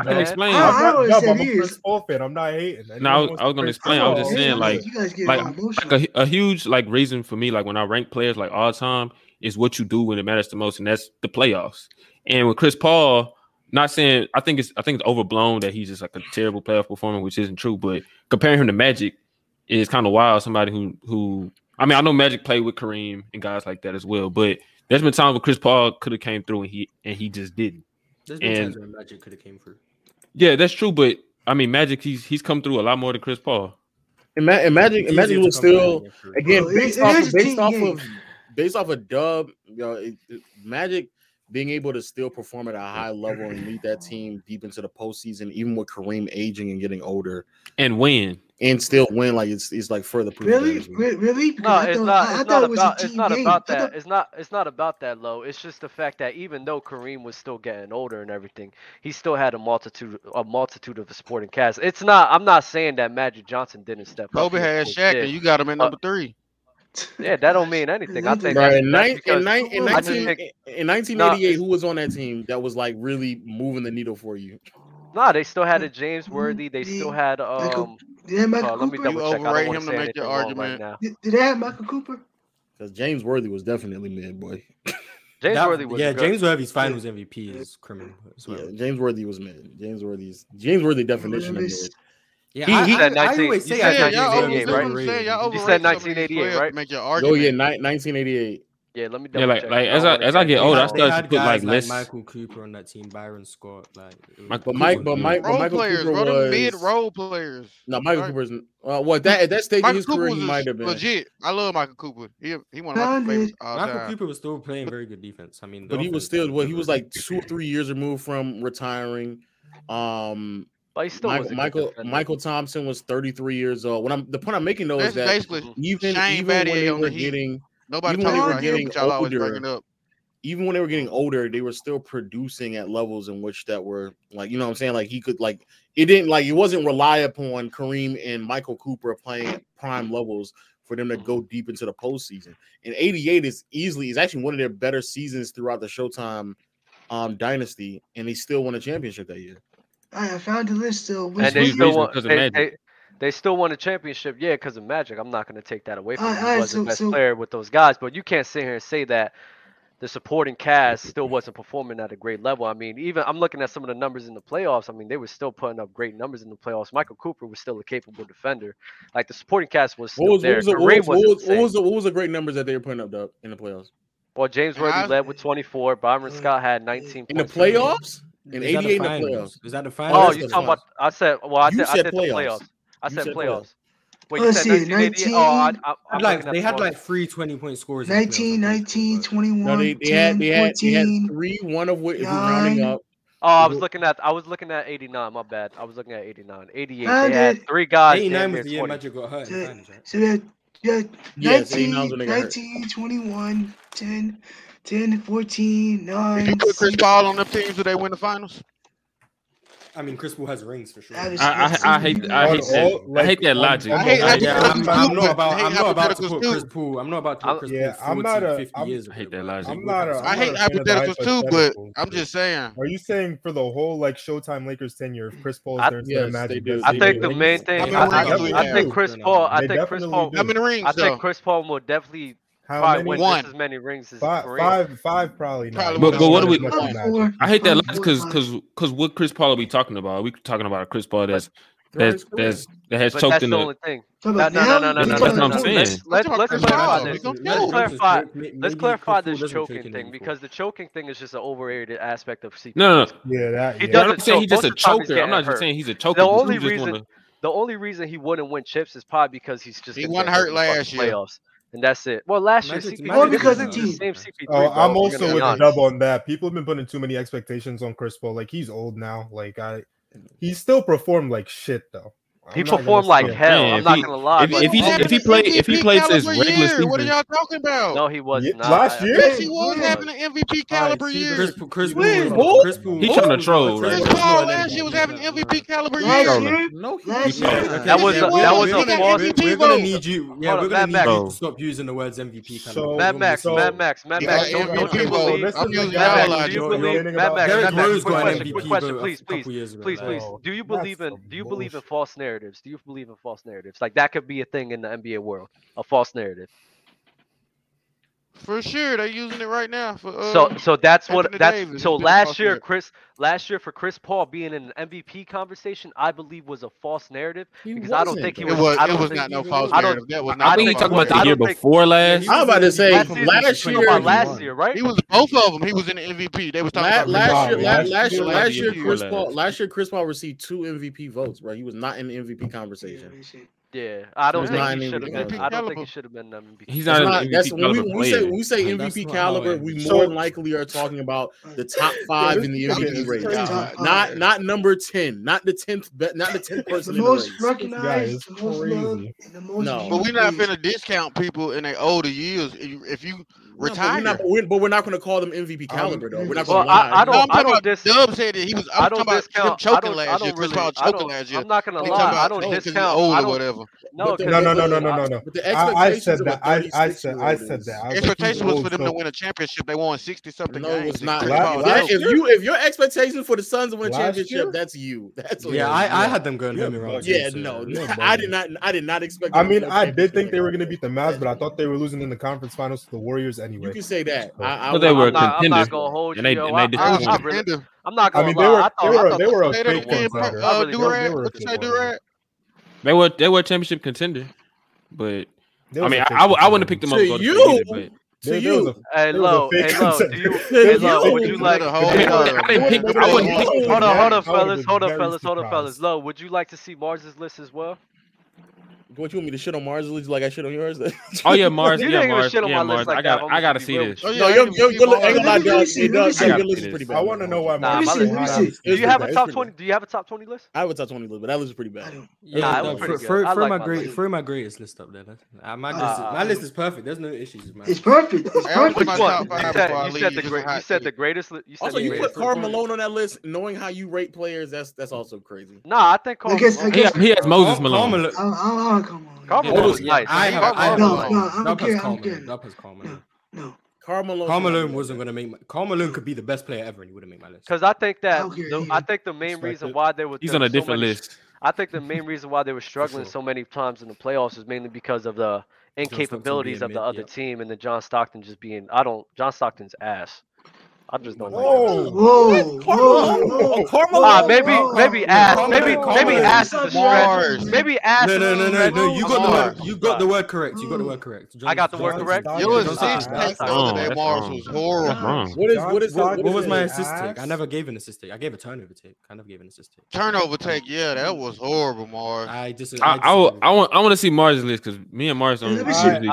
I'm explaining. I always said I'm a Chris Paul. I'm not hating. No, I was gonna explain. I was just saying like like a huge like reason for me like when I rank players like all time is what you do when it matters the most, and that's the playoffs. And with Chris Paul, not saying I think it's I think it's overblown that he's just like a terrible playoff performer, which isn't true. But comparing him to Magic, is kind of wild. Somebody who who I mean, I know Magic played with Kareem and guys like that as well, but there's been times where Chris Paul could have came through and he and he just didn't. There's been and, times where Magic could have came through. Yeah, that's true, but I mean, Magic he's he's come through a lot more than Chris Paul. And, Magic, Magic was still again well, based, off, based off of based off of Dub, you know, it, it, Magic being able to still perform at a high level and lead that team deep into the postseason, even with Kareem aging and getting older, and win and still win. Like it's it's like further proof. Really, really? Because no, I it's thought, not. I, it's not, it about, it's not about that. Thought... It's not. It's not about that low. It's just the fact that even though Kareem was still getting older and everything, he still had a multitude a multitude of a supporting cast. It's not. I'm not saying that Magic Johnson didn't step Kobe up. Kobe had Shaq, and you got him at number uh, three. yeah, that don't mean anything. I think right, in, in, in, 19, think, in, 1988, nah, who was on that team that was like really moving the needle for you? Nah, they still had a James Worthy. They still had um. Michael, did they have Michael uh, Cooper? Let me double check. You overrate him to make your argument. Right did, did, they have Michael Cooper? Because James Worthy was definitely mid boy. James that, Worthy was yeah. Good. James Worthy's Finals yeah. MVP is criminal. So. Yeah, James Worthy was mid. James Worthy's James Worthy definition of mid. Yeah, he, I, he said 19, I always say you said 1988, right? You said 1988, right? Make your argument. Oh yeah, ni- 1988. Yeah, let me. Yeah, like check. like as I, I as I get older, I start to put like, like Michael Cooper on that team, Byron Scott, like Mike, but Mike, but Mike, role but Michael players, Cooper bro, was mid role players. No, Michael right. Cooper's uh, well, that at that stage Michael of his Cooper career, he might have been legit. I love Michael Cooper. He he won. Michael time. Cooper was still playing very good defense. I mean, but he was still well, he was like two or three years removed from retiring. Um, Michael Michael, Michael, Thompson was 33 years old. When I'm the point I'm making though That's is that even even when they were getting Nobody even when they were getting y'all always up. Even when they were getting older, they were still producing at levels in which that were like, you know what I'm saying? Like he could like it didn't like it wasn't rely upon Kareem and Michael Cooper playing prime levels for them to go mm-hmm. deep into the postseason. And 88 is easily is actually one of their better seasons throughout the Showtime um, dynasty, and they still won a championship that year. I found the list still. Which and they still won, they, they, they still won a championship, yeah, because of Magic. I'm not going to take that away from him. He was the best player with those guys, but you can't sit here and say that the supporting cast still wasn't performing at a great level. I mean, even I'm looking at some of the numbers in the playoffs. I mean, they were still putting up great numbers in the playoffs. Michael Cooper was still a capable defender. Like the supporting cast was still what was, there. What was, the, what, was, the, great numbers that they were putting up though, in the playoffs? Well, James Worthy led with 24. Byron Scott had 19. In the playoffs? In 88 in the playoffs. Is that the oh, finals? Oh, you talking about? I said. Well, I, said, I said playoffs. playoffs. I said, said playoffs. Wait, Let's see, 19, oh, I, I, like they had like three 20 point scores. 19, 19, 21. No, they, they 10, had, they, had, they had three, one of which rounding up. Oh, I was looking at I was looking at 89. My bad. I was looking at 89. 88. They had three guys. 89 was the year Magic got hurt. So, so that, yeah, 19, 19 21, 10, 10, 14, 9. If you put Chris Paul on them teams, do they win the finals? I mean, Chris Paul has rings for sure. I, I, I, hate, I hate, that, all, like, I hate that um, logic. I'm, I'm, I'm, I'm, I'm not about, I'm not about to put Chris Paul. I'm not about to put Chris yeah, Paul I'm not a, 50 I'm, years. I hate that logic. I'm not. A, I'm I hate hypotheticals too, but I'm just saying. Are you saying for the whole like Showtime Lakers tenure, if Chris Paul is there, magic? I think the main thing. I think Chris Paul. I think Chris Paul. I think Chris Paul will definitely how probably many? One. As many rings as five, five, five, probably. Not. Probably but, but what are we? Four, I hate that last because because because what Chris Paul are we talking about? Are we talking about a Chris Paul that's that's that's that has but choked that's in the, only thing. No, no, no, no, no, no, That's what I'm saying. Let's, let's, clarify this. Let's clarify. Let's clarify this choking thing because the choking thing is just an overrated aspect of CP. No, no, yeah, that. He. I'm saying he's just a choker. I'm not just saying he's a choker. The only reason. The only reason he wouldn't win chips is probably because he's just he won hurt last year and that's it. Well, last year, CP- well, because it's the same CP3. I'm also with the Dub on that. People have been putting too many expectations on Chris Paul. Like he's old now. Like I, he still performed like shit though. He performed like hell. Man, I'm not he, gonna lie. If, if he oh, if he played if he plays his regular year. season, what are y'all talking about? No, he was yeah, not. Last year, yes, he was yeah. having an MVP caliber right, year. Chris, Chris, Chris, Paul, Chris Paul, he's trying to troll. Chris Paul last year was having an MVP caliber year. No, he that was that was a false. We're gonna need you. Yeah, we're gonna need you to stop using the words MVP caliber. Mad Max, Mad Max, Mad Max. Don't you believe? Mad Max, do you believe? Mad Max, Mad Max. Quick question, please, please, please, please. Do you believe in do you believe in false narrative? Narratives? Do you believe in false narratives? Like that could be a thing in the NBA world, a false narrative. For sure, they're using it right now for. Uh, So so that's what Anthony that's Davis. so last year narrative. Chris last year for Chris Paul being in an MVP conversation, I believe was a false narrative He because I don't think he was. It was- I it don't was think not no false I don't- narrative. That was I not I no think he don't talking false about the year before last. I'm about to say Last season, last you year. about last year, right? He was both of them. He was in the MVP. They was talking La- about last year, last last year, year- last year, Chris. Paul, last year, Chris Paul received two MVP votes, bro. He was not in the MVP Yeah, conversation. Yeah, I don't think he should have been. I don't think he should have been He's not, not that's, when we, when we, say when we say MVP caliber, we more likely are talking about the top five in the MVP race, not not, not number ten, not the tenth, not the tenth person. the most recognized, the most loved, the most. No, but we're not going to discount people in their older years. If you retire. No, but, we're not, we're not, going to call them MVP caliber um, though. We're not going to lie. I, I don't. No, I'm I don't discount. Dub said that he was. I'm I don't talking discount, about him choking last year. Chris Paul choking last year. I'm not going to lie. I don't discount. Old or whatever. No, no, no, no, no, no, no. I said that. I I said. I said that. Expectation was for them to win a championship. They won sixty something. No, it's not. If you if your expectation for the Suns to win a championship, that's you. That's yeah. I I had them going. Don't wrong. Yeah. No. I did not. I did not expect. I mean, I did think they were going to beat the Mavs, but I thought they were losing in the conference finals to the Warriors at anyway. You can say that. I, I, but they were I'm not, contenders. I'm not gonna hold you. And they, yo. and they I, I, I really, I'm not gonna. I mean, they were, lie. They were, I thought they were a They were they were a championship contender, but I mean, I, I, I wouldn't have picked them up. To you, to you. Hey, low, hey, low, hey, low, would you like? I didn't pick. I wouldn't pick. Hold on, hold on, fellas, hold on, fellas, hold on, fellas. Low, would you like to see Marz's list as well? What you want me to shit on Marz list like I shit on yours? oh yeah, Marz. You yeah, Marz. Yeah, Marz. Like I got. I got to see this. Oh, yeah, no, your your your list is pretty bad. I want to know why. Nah, let me see. Do you have a top twenty? Do you have a top twenty list? I have a top twenty list, but that list is pretty bad. Yeah, for my great for my greatest list up there. Uh, ah. My list is perfect. There's no issues. It's perfect. It's perfect. You said the greatest. You said the greatest. Also you put Karl Malone on that list, knowing how you rate players. That's that's also crazy. Nah, I think Karl. He has Moses Malone. Carmelo. Carmelo was nice. I, I, have, I, have, no, no, I'm that was Carmelo. That was Carmelo. No. no. Carmelo, Carmelo wasn't gonna make. My, Carmelo could be the best player ever, and he wouldn't make my list. Because I think that okay, the. I think the main Respect reason why they were he's on a so different many, list. I think the main reason why they were struggling sure. so many times in the playoffs is mainly because of the incapabilities of the other yep. team and the John Stockton just being. I don't. John Stockton's ass. I just don't. Whoa, whoa, whoa, whoa, whoa. Uh, maybe, maybe ass, maybe, maybe ass is stretch, Maybe ass. No, no, no, no, no. You got the word. You got the word correct. You got the hmm. word correct. I got the word correct. You was six. Marz was horrible. What is what is what was my assist take? I never gave an assist take. I gave a turnover take. Kind of gave an assist take. Turnover take. Yeah, that was horrible, Marz. I just, I I want I want to see Marz' list because me and Marz don't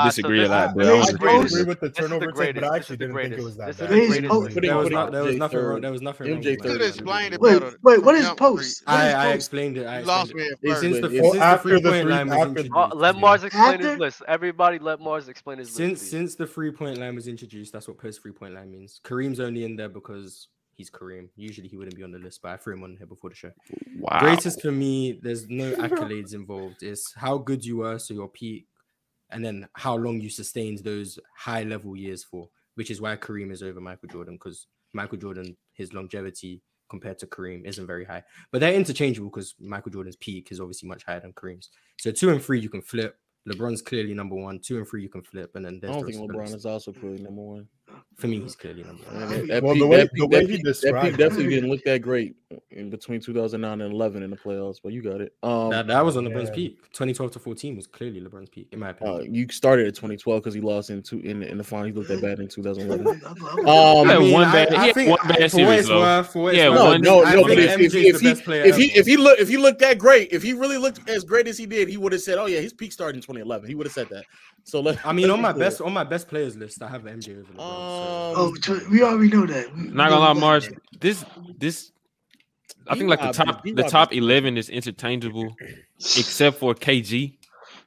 disagree a lot. I agree with the turnover take, but I actually didn't think it was that bad. There was, not, there was nothing wrong. There was nothing wrong. Could explain it. Wait, wait, what is post? I, I explained it. I lost me. Since the, since the free point line was introduced, oh, let Marz explain his list. Everybody, let Marz explain his list. Since since the three-point line was introduced, that's what post free point line means. Kareem's only in there because he's Kareem. Usually he wouldn't be on the list, but I threw him on here before the show. Wow. Greatest for me, there's no accolades involved. It's how good you were, so your peak, and then how long you sustained those high level years for which is why Kareem is over Michael Jordan because Michael Jordan, his longevity compared to Kareem isn't very high. But they're interchangeable because Michael Jordan's peak is obviously much higher than Kareem's. So two and three you can flip. LeBron's clearly number one. Two and three you can flip, and then I don't the think LeBron is also clearly number one. For me, he's clearly number one. That, well, peak, the way, that the peak, way he described that definitely didn't look that great in between 2009 and 11 in the playoffs, but you got it. Um, that, that was on LeBron's yeah. peak. 2012 to 14 was clearly LeBron's peak, in my uh, opinion. Uh, you started at 2012 because he lost in two in, in the final. He looked that bad in 2011. um, one bad, one bad series, yeah, no, no, no. If, he, if he if he looked if he looked that great, if he really looked as great as he did, he would have said, "Oh yeah, his peak started in 2011." He would have said that. So let, I mean, on my best on my best players list, I have MJ over. Oh, tr- we already know that. We- Not we gonna lie, Marz. This this I think like the top the top eleven is interchangeable, except for KG.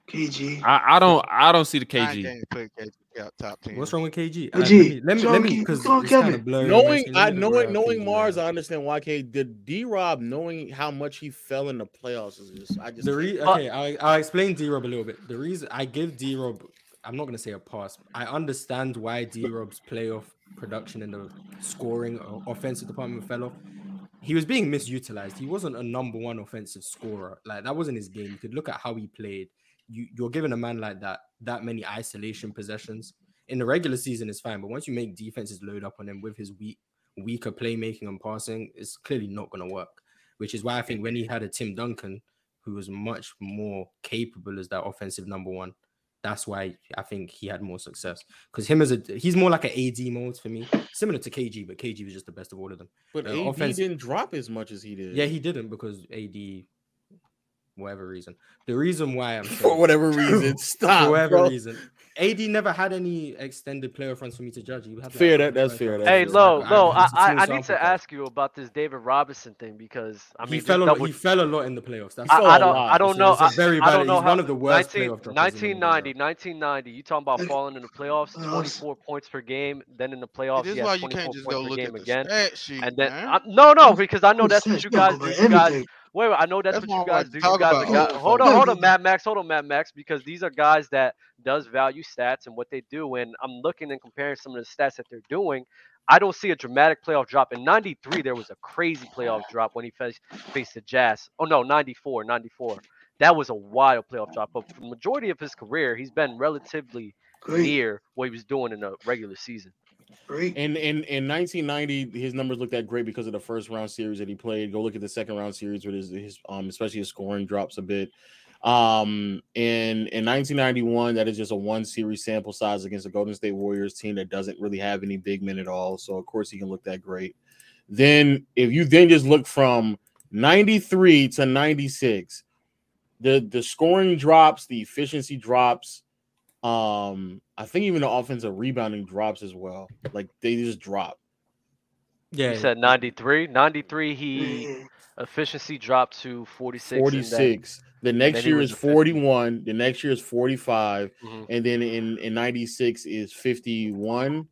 KG. I, I don't I don't see the I KG. can't put KG out top ten. What's wrong with KG? Well, Uh, let me let me so let me Ke- because it's kind of blurry. Knowing I look knowing knowing Marz. I understand why K did D Rob knowing how much he fell in the playoffs is just I just The re- okay, I I'll explain D Rob a little bit. The reason I give D Rob, I'm not gonna say a pass. I understand why D Rob's playoff production in the scoring or offensive department fell off. He was being misutilized. He wasn't a number one offensive scorer. Like that wasn't his game. You could look at how he played. You you're giving a man like that that many isolation possessions in the regular season is fine, but once you make defenses load up on him with his weak weaker playmaking and passing, it's clearly not gonna work. Which is why I think when he had a Tim Duncan who was much more capable as that offensive number one. That's why I think he had more success because him as a he's more like an AD mode for me, similar to KG, but KG was just the best of all of them. but Uh, AD offense- didn't drop as much as he did. Yeah, he didn't because AD whatever reason. The reason why I'm For whatever reason. Stop, for whatever bro. reason. AD never had any extended playoff runs for me to judge. You have like, Fair, that- one that's first fair, round. that's Hey, fair. Lo, Like, Lo, I, it's a I, small I need to size. ask you about this David Robinson thing because I mean, he fell a lot. He fell a lot in the playoffs. That's I, I don't, I don't It's a- know. it's a I, very I don't know he's how. one of the worst 19, playoff droppers in the 1990, 1990. You talking about falling in the playoffs? Uh, 24 points per game. Then in the playoffs, This he is why had you 24 can't just points go per look game at the again. sheet, and then. I, no, no, because I know that's what you guys do. You guys, everything. Wait, wait, I know that's, That's what you guys do. You guys are guys, hold on, hold on, Mad Max, hold on, Mad Max, because these are guys that does value stats and what they do. And I'm looking and comparing some of the stats that they're doing. I don't see a dramatic playoff drop. In 93, there was a crazy playoff drop when he faced, faced the Jazz. Oh, no, 94, 94. That was a wild playoff drop. But for the majority of his career, he's been relatively Great. near what he was doing in the regular season. Great. In in in 1990, his numbers looked that great because of the first round series that he played. Go look at the second round series with his his um especially his scoring drops a bit. Um in in 1991, that is just a one series sample size against the Golden State Warriors team that doesn't really have any big men at all. So of course he can look that great. Then if you then just look from 93 to 96, the the scoring drops, the efficiency drops. Um, I think even the offensive rebounding drops as well. Like they just drop. Yeah, You said 93. 93, he efficiency dropped to 46. and then- 46. The next year is a 50. 41. The next year is 45. Mhm. And then in, in 96 is 51.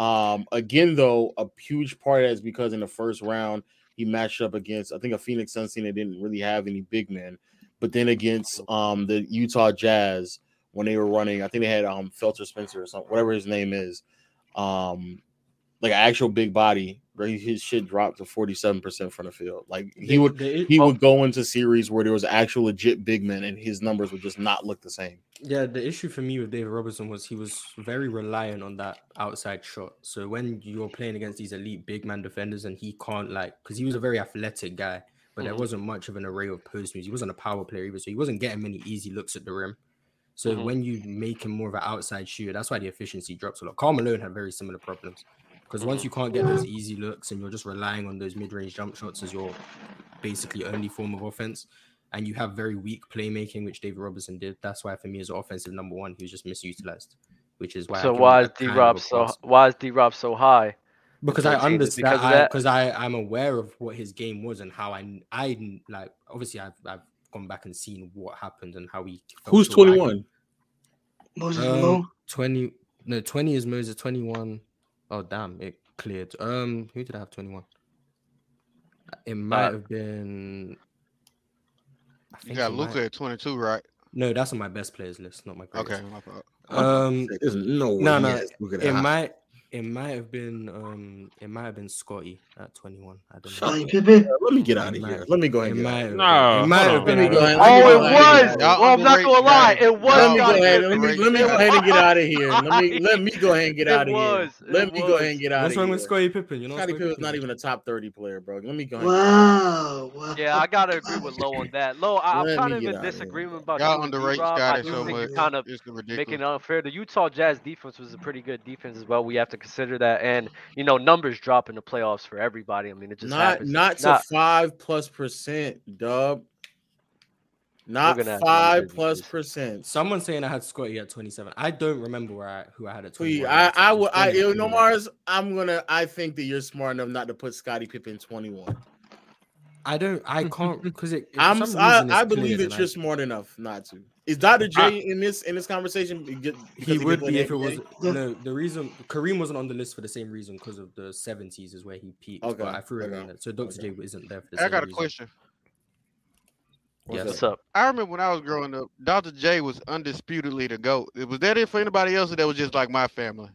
Um, again, though, a huge part of that is because in the first round, he matched up against, I think, a Phoenix Suns team that didn't really have any big men. But then against um the Utah Jazz, when they were running, I think they had um Felton Spencer or something, whatever his name is. Um, like an actual big body, right? His shit dropped to 47% from the field. Like he would he oh. would go into series where there was actual legit big men and his numbers would just not look the same. Yeah, the issue for me with David Robinson was he was very reliant on that outside shot. So when you're playing against these elite big man defenders and he can't like because he was a very athletic guy, but there Mhm. wasn't much of an array of post moves. He wasn't a power player either, so he wasn't getting many easy looks at the rim. So Mhm. when you make him more of an outside shooter, that's why the efficiency drops a lot. Karl Malone had very similar problems because once you can't get those easy looks and you're just relying on those mid-range jump shots as your basically only form of offense, and you have very weak playmaking, which David Robinson did. That's why for me as offensive number one, he was just misutilized, which is why. So why is D Rob so why is D Rob so high? Because I understand Because I that? because I I'm aware of what his game was and how I I like obviously I've I've gone back and seen what happened and how he Who's short. 21? Moses um, Malone. 20 no 20 is Moses 21 oh damn it cleared um who did I have 21 it might Uh, have been I You got Luka might- at 22, right? no that's on my best players list not my greatest. Okay, my fault. Um, There's no way no, no. has Luka that It high. might, it might have been, um, it might have been Scottie at twenty one. I don't know. Scottie Pippen. Let me get out It of might- here. Let me go ahead It might have of been. No, It might have been. Let me go ahead. I Let me Oh, it was. get out. Y'all Well, I'm not gonna lie. It was. Let me go ahead. Let me let me go ahead and get out of here. Let me let me go ahead and get out of here. Let me go ahead and get out What's wrong with Scottie Pippen? You know, Scottie Scottie Pippen's not even a top 30 player, bro. Let me go ahead. and get out of here. Wow. Wow. Yeah, I gotta agree with Low on that. Low, I, I'm kind of in out of here. disagreement about Y'all you and underrate I Scottie do so think much. kind of making it unfair. The Utah Jazz defense was a pretty good defense as well. We have to consider that, and you know, numbers drop in the playoffs for everybody. I mean, it just Not happens. not It's to not. five plus percent, dub. Not gonna have to five run plus this. percent. Someone saying I had Scottie at twenty seven. I don't remember where I who I had at twenty Tweet. I I would I you know Marz. I'm gonna. I think that you're smart enough not to put Scottie Pippen 21. I don't. I can't because it. I'm. I, reason I it's believe cleared that you're smart enough not to. Is Dr. J I- in this in this conversation? Be- He would be if it was no. The reason Kareem wasn't on the list for the same reason because of the seventies is where he peaked. Okay, but I threw him okay, in there, so Doctor okay. J isn't there for the I same got a reason. question. Yes. What's up? I remember when I was growing up, Dr. J was undisputedly the GOAT. Was that it for anybody else or that was just like my family?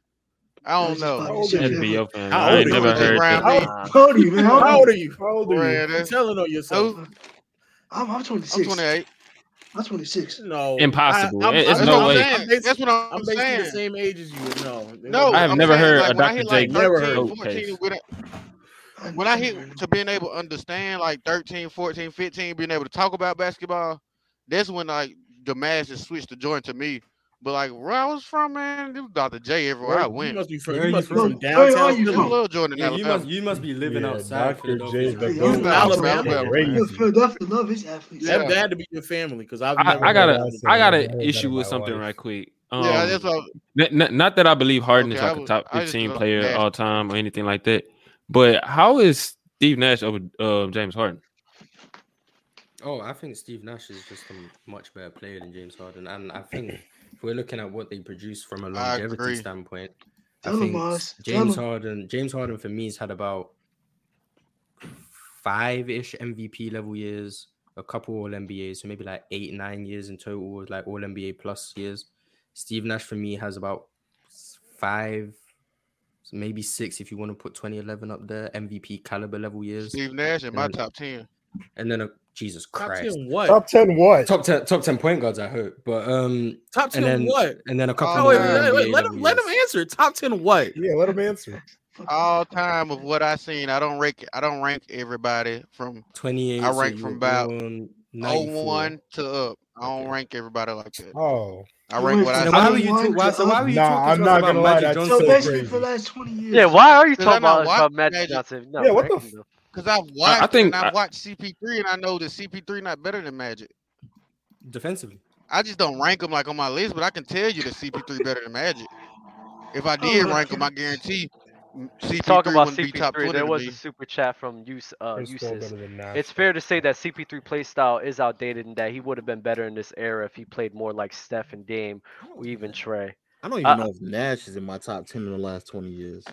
I don't know. How old are you? your. How I old ain't are never you? heard that. How old are you, man? How How old old are are you? How old are you? You're telling on yourself. Oh, Who? I'm, I'm I'm 28. I'm 26. No, Impossible. I, I'm, it's I'm, no way. I'm That's what I'm I'm basically the same age as you. No, No, I have I'm never saying, heard like, a when I Dr. hit J like Never heard. 14, case. when I, when I hit to being able to understand like 13, 14, 15, being able to talk about basketball, that's when like the masses switched to join to me. But like where I was from, man, it was Dr. J everywhere where, I went. You must be from, you must from, downtown. You from? Little Jordan, yeah, you must you must be living yeah, outside Dr. J. Alabama. Philadelphia love his athletes. That had to be your family because I. I, I got a I got an issue with something right quick. Um, yeah, that's what, not, not, not, that I believe Harden okay, is like was, a top 15 player that. all time or anything like that, but how is Steve Nash over uh, James Harden? Oh, I think Steve Nash is just a much better player than James Harden, and I think we're looking at what they produce from a longevity standpoint, Tell I think us. James Harden, James Harden for me has had about five ish MVP level years, a couple All NBAs, so maybe like eight, nine years in total, like All NBA plus years. Steve Nash for me has about five, maybe six if you want to put 2011 up there, MVP caliber level years. Steve Nash in my top 10. And then a Jesus Christ. Top 10 what? Top 10 what? Top 10, top 10 point guards, I hope. But um top 10 and then, what? And then a couple oh, wait, wait, wait, let him let him answer. Top 10 what? Yeah, let him answer. All time of what I seen, I don't rank I don't rank everybody from 28 I rank from about 01 to up. I don't rank everybody like that. Oh. I rank what I why were you too, why, so why you nah, talking I'm not about gonna Magic Johnson? So for the last 20 years. Yeah, why are you talking about, about Magic Johnson? No, yeah, what the because I've watched, I, I think I watched CP3, and I know that CP3 not better than Magic defensively. I just don't rank them like on my list, but I can tell you that CP3 better than Magic. If I oh, did rank them, I guarantee CP3 Talking about CP3, there was a super chat from Use uh, Uses. It's fair to say that CP3 playstyle is outdated and that he would have been better in this era if he played more like Steph and Dame or even Trae. I don't even uh, know if Nash is in my top ten in the last twenty years.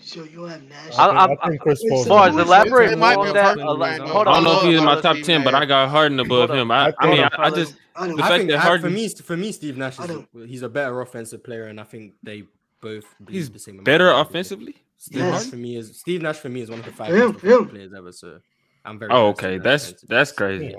So you have Nash. I, I, I think Chris Paul. Bars, elaborate more on that. Hold on, I don't know if he's in my top ten, but I got Harden above him. I, I mean, I, I just I the fact that Harden for me, for me, Steve Nash is he's a better offensive player, and I think they both he's the same. Better offensively. Steve yes. Nash for me is Steve Nash for me is one of the five him, players ever. So I'm very. Oh, okay, that's that's crazy.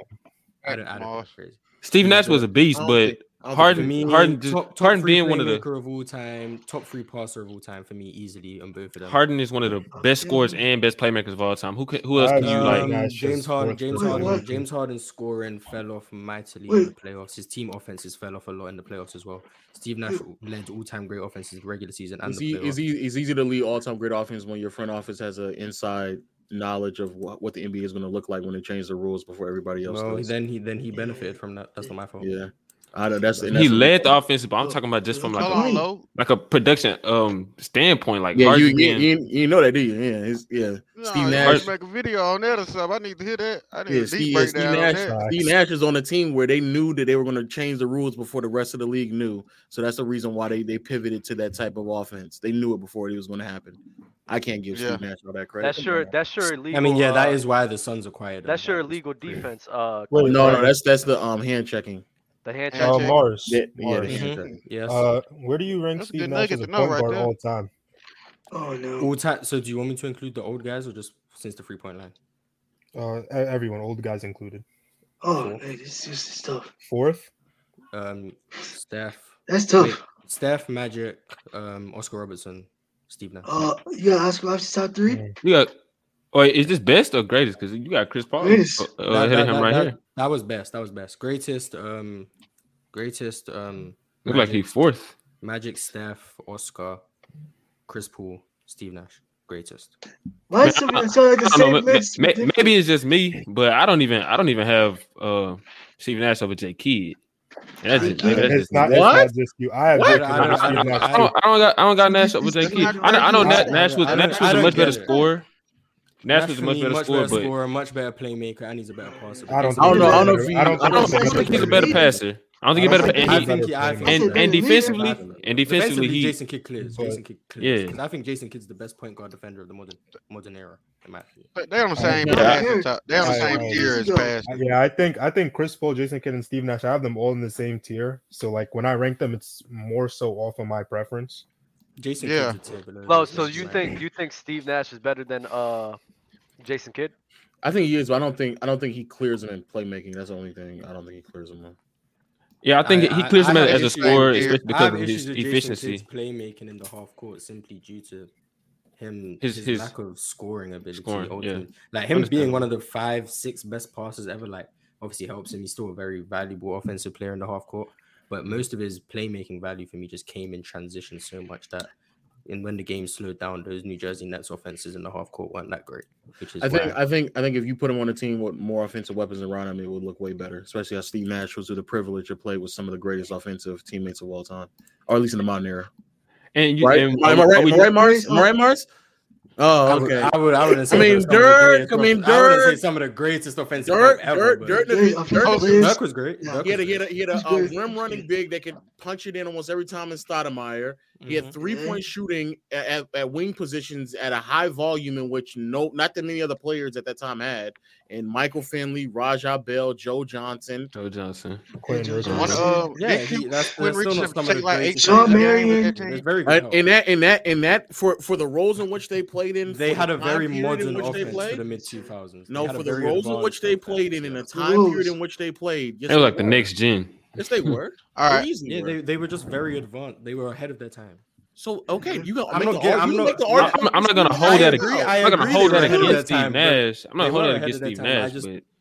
Crazy. Steve Nash was a beast, but Harden, me, Harden, top, top Harden being one of the of all time, top three passer of all time for me easily on both of them. Harden is one of the oh, best scorers and best playmakers of all time. Who who else can you like? Um, um, James, James Harden, James Harden, James Harden scoring fell off mightily in the playoffs. His team offenses fell off a lot in the playoffs as well. Steve Nash led all time great offenses regular season and is the he, playoffs. Is he is easy to lead all time great offense when your front office has an inside knowledge of what, what the NBA is going to look like when they change the rules before everybody else. Well, does. then he then he benefited from that. That's not my fault. Yeah. I don't. That's, that's he led the offense, but I'm talking about just from like a, like a production um standpoint. Like yeah, you, you, you, you, know that, do you? Yeah, it's, yeah. No, Steve Nash make a video on that or something. I need to hear that. I need yeah, Steve, yeah, Steve Nash. Steve Nash is on a team where they knew that they were going to change the rules before the rest of the league knew. So that's the reason why they they pivoted to that type of offense. They knew it before it was going to happen. I can't give yeah. Steve Nash all that credit. That's sure. That's sure illegal. I mean, yeah, uh, that is why the Suns acquired. quiet. That's sure illegal defense. Uh, well, no, no, that's that's the um hand checking. The hand uh, check. Uh, Marz. Yeah, Yeah, mm-hmm. Yes. Uh, where do you rank That's Steve Nash as a point guard all time? Oh no. All time. So do you want me to include the old guys or just since the free point line? Uh, everyone, old guys included. Oh, man, this, this is tough. Fourth. Um, Steph. That's tough. Wait, Steph, Magic, um, Oscar Robertson, Steve Nash. Uh, you got Oscar Robertson top three. Mm. Yeah. Wait, is this best or greatest? Because you got Chris Paul yes. uh, that, hitting that, him that, right here. That was best. That was best. Greatest. Um, greatest. Um, look like he fourth. Magic, Steph, Oscar, Chris Paul, Steve Nash. Greatest. Why is someone so like the same maybe it's just me, but I don't even. I don't even have uh, Steve Nash over Jay Kidd. That's it. Like, that's not, what? not just you. I have what? I, don't, I don't got I don't got Nash over Jay Kidd. I, I know Nash was Nash was a much better scorer. Nash a much better scorer, but much better playmaker, and he's a better passer. I don't, I don't know. I don't know if he, I don't, I don't think, think he's a better passer. I don't think he's better. And, defensively, and, defensively, and defensively, he, Jason Kidd clears. Jason Kidd clears. Yeah, I think Jason Kidd's the best point guard defender of the modern modern era. But they're on the same. Yeah. They're on the same I, tier as pass. Yeah, I think I think Chris Paul, Jason Kidd, and Steve Nash. I have them all in the same tier. So like when I rank them, it's more so off of my preference. Jason. Yeah. Well, so you think you think Steve Nash is better than uh Jason Kidd? I think he is, but I don't think I don't think he clears him in playmaking. That's the only thing I don't think he clears him. Yeah, I think I, he clears I, him I as a scorer because of his efficiency. playmaking in the half court simply due to him his, his, his lack of scoring ability. Scoring, yeah. Like him being one of the five, six best passers ever, like obviously helps him. He's still a very valuable offensive player in the half court. But most of his playmaking value for me just came in transition so much that and when the game slowed down, those New Jersey Nets offenses in the half court weren't that great. Which is I think I think I think if you put him on a team with more offensive weapons around him, it would look way better. Especially how Steve Nash was through the privilege to play with some of the greatest offensive teammates of all time, or at least in the modern era. And you, right? And, am I right? Am I right, Marz? Am I right, Marz? Oh, okay. I would. I would. I, would I mean, Dirk. I mean, Dirk. I some of the greatest offensive Dirk, ever. Dirk, Dirk, Dirk, Dirk, Dirk was great. Yeah, he had a he had a, he had a, a rim running big that could punch it in almost every time in Stoudemire. He had three point mm-hmm. shooting at, at, wing positions at a high volume in which no, not that many other players at that time had. And Michael Finley, Raja Bell, Joe Johnson, Joe Johnson, yeah, that's, that's still no some like Shawn Marion. Very. And, that and that and that for for the roles in which they played in, they had a very modern offense played, for the mid two thousands. No, for the roles in which they played in, in the time period in which they played, it was like the next gen. Yes, they were. all right. Yeah, they, they were just very advanced. They were ahead of their time. So okay, you got. I'm, not, get, I'm, not, the. I'm, I'm not gonna hold that. Agree, I'm not gonna hold that against Steve Nash. I'm not holding that against Steve Nash.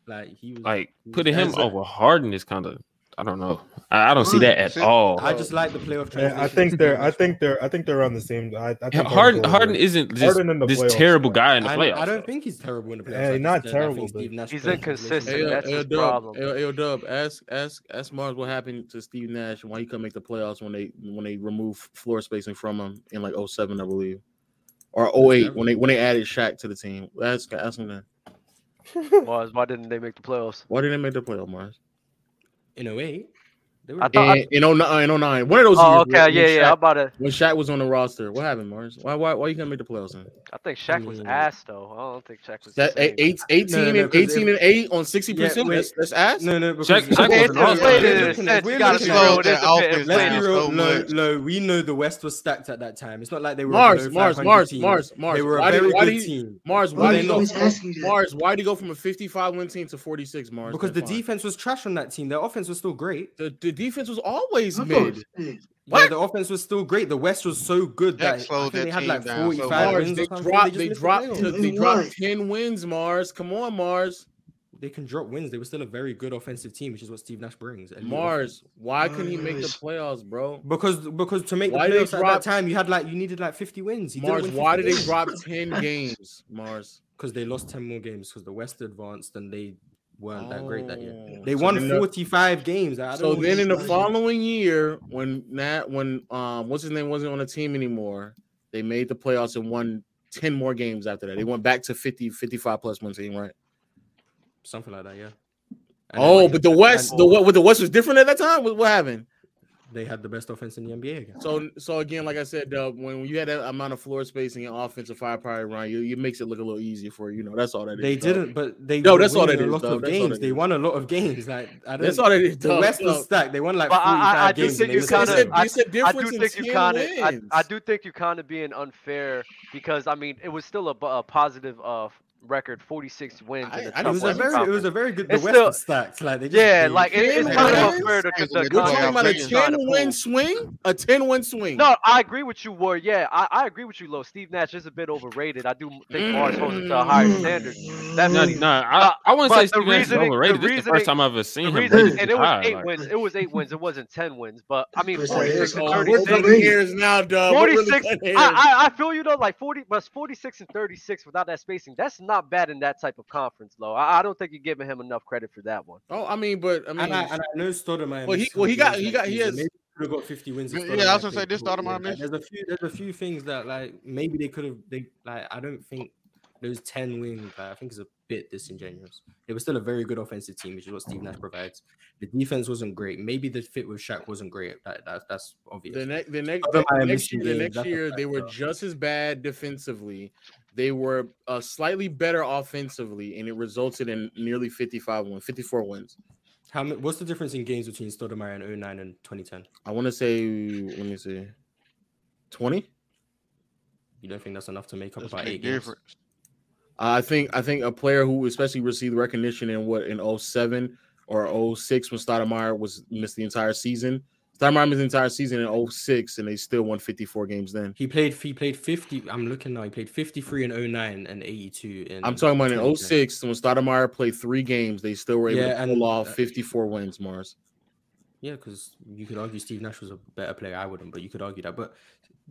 Like he was like putting him over Harden is kind of I don't know. I don't see mm. that at all. I just like the playoff transition. Yeah, I think they're, I think they're, I think they're on the same. I, I think Harden, Harden isn't just Harden this playoffs, terrible guy in the playoffs. I, I don't think he's terrible in the playoffs. Hey, not terrible. But he's inconsistent. Hey, That's his problem. L Dub, ask, ask, ask Marz what happened to Steve Nash and why he couldn't make the playoffs when they, when they remove floor spacing from him in like 07, I believe, or 08 when they, when they added Shaq to the team. Ask, ask him that. Marz, why didn't they make the playoffs? Why didn't they make the playoffs, Marz? In 08. I thought, in, uh, 09, One of those. Oh, years, okay, yeah, Shaq, yeah. About it When Shaq was on the roster, what happened, Marz? Why, why, why you gonna make the playoffs? Man? I think Shaq was mm. ass though. I don't think Shaq was. That, eight, eight, 18 no, no, and 18 it, and eight on 60 yeah, percent. That's, that's ass. No, no. Shaq, Shaq was awesome. Wait a gotta slow down. Let's be real. No, no. We know the West was stacked at that time. It's not like they were Marz, Marz, Marz, Marz, Marz. They were a very good team. Marz, why did Marz? Why did you go from a 55 win team to 46? Marz, because the defense was trash on that team. Their offense was still great. The defense was always I mid. What? Yeah, the offense was still great. The West was so good that they had like 45 down. wins. They dropped, they, they dropped, they dropped 10 wins, Marz. Come on, Marz. They can drop wins. They were still a very good offensive team, which is what Steve Nash brings. And Marz, why couldn't he make the playoffs, bro? Because because to make why the playoffs drop, at that time, you had like you needed like 50 wins. Marz, win why did they drop 10 games, Marz? Because they lost 10 more games because the West advanced and they weren't that great that year. Oh. They so won 45 the, games. so then in the following year, when Nat when um what's his name wasn't on the team anymore, they made the playoffs and won 10 more games after that. They went back to 50, 55 plus one team, right? Something like that, yeah. Oh, but the West, the what the West was different at that time. What, what happened? they had the best offense in the NBA again. So, so again, like I said, uh, when you had that amount of floor spacing and offensive firepower around you, it makes it look a little easier for you. know, that's all that they is, didn't, though. but they no, that's all that a is, lot though. of that's games. They won a lot of games. Like I that's all that is. The. West was stacked. They won like. But I, I, I do think you kind of. I, I do think you kind of. I, I, do think you kind of being unfair because I mean it was still a, a positive uh, record, 46 wins. I, I, it was a very, it was a very good. The it's Western still, stacks, like they just, yeah, like it, it's kind of unfair to just We're talking about a 10 win swing, a 10 win swing. No, I agree with you, War. Yeah, I, I agree with you, Low. Steve Nash is a bit overrated. I do think Marsh holds it to a higher mm. standard. That's no, no, I, uh, I wouldn't say Steve Nash is overrated. This is the first time I've ever seen him. And it was eight wins. It was eight wins. It wasn't 10 wins, but I mean, 46 years now, dog. 46. I feel you though, like 40, but 46 and 36 without that spacing. That's not not bad in that type of conference, though. I, I don't think you're giving him enough credit for that one. Oh, I mean, but I mean, and I, and I know Stoudemire. Well, he well he got he got he has. Could have got 50 wins. Yeah, I was gonna say this started my mission. There's a few, there's a few things that like maybe they could have. They like I don't think those 10 wins, like, I think is a bit disingenuous. It was still a very good offensive team, which is what Steve Nash provides. The defense wasn't great. Maybe the fit with Shaq wasn't great. That, that that's obvious. The, ne- the next, the, the next, year, the next year they were just as bad defensively they were uh, slightly better offensively, and it resulted in nearly 55 wins, 54 wins. How many, What's the difference in games between Stoudemire and 09 and 2010? I want to say, let me see, 20. You don't think that's enough to make up that's about eight difference. games? I think I think a player who especially received recognition in what in 07 or 06 when Stoudemire was missed the entire season Missed entire season in 06 and they still won 54 games then. He played. He played 50. I'm looking now. He played 53 in 09 and 82 in. I'm talking about in 2010. 06 when Stoudemire played three games, they still were able Yeah, to pull and, off uh, 54 wins, Marz. Yeah, because you could argue Steve Nash was a better player. I wouldn't, but you could argue that. But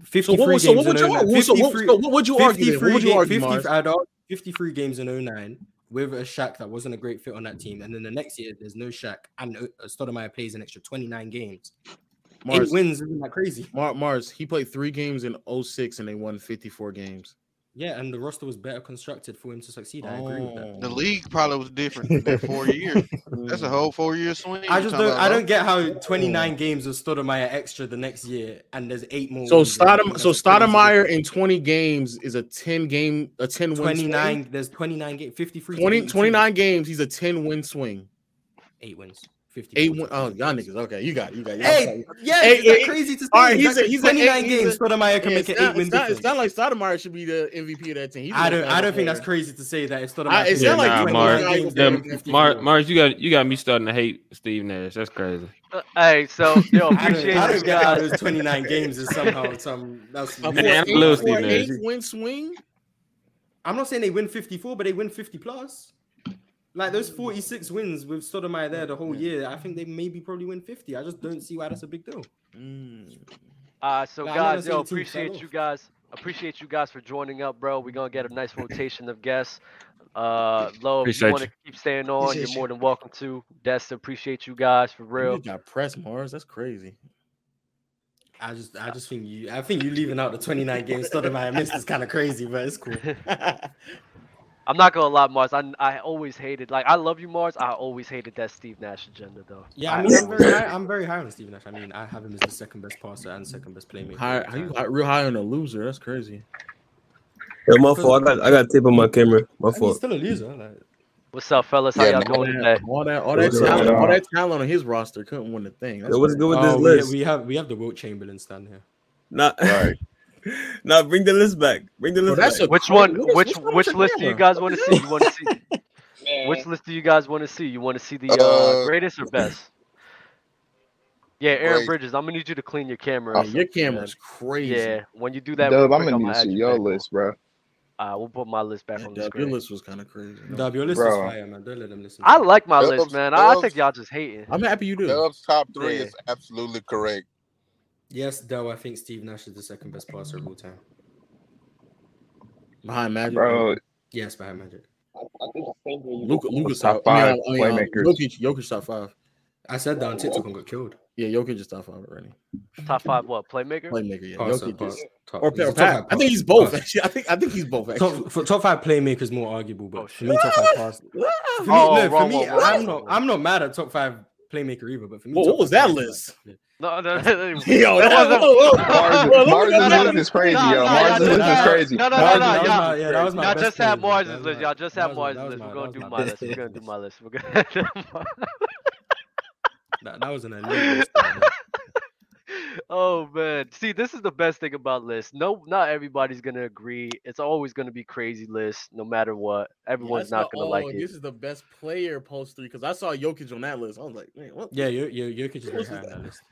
53 what- games so what would in you argue? So what- 53 so what would you argue? What 53 would you argue, 50 Marz? I'd argue 53 games in 09 with a Shaq that wasn't a great fit on that team. And then the next year, there's no Shaq. And uh, Stoudemire plays an extra 29 games. Marz, Eight wins, isn't that crazy? Mar- Marz, he played three games in 06 and they won 54 games. Yeah, and the roster was better constructed for him to succeed. I agree with that. Oh. The league probably was different in that four years. That's a whole four year swing. I just don't. I don't get how 29 games of Stoudemire extra the next year, and there's eight more. So wins. I think Stodem, so that's a crazy Stoudemire in 20 games is a 10 game, a 10 win 29. swing. There's 29 games. 53. to 20, 29 games, he's a 10 win swing. Eight wins. 50. Eight win. Oh, y'all niggas. Okay, you got it. You got it. Hey, yeah, Hey, is that hey, crazy to say? All right, Is he's that a, he's 29 a, he's games. a- Stoudemire can yeah, make an it's not- eight win it's not, difference. it's not like Stoudemire should be the MVP of that team. He's I a don't. I better don't think that's player. crazy to say that. If Stoudemire, I- it can sound make like Nah, 29 Marz, games, yeah, they're 54. Mar- Marz, you got you got me starting to hate Steve Nash. That's crazy. Uh, hey, so yo, I don't, appreciate I you don't get how guys. those 29 games is somehow some. That's A And four- I eight- love for Steve Nash. eight win swing. I'm not saying they win 54, but they win 50 plus. Like those 46 wins with Stoudemire there the whole year, I think they maybe probably win 50. I just don't see why that's a big deal. Uh, so Nah, guys, saying yo, appreciate you guys. Appreciate you guys for joining up, bro. We're gonna get a nice rotation of guests. Uh, Lo, if you want to keep staying on, Appreciate you're more than welcome to. Desta, appreciate you guys for real. You real. got press Marz. That's crazy. I just, I just think you, I think you leaving out the 29 games Stoudemire missed is kind of crazy, but it's cool. I'm not gonna lie, Marz. I I always hated like I love you, Marz. I always hated that Steve Nash agenda though. Yeah, I mean, I'm very, high, I'm very high on Steve Nash. I mean, I have him as the second best passer and second best playmaker. High, how you high, real high on a loser? That's crazy. Yo, my fault. I got I got tape on my camera. My I mean, he's still a loser. Like, What's up, fellas? How Yeah, y'all man. doing today? All that, all that talent, all on? that talent on his roster couldn't win the thing. That's Yo, what's good with oh, this oh, we, list? we have, we have the Wilt Chamberlain stand here. Nah, nah, bring the list back. Bring the list that's back. Which one? what is- Which what's wrong which with your list do you guys want to see? You want to see? Which list do you guys want to see? You want to see the uh, Uh, greatest or best? Yeah, Aaron Great. Bridges. I'm gonna need you to clean your camera. Yeah, up, your man. camera's crazy. Yeah, when you do that, Dub, real I'm gonna I'm need to see your back list, bro. Uh, we'll put my list back Yeah, on the Dub, your list was kind of crazy. No. Dub, your list is Bro. fire, man. Don't let them listen. I like my list, man. I, I think y'all just hating. I'm happy you do. Dub's top three Yeah. is absolutely correct. Yes, though I think Steve Nash is the second best passer of all time. Behind Magic, Bro, Yes, behind Magic. Luka, Luka's Top top, I five mean, I mean, um, playmakers. Jokic, Jokic top five. I said that on TikTok and got killed. Yeah, Jokic is top five already. Top five, what playmaker? Playmaker, yeah. Passer, Jokic pass, is, top, or, he's or top Pat. five I think he's both. passer. Actually, I think I think he's both. Actually, Top, for top five playmakers more arguable, but Oh, for me, top five pass. For me, Oh, no, for me, wrong, wrong, I'm wrong, not. I'm not mad at top five playmaker either. But for me, What- top what was five that passer, list? yeah. No, no, no, Yo, that that- wasn't. whoa, whoa, Marz, whoa, Marz' no, no, list is crazy, yo. nah, Marz' list is crazy. No, no, That no, was- no, that was y'all. my- yeah, that was my Y'all just have player, Marz' that list. Y'all just have was- Marz' list. We're gonna do my my list. We're gonna do my list. We're gonna. That, that was an elite list. Oh man, see, this is the best thing about lists. No, not everybody's gonna agree. It's always gonna be crazy lists, no matter what. Everyone's That's not gonna like oh, it. This is the best player post three because I saw Jokic on that list. I was like, man, what? Yeah, Yo- Yo- Jokic is very on that? that list.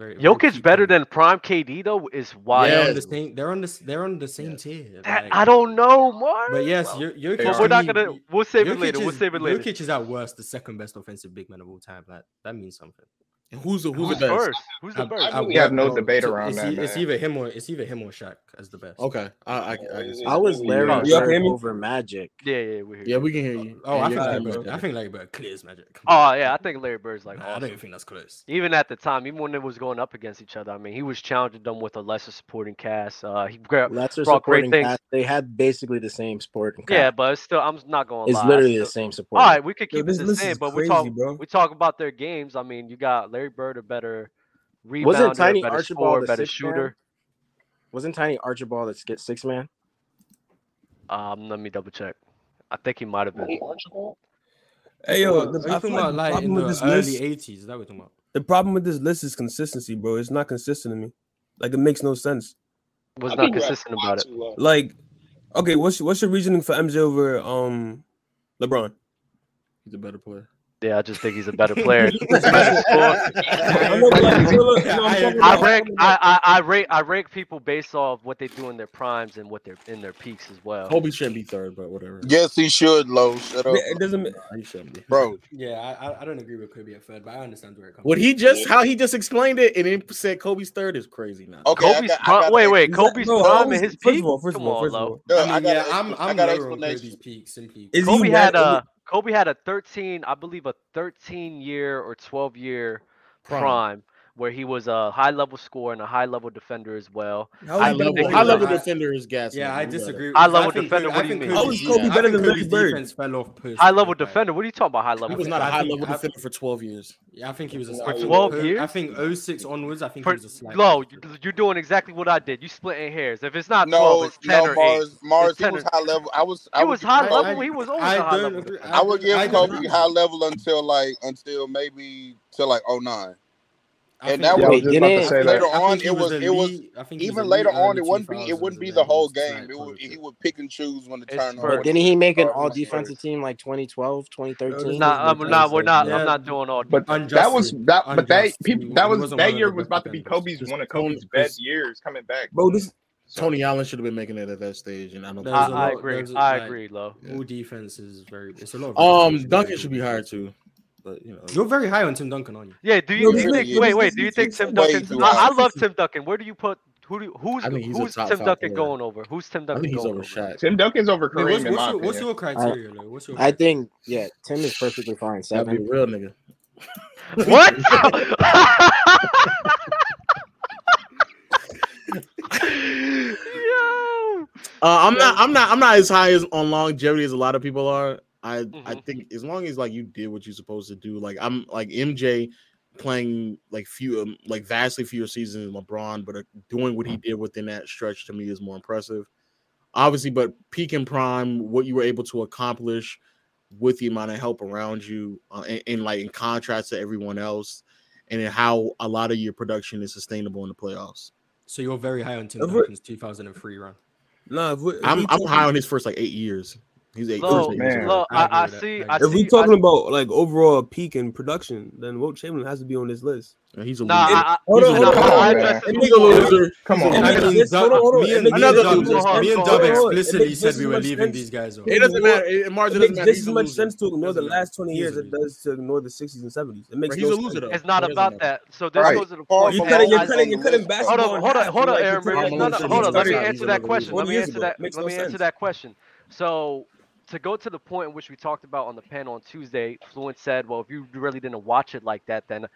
Very, very Jokic peak better on- than prime KD though is wild. They're on Yes. the same. They're on the. They're on the same tier. That, like- I don't know, Mark. But yes, Yo- Jokic. But to we're not gonna. We'll save it Jokic later. We'll save it later. Jokic is at worst the second best offensive big man of all time. That that means something. And who's the who's Who's the best? first? Who's the At- first? at We have no debate around it's, that, It's man. either him or it's either him or Shaq as the best. Okay, I I, I, can I was Larry y'all Bird hear over Magic. Yeah, yeah, we're here. Yeah, we can hear you. Oh, Yeah, I think Larry. Bird. I think Larry Bird clears Magic. Oh yeah, I think Larry Bird's like Nah, I don't even think that's close. Even at the time, even when it was going up against each other, I mean, he was challenging them with a lesser supporting cast. Uh, he gra- Lesser brought great supporting things. cast. They had basically the same supporting cast. Yeah, but it's still, I'm not gonna it's lie. I literally the same All supporting. right, we could Yo, keep this it the same, but we crazy, talk we talk about their games. I mean, you got Larry Bird a better rebounder, Wasn't Tiny better Archibald scorer, the better sixth man? shooter. Wasn't Tiny Archibald that get six man? Um, let me double check. I think he might have been. Hey yo, the, I feel talking like about the like in problem with the this early list, eighties? Is that what we're talking about? the problem with this list is consistency, bro. It's not consistent to me. Like it makes no sense. Was not consistent about it. Like, okay, what's what's your reasoning for MJ over um LeBron? He's a better player. Yeah, I just think he's a better player. I rank I, I, I rank I rank people based off what they do in their primes and what they're in their peaks as well. Kobe shouldn't be third, but whatever. Yes, he should. Low, shut up. It doesn't. He shouldn't be. Bro. Yeah, I, I don't agree with Kobe at third, but I understand where it comes. What from. he just how he just explained it and then said Kobe's third is crazy now. Okay, Kobe's got, prime, wait, wait, Kobe's no, prime and his peak. First of all, first of all, first of all. I yeah, I'm I'm lower on Kobe's peak simply. Kobe had a Kobe had a 13, I believe, a 13 year or 12 year prime. prime where he was a high level scorer and a high level defender as well. High level, high level defender is gas. Yeah, I disagree. High level defender. What do you mean? Oh, Kobe better than Larry Bird. High level defender. What are you talking about? High level. He was not a high level defender for twelve years. Yeah, I think he was a for twelve years. I think 06 onwards. I think he was a slight. No, you're doing exactly what I did. You splitting hairs. If it's not twelve, it's ten or eight. Marz, he was high level. I was. He was high level. He was always high level. I would give Kobe high level until like until maybe till like 09. And that was, was about to say later on. It was, was it was even later on. It wouldn't be it wouldn't be the whole game. It would, he would pick and choose when to turn on. Didn't he make an all defensive team like 2012, 2013? no, I'm not. We're not. I'm not doing all. But that was that. But that people that was that year was about to be Kobe's one of Kobe's best years coming back. Bro, this Tony Allen should have been making it at that stage, and I don't. I, I, agree. I like, agree. Low. Who defense is very. It's a lot. Um, Duncan should be hired too. But you know, you're very high on Tim Duncan, aren't you? Yeah. Do you, no, do you think? Is, wait, wait. Do you think Tim Duncan? I, I, love Tim Duncan. Where do you put? Who do you, who's I mean, who's Tim Duncan player. going over? Who's Tim Duncan I mean, he's going over? Shaq. Tim Duncan's over Kareem. Wait, what's, what's, your, what's, your, criteria? I, like, what's your criteria? Think yeah, Tim is perfectly fine. Seven. That'd be real, nigga. what? Yo. Uh, I'm not. I'm not. I'm not as high as on longevity as a lot of people are. I mm-hmm. I think as long as like you did what you're supposed to do, like I'm like MJ playing like few um, like vastly fewer seasons than LeBron, but uh, doing what he mm-hmm. did within that stretch to me is more impressive. Obviously, but peak and prime, what you were able to accomplish with the amount of help around you, uh, and, like in contrast to everyone else, and how a lot of your production is sustainable in the playoffs. So you're very high on Tim Duncan's 2003 run. No, I'm I'm high on his first like eight years. He's eight. Low, man. Low, I, I, see. I if we're talking I, about like overall peak in production, then Wilt Chamberlain has to be on this list. Yeah, he's a nah, loser. I, I, hold on, hold on. Nigga loser. Come on. Me and Dub explicitly said we were leaving these guys. It doesn't matter. It doesn't matter. This much sense to ignore the last twenty years. It does to ignore the '60s and '70s. It makes no sense. It's not about that. So this goes to the point. You're cutting. You're cutting. You're cutting. Hold on. Hold on. Hold on, Aaron. Hold on. Let me answer that question. Let me answer that. Let me answer that question. So to go to the point in which we talked about on the panel on Tuesday, Fluent said, "Well, if you really didn't watch it like that, then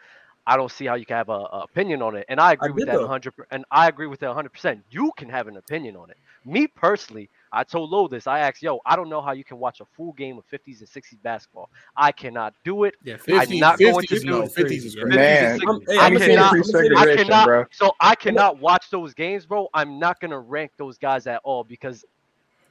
I don't see how you can have a, a opinion on it." And I agree I with that though. 100. And I agree with that 100. percent You can have an opinion on it. Me personally, I told Lo this. I asked, "Yo, I don't know how you can watch a full game of 50s and 60s basketball. I cannot do it. Yeah, 50, I'm not going to do no, 50s is great. Man, I, cannot, I cannot. Bro. So I cannot watch those games, bro. I'm not gonna rank those guys at all because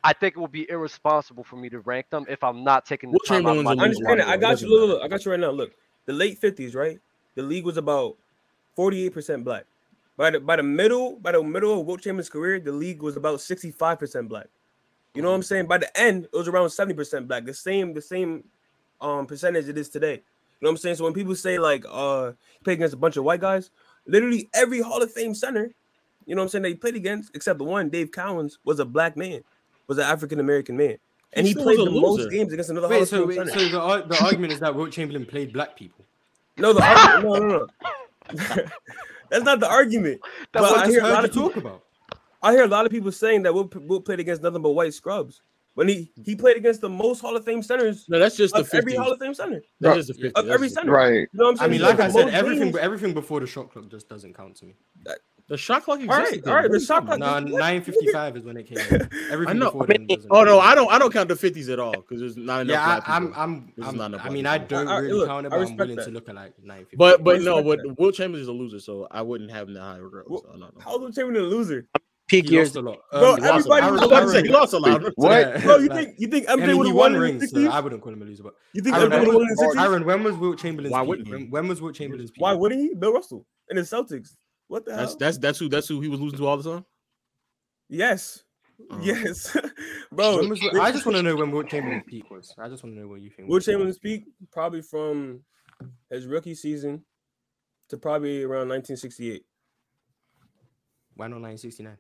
I think it would be irresponsible for me to rank them if I'm not taking the time out I understand it. I got you. Look, look, I got you right now. Look, the late 50s, right? The league was about 48% black. By the by the middle, by the middle of Wilt Chamberlain's career, the league was about 65% black. You know what I'm saying? By the end, it was around 70% black. The same, the same um percentage it is today. You know what I'm saying? So when people say like uh play against a bunch of white guys, literally every Hall of Fame center, you know what I'm saying, they played against, except the one, Dave Cowens, was a black man was an African American man, and he, he played the loser. most games against another. Wait, so, wait, so the, the argument is that Wilt Chamberlain played black people. No, the argument, no, no, no. That's not the argument. That's what I hear a lot of people, talk about. I hear a lot of people saying that Will, Will played against nothing but white scrubs. When he he played against the most Hall of Fame centers. No, that's just the 50s. every Hall of Fame center. That is the 50s. Of every center. Right. You know what I'm saying? I mean, like, like I said, everything games. everything before the shot clock just doesn't count to me. That, the shot clock existed. All right, all right. The shot clock. No, nine fifty-five is when it came. Everything before then. oh no, I don't. I don't count the fifties at all because there's not enough. Yeah, I, am I'm. I'm, I'm i mean, I don't I, really look, count it, but I'm willing that. to look at like nine fifty. But but no, but. Will Chambers is a loser, so I wouldn't have him in the high row. So no, no. How is Will Chambers a loser? Peak he years. Lost a lot. Bro, um, he everybody was about to say he lost a lot. What? Bro, you think you think MJ would have won rings? So I wouldn't call him a loser, but you think MJ would have won in the 60s? Aaron, when was Wilt Chamberlain's? Why wouldn't? When was Wilt Chamberlain's? peak? Why wouldn't he? Bill Russell in the Celtics. What the that's, hell? That's that's who that's who he was losing to all the time. Yes, oh. yes, bro. I just want to know when Wilt Chamberlain's peak was. I just want to know what you think. Wilt Chamberlain's peak probably from his rookie season to probably around 1968. Why not 1969?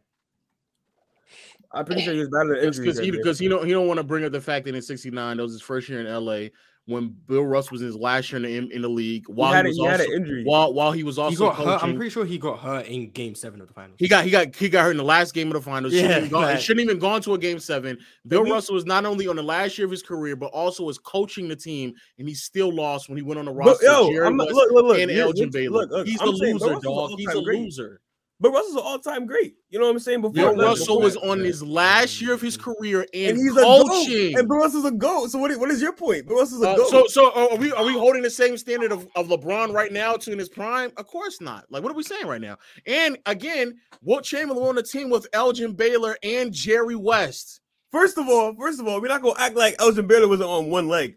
I'm pretty sure he was battling injuries because he, because he don't he don't want to bring up the fact that in '69 that was his first year in LA when Bill Russ was in his last year in the, in the league while he, he was he also, injury. While, while he was also he coaching, I'm pretty sure he got hurt in game seven of the finals. He got he got he got hurt in the last game of the finals. Yeah, shouldn't, gone, shouldn't even gone to a game seven. Bill we, Russell was not only on the last year of his career, but also was coaching the team, and he still lost when he went on the roster. Look, yo, Jerry I'm, West look, look, look, and Elgin Baylor. Look, look, he's I'm the saying, loser, dog. He's a loser. But Russell's an all-time great. You know what I'm saying? Before yeah, Russell was on his last year of his career and, and he's coaching. A goat. And Russell's a goat. So what, what is your point? Russell's a uh, goat. So so uh, are we are we holding the same standard of, of LeBron right now to in his prime? Of course not. Like what are we saying right now? And again, what Chamberlain on the team with Elgin Baylor and Jerry West. First of all, first of all, we're not gonna act like Elgin Baylor was on one leg.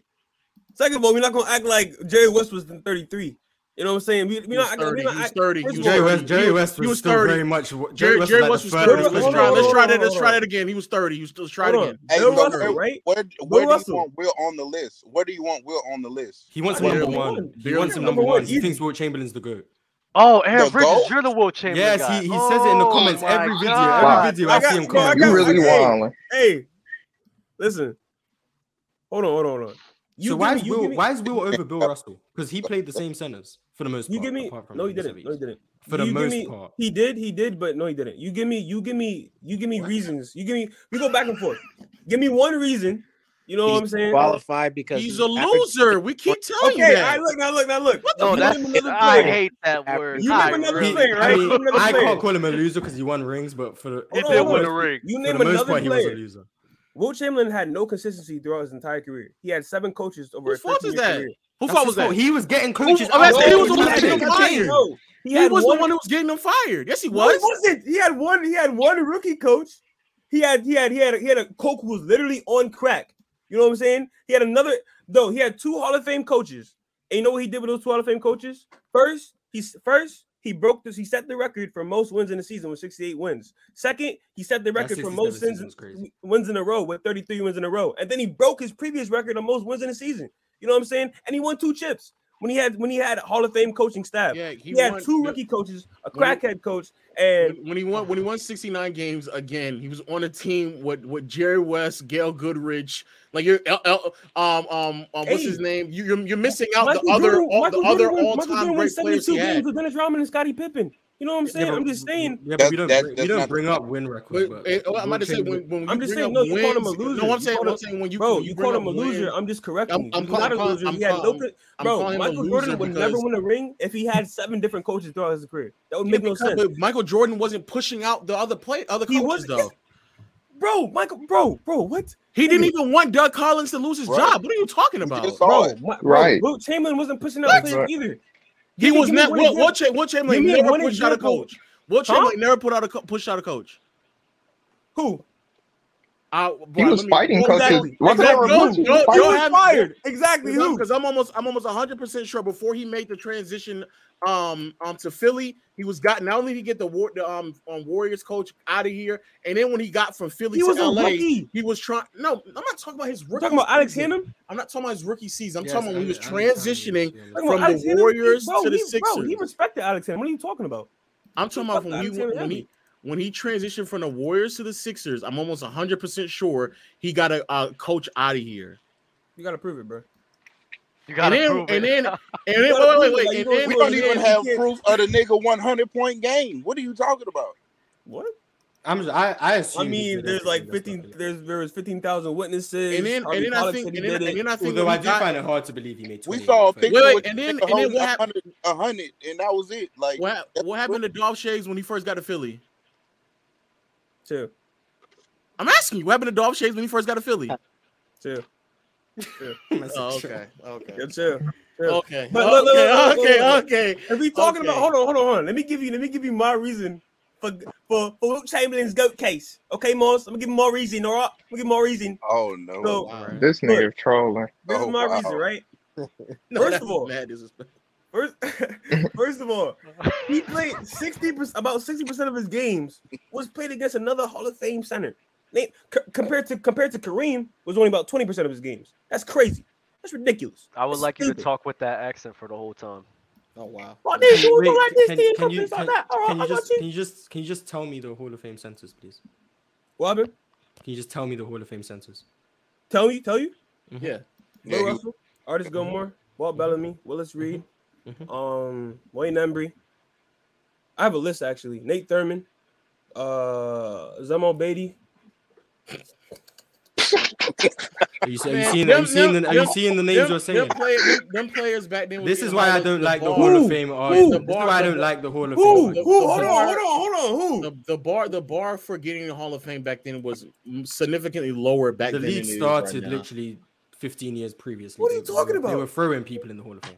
Second of all, we're not gonna act like Jerry West was 33. You know what I'm saying? We, we not, sturdy. Not, I, sturdy. Not, Jerry West, Jerry West was, was still very much. Jerry, Jerry West, West was sturdy. Let's try, let's try that. Let's try that again. He was sturdy. He was, let's try it again. Hey, Bill Russell, Russell, right? Where, where Bill do Russell. you want Will on the list? Where do you want Will on the list? He wants him number one. He wants him number one. He thinks Wilt Chamberlain's the goat. Oh, Aaron Bridges, you're the Wilt Chamberlain. Yes, he, he oh says it in the comments every video. Every video I, see him comment. You really want? Hey, listen. Hold on, hold on, hold on. so why is Will? Why is Will over Bill Russell? Because he played the same centers for the most. You part, give me no, he didn't. No, he didn't. For the you most me, part, he did. He did, but no, he didn't. You give me. You give me. You give me what? reasons. You give me. We go back and forth. give me one reason. You know he's what I'm saying? Qualified because he's a loser. We keep telling okay, you. I look now. Look now. Look. What the no, that's, I hate that word. You name another really, player, right? I, mean, I can't call him a loser because he won rings, but for the he did a ring. You name another part, player. He was a loser. Wilt Chamberlain had no consistency throughout his entire career. He had seven coaches over. Whose fault is that? Career. Who fault was that? He was getting coaches. Oh, that's, he was the one getting fired. He, he was one, the one who was getting them fired. Yes, he was. No, he wasn't. He had one. He had one rookie coach. He had. He had. He had. He had a coach who was literally on crack. You know what I'm saying? He had another. Though he had two Hall of Fame coaches. And you know what he did with those two Hall of Fame coaches? First, he first he broke this. He set the record for most wins in the season with 68 wins. Second, he set the record for most wins, wins in a row with 33 wins in a row. And then he broke his previous record of most wins in a season. You know what I'm saying? And he won two chips when he had when he had Hall of Fame coaching staff. Yeah, he, he had two rookie coaches, a crackhead coach, and when, he won when he won 69 games again, he was on a team with with Jerry West, Gail Goodrich, like you're L, L, um um, um what's his name? You, are you're, you're missing out Michael the other all, the other all time great players he had. Games with Dennis Rodman and Scottie Pippen. You know what I'm saying? Yeah, I'm just saying. Yeah, but we don't, bring, we don't bring up win record. I'm I'm just saying no. You call him a loser. No, I'm saying, I'm saying when you bro, you, call him a loser. I'm just correcting. I'm, not a loser. He had no. Bro, Michael Jordan would never win a ring if he had seven different coaches throughout his career. That would make no sense. But Michael Jordan wasn't pushing out the other play, other coaches though. Bro, Michael, bro, bro, what? He didn't even want Doug Collins to lose his job. What are you talking about, bro? Right, Wilt Chamberlain wasn't pushing out players either. He was not. Will, Will, Ch- Wilt Chamberlain never pushed out a coach. coach. Wilt Chamberlain never put out a co- push out a coach. Who? Boy, he was me, fighting because exactly. was fired. Exactly. Because I'm almost I'm almost 100 percent sure before he made the transition um um to Philly he was got not only did he get the war the um, um Warriors coach out of here and then when he got from Philly he to was LA he was trying no I'm not talking about his rookie talking about Alex Hannum I'm not talking about his rookie season. I'm yes, talking about he was transitioning from the Warriors to the Sixers bro, he respected Alex Hannum what are you talking about? I'm talking about when, we, when he when he transitioned from the Warriors to the Sixers, I'm almost 100% sure he got a, a coach out of here. You got to prove it, bro. You got to prove and it. And then, and then, wait, wait, wait. Like, and we don't even have proof of the nigga 100 point game. What are you talking about? What? I'm just, I I, I mean, there's like 15 there's there was 15,000 witnesses. And then Harvey and then Collins I think and then, and then I think although I do got, find it hard to believe he made 20. We saw a picture wait, and then and then what happened 100 and that was it. Like what, what happened to Dolph Schayes when he first got to Philly? Chill. I'm asking you, what happened to Dolph Schayes when he first got to Philly? Chill. Chill. oh, okay. Okay. Yeah, chill. chill. Okay. But look, look, Okay, look, look, okay, look, look. okay, If we talking okay. about, hold on, hold on, hold on. Let me give you, let me give you my reason for for for Wilt Chamberlain's goat case. Okay, Moss, I'm gonna give him more reason. All right, I'm gonna give him more reason. Oh no. So, This nigga trolling. This is Oh, my wow. reason, right? No, First of all, mad disrespect. First, first of all, he played 60% about 60% of his games was played against another Hall of Fame center. C- compared to compared to Kareem was only about 20% of his games. That's crazy. That's ridiculous. I would That's like stupid. you to talk with that accent for the whole time. Oh wow. Oh, can, you, just can you just tell me the Hall of Fame centers, please? What happened? Can you just tell me the Hall of Fame centers? Tell you, tell you? Mm-hmm. Yeah. Bill yeah, Russell, Artis Gilmore, Walt mm-hmm. Bellamy, Willis Reed, mm-hmm mm-hmm. um, Wayne Embry. I have a list actually. Nate Thurmond, uh, Zelmo Beaty. Are you, are you seeing? Them, are you seeing? Them, the, are you seeing the names them, you're saying? Them, them players back then. This is why I don't like the, Hall of Fame. This is why I don't like the Hall of Fame. Who? who? Hold on, hold on, hold on. Who? The, the, bar, the bar for getting the Hall of Fame back then was significantly lower back the then. The league started right literally 15 years previously. What are you talking about? They were throwing people in the Hall of Fame.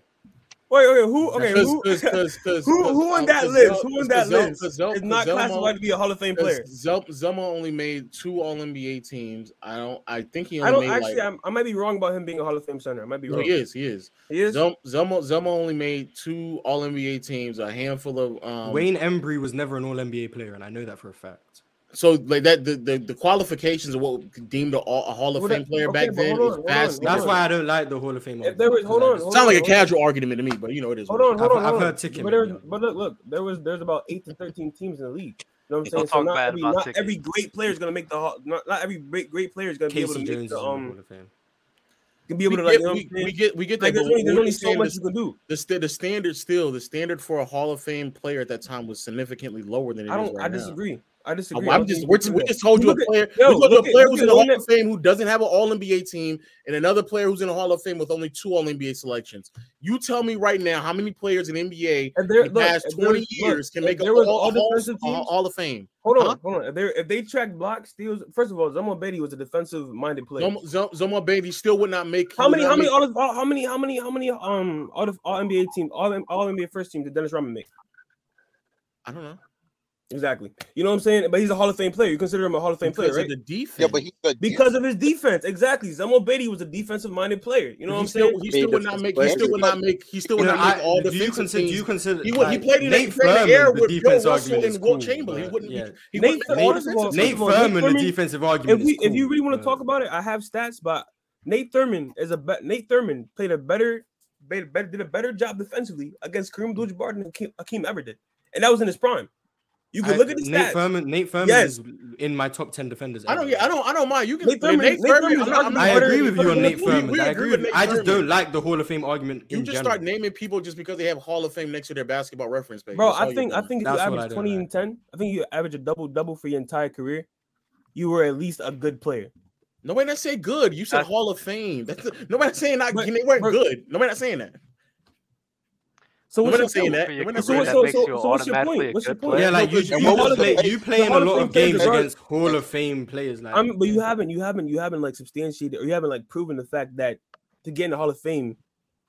Wait, wait, who? Okay, who? Who, who on that list? Who on that list is not classified to be a Hall of Fame player? Zelmo only made two All NBA teams. I don't. I think he. Only I don't made actually. Like, i might be wrong about him being a Hall of Fame center. I might be wrong. he is. He is. He is. Zelmo, Zelmo only made two All NBA teams. A handful of um, Wayne Embry was never an All NBA player, and I know that for a fact. So like that the, the, the qualifications of what deemed a, a Hall of well, Fame player okay, back then on, was vastly. That's why I don't like the Hall of Fame. If there was, hold on, sound like a casual on. argument to me, but you know it is. Hold on, hold on, I've, I've heard ticket. But, there, but look, look, there was there's about eight to thirteen teams in the league. You know what I'm saying? So not, every, not every, great player is gonna make the not, not every great great player is gonna Casey be able to Jones make the um. Hall of Fame can be able we to get, like, you know we, we, get we get that. Like, there's, only, there's only so much you can do. The, the standard still the standard for a Hall of Fame player at that time was significantly lower than it I don't. Right I disagree. I disagree. Oh, I'm just, we're, we just told you a player, at, yo, we told you a player at, who's in the Hall of Fame who doesn't have an All NBA team, and another player who's in the Hall of Fame with only two All NBA selections. You tell me right now how many players in NBA and there, in the past 20 years look, can make a, all, all, all, all of Fame? Hold on, huh? hold on. If, if they track blocks, steals, first of all, Zelmo Beaty was a defensive minded player. Zelmo, Baby Beaty still would not make how many, how many, all, how many, how many, how many, um, all, all NBA team, all, all NBA first team did Dennis Rodman make? I don't know. Exactly. You know what I'm saying? But he's a Hall of Fame player. You consider him a Hall of Fame because player, right? the defense. Yeah, but he's because of his defense. Exactly. Zelmo Beaty was a defensive minded player. You know what I'm saying? He still would not make. He still would not make. He still would not make all the. Do you consider? Do you consider? He, like, he played in Nate Thurmond, the air with Bill Russell and Wilt Chamberlain. He wouldn't. Yeah. He, he Nate, wouldn't Thurmond, the defensive argument. If, if you really want to talk about it, I have stats, but Nate Thurmond is a Nate Thurmond played a better, better did a better job defensively against Kareem Abdul-Jabbar than Akeem ever did, and that was in his prime. You can I, look at the Nate stats. Thurmond, Nate Thurmond yes. is in my top ten defenders. Ever. I don't. I don't. I don't mind. You can. Nate Thurmond. Nate Thurmond, Thurmond I'm not, I'm I agree with you on Nate Thurmond. We, I agree with. Nate I just don't like the Hall of Fame argument. You just general. start naming people just because they have Hall of Fame next to their basketball reference page. Bro, I think I think if you average twenty and ten, I think you average a double double for your entire career. You were at least a good player. Nobody not say good. You said I, Hall of Fame. That's the, nobody saying not. They weren't good. Nobody not saying that. So what's your saying that. So, so, so, so, what's your point? What's your point? Yeah, like you, you, you, play, you a lot of games against Hall of Fame players. Like, I but you haven't, you haven't, you haven't like substantiated, or you haven't like proven the fact that to get in the Hall of Fame,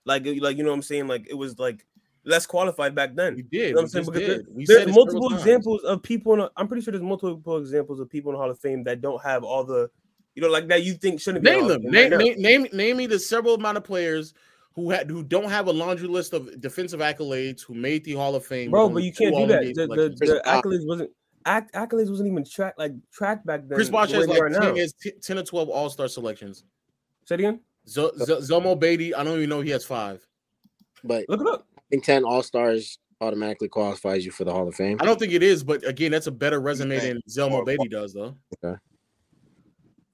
like, like you know what I'm saying, like it was like less qualified back then. You did. You know I'm saying? Because there, there's multiple examples times. of people. In a, I'm pretty sure there's multiple examples of people in the Hall of Fame that don't have all the, you know, like that you think shouldn't be. Name them. Name, name, name me the several amount of players who had who don't have a laundry list of defensive accolades who made the Hall of Fame. Bro, but you can't do that. The, the, the accolades wasn't acc- accolades wasn't even tracked like track back then. Chris Bosh has like 10, is t- 10 or 12 All Star selections. Say it again. Z- Z- Zelmo Beaty, I don't even know he has five. But look it up. I think 10 All Stars automatically qualifies you for the Hall of Fame. I don't think it is, but again, that's a better resume than Zelmo Beaty does, though. Okay.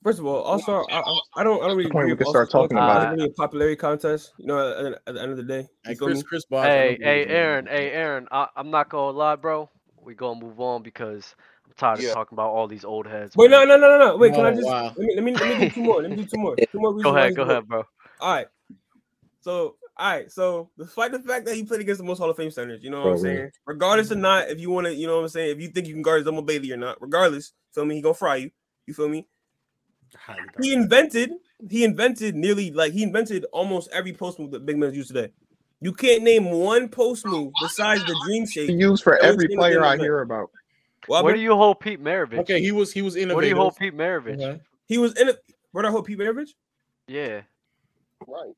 First of all, also I, I don't I don't really point we can start talking about really it. popularity contest. You know, at, at, the end of the day, hey, Chris, Chris Bosh, Hey, hey, Aaron, hey, Aaron. I, am not gonna lie, bro. We gonna move on because I'm tired yeah. of talking about all these old heads. Wait, man. no, no, no, no, no. Wait, oh, can I just wow. let, me, let me let me do two more. let me do two more. Two more go ahead, go ahead, bro. All right. So all right, so despite the fact that he played against the most Hall of Fame centers, you know what Bro, I'm saying? Man. Regardless or not, if you want to, you know what I'm saying, if you think you can guard Zelmo Beaty or not, regardless, feel me, he gonna fry you. You feel me? He invented. He invented nearly like he invented almost every post move that big men use today. You can't name one post move besides the dream shake. He used for every player I hear about. What, What do you hold Pete Maravich? Okay, he was he was What do you hold Pete Maravich? Uh-huh. He was in it. Where did I hold Pete Maravich? Yeah. Right.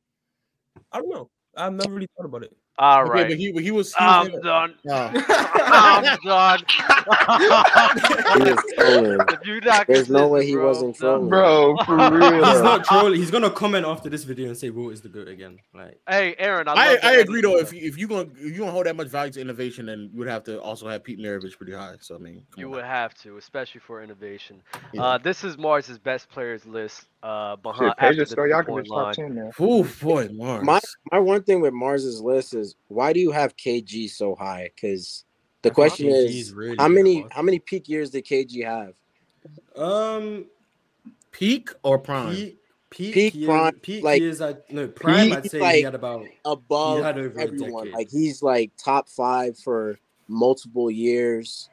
I don't know. I've never really thought about it. All Okay, right. but he, but he was. He I'm in a- done. Oh. I'm done. He was trolling. if you're not There's no way he bro, wasn't trolling. Bro, for real. He's not trolling. He's gonna comment after this video and say Wilt is the goat again. Like Hey, Aaron, I, I, I agree though. If you, if you gonna if you gonna hold that much value to innovation, then you would have to also have Pete Maravich pretty high. So I mean, You on. would have to, especially for innovation. Yeah. Uh, this is Marz's best players list. Uh, Shit, behind after Peja the Stojakovic three-point top line. ten now. Ooh, boy, Marz. My my one thing with Marz's list is why do you have KG so high? Because the I question is is really how many how many peak years did KG have? um peak or prime? peak peak Peak, years, prime, peak like, years. I no prime. I'd say like he had about Above he had over everyone, like he's like top five for multiple years.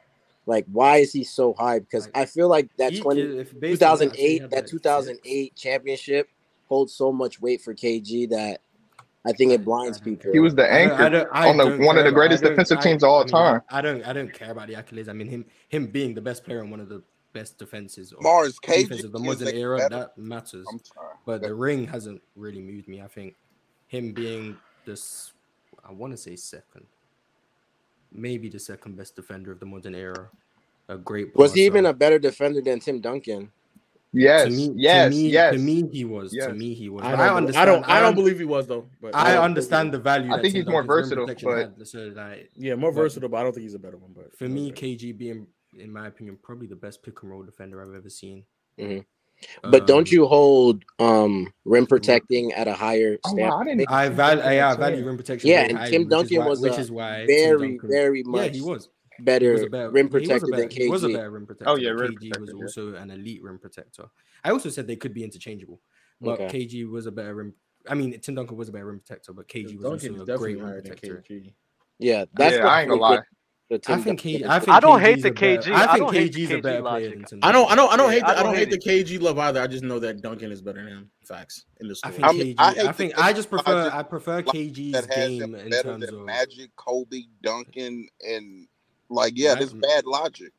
Like, why is he so high? Because Like, I feel like that peak 20, years- if that, I'd say he 2008 had that 2008 championship holds so much weight for KG that I think it blinds people. He was the I don't- I anchor don't- I on the one of the greatest I defensive I- teams of all I mean, time. I don't I don't care about the accolades. I mean him him being the best player and one of the best defenses of Marz, KG defense of the modern era better- that matters. But the ring hasn't really moved me. I think him being this I want to say second, maybe the second best defender of the modern era. A great Was he even a better defender than Tim Duncan? Yes, to me, yes, to me, yes. to me, he was. Yes. To me, he was. I But don't, I understand. I don't. I don't believe he was though. But I don't understand the value. I think he's more versatile, but- had, so like, Yeah, more but versatile, but I don't think he's a better one. But For me, KG being, in my opinion, probably the best pick and roll defender I've ever seen. Mhm. But don't Um, you hold um rim protecting at a higher Oh, standard? wow, I didn't. I value, think yeah, I value rim protection. Yeah, and highly, Tim Duncan why- was which is why Tim very, Duncan- very Yeah, much he was. better He was a better rim he was protector better, than He was a better rim protector. Oh, yeah, but rim KG was yeah. also an elite rim protector. I also said they could be interchangeable, but Okay. KG was a better rim. I mean, Tim Duncan was a better rim protector, but KG was Duncan also a great rim protector. Yeah, that's Yeah, what I ain't gonna lie. Gets the I think he. I think I don't hate the KG. I I think don't KG's the a better KG player than Tim I don't. I don't. I don't hate. The, I I don't don't hate hate the KG love either. I just know that Duncan is better than him. Facts in the I think I mean, KG. I I, think I just prefer. logic I prefer KG's that has game in better terms than of. Magic, Kobe, Duncan, and like yeah, this bad logic.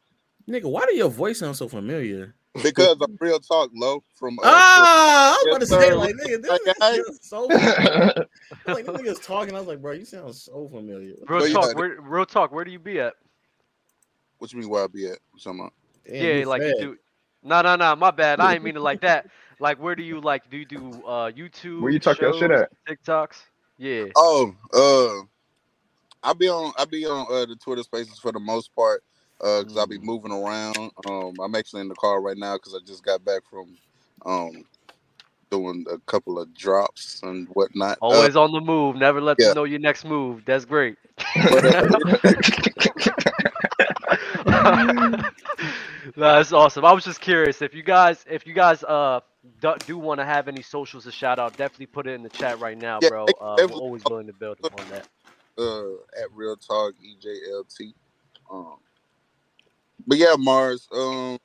Nigga, why do your voice sound so familiar? Because of real talk, low from uh, Ah, I was about to Yes, say like nigga, this Like, nigga I- sounds so. like this nigga's talking. I was like, bro, you sound so familiar. Real But talk. the- Where, real talk. Where do you be at? what you mean where I be at? What you talking about? Damn, yeah, like fed. you do. No, no, no. My bad. I ain't mean it like that. Like, where do you like? Do you do uh YouTube? Where you talk your shit at? TikToks. Yeah. Oh, uh, I be on I be on uh, the Twitter Spaces for the most part, uh, because I be moving around. Um, I'm actually in the car right now because I just got back from um doing a couple of drops and whatnot. Uh, Always on the move. Never let yeah. them know your next move. That's great. no, that's awesome. I was just curious if you guys, if you guys, uh, do, do want to have any socials to shout out, definitely put it in the chat right now, Yeah, bro. Uh, we're always willing to build upon that. uh at Real Talk EJLT. Um, but yeah, Marz. Um,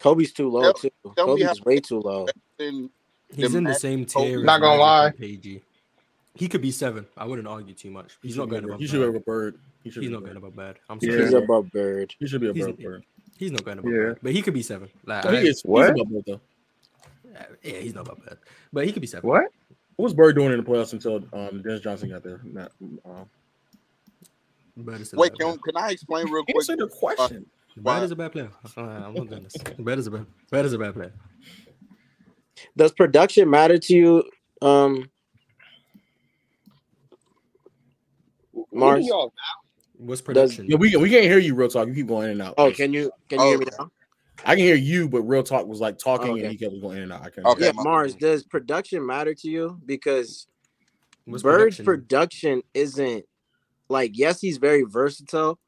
Kobe's too low tell, too. tell Kobe's way too low. in He's in the same tier. as Not gonna lie. and KG. He could be seven. I wouldn't argue too much. He He's not be going above- above. He should be Bird. above Bird. He should He's be not above going Bird. above Bird. I'm Yeah. sorry. He's above Bird. He should be He's, above Bird. he's not going above Yeah. Bird, but he could be seven. Like, No, he I- is. He's What? above Bird though. yeah, he's not above Bird, but he could be seven. What? What was Bird doing in the playoffs until um, Dennis Johnson got there? Not, um, Bird is a Wait, bad can, player. can I explain real quick? answer the question. Bird is a bad player. Uh, I'm not doing this. Bird is a bad. Bird is a bad player. Does production matter to you, um, Marz? What's Does production? Yeah, we we can't hear you. Real talk. You keep going in and out. oh, can you can you hear me now? I can hear you, but real talk was like talking, Okay. and he kept going in and out. I can't. Okay, Yeah, Marz. Does production matter to you? Because What's Bird's production? production isn't like yes, he's very versatile,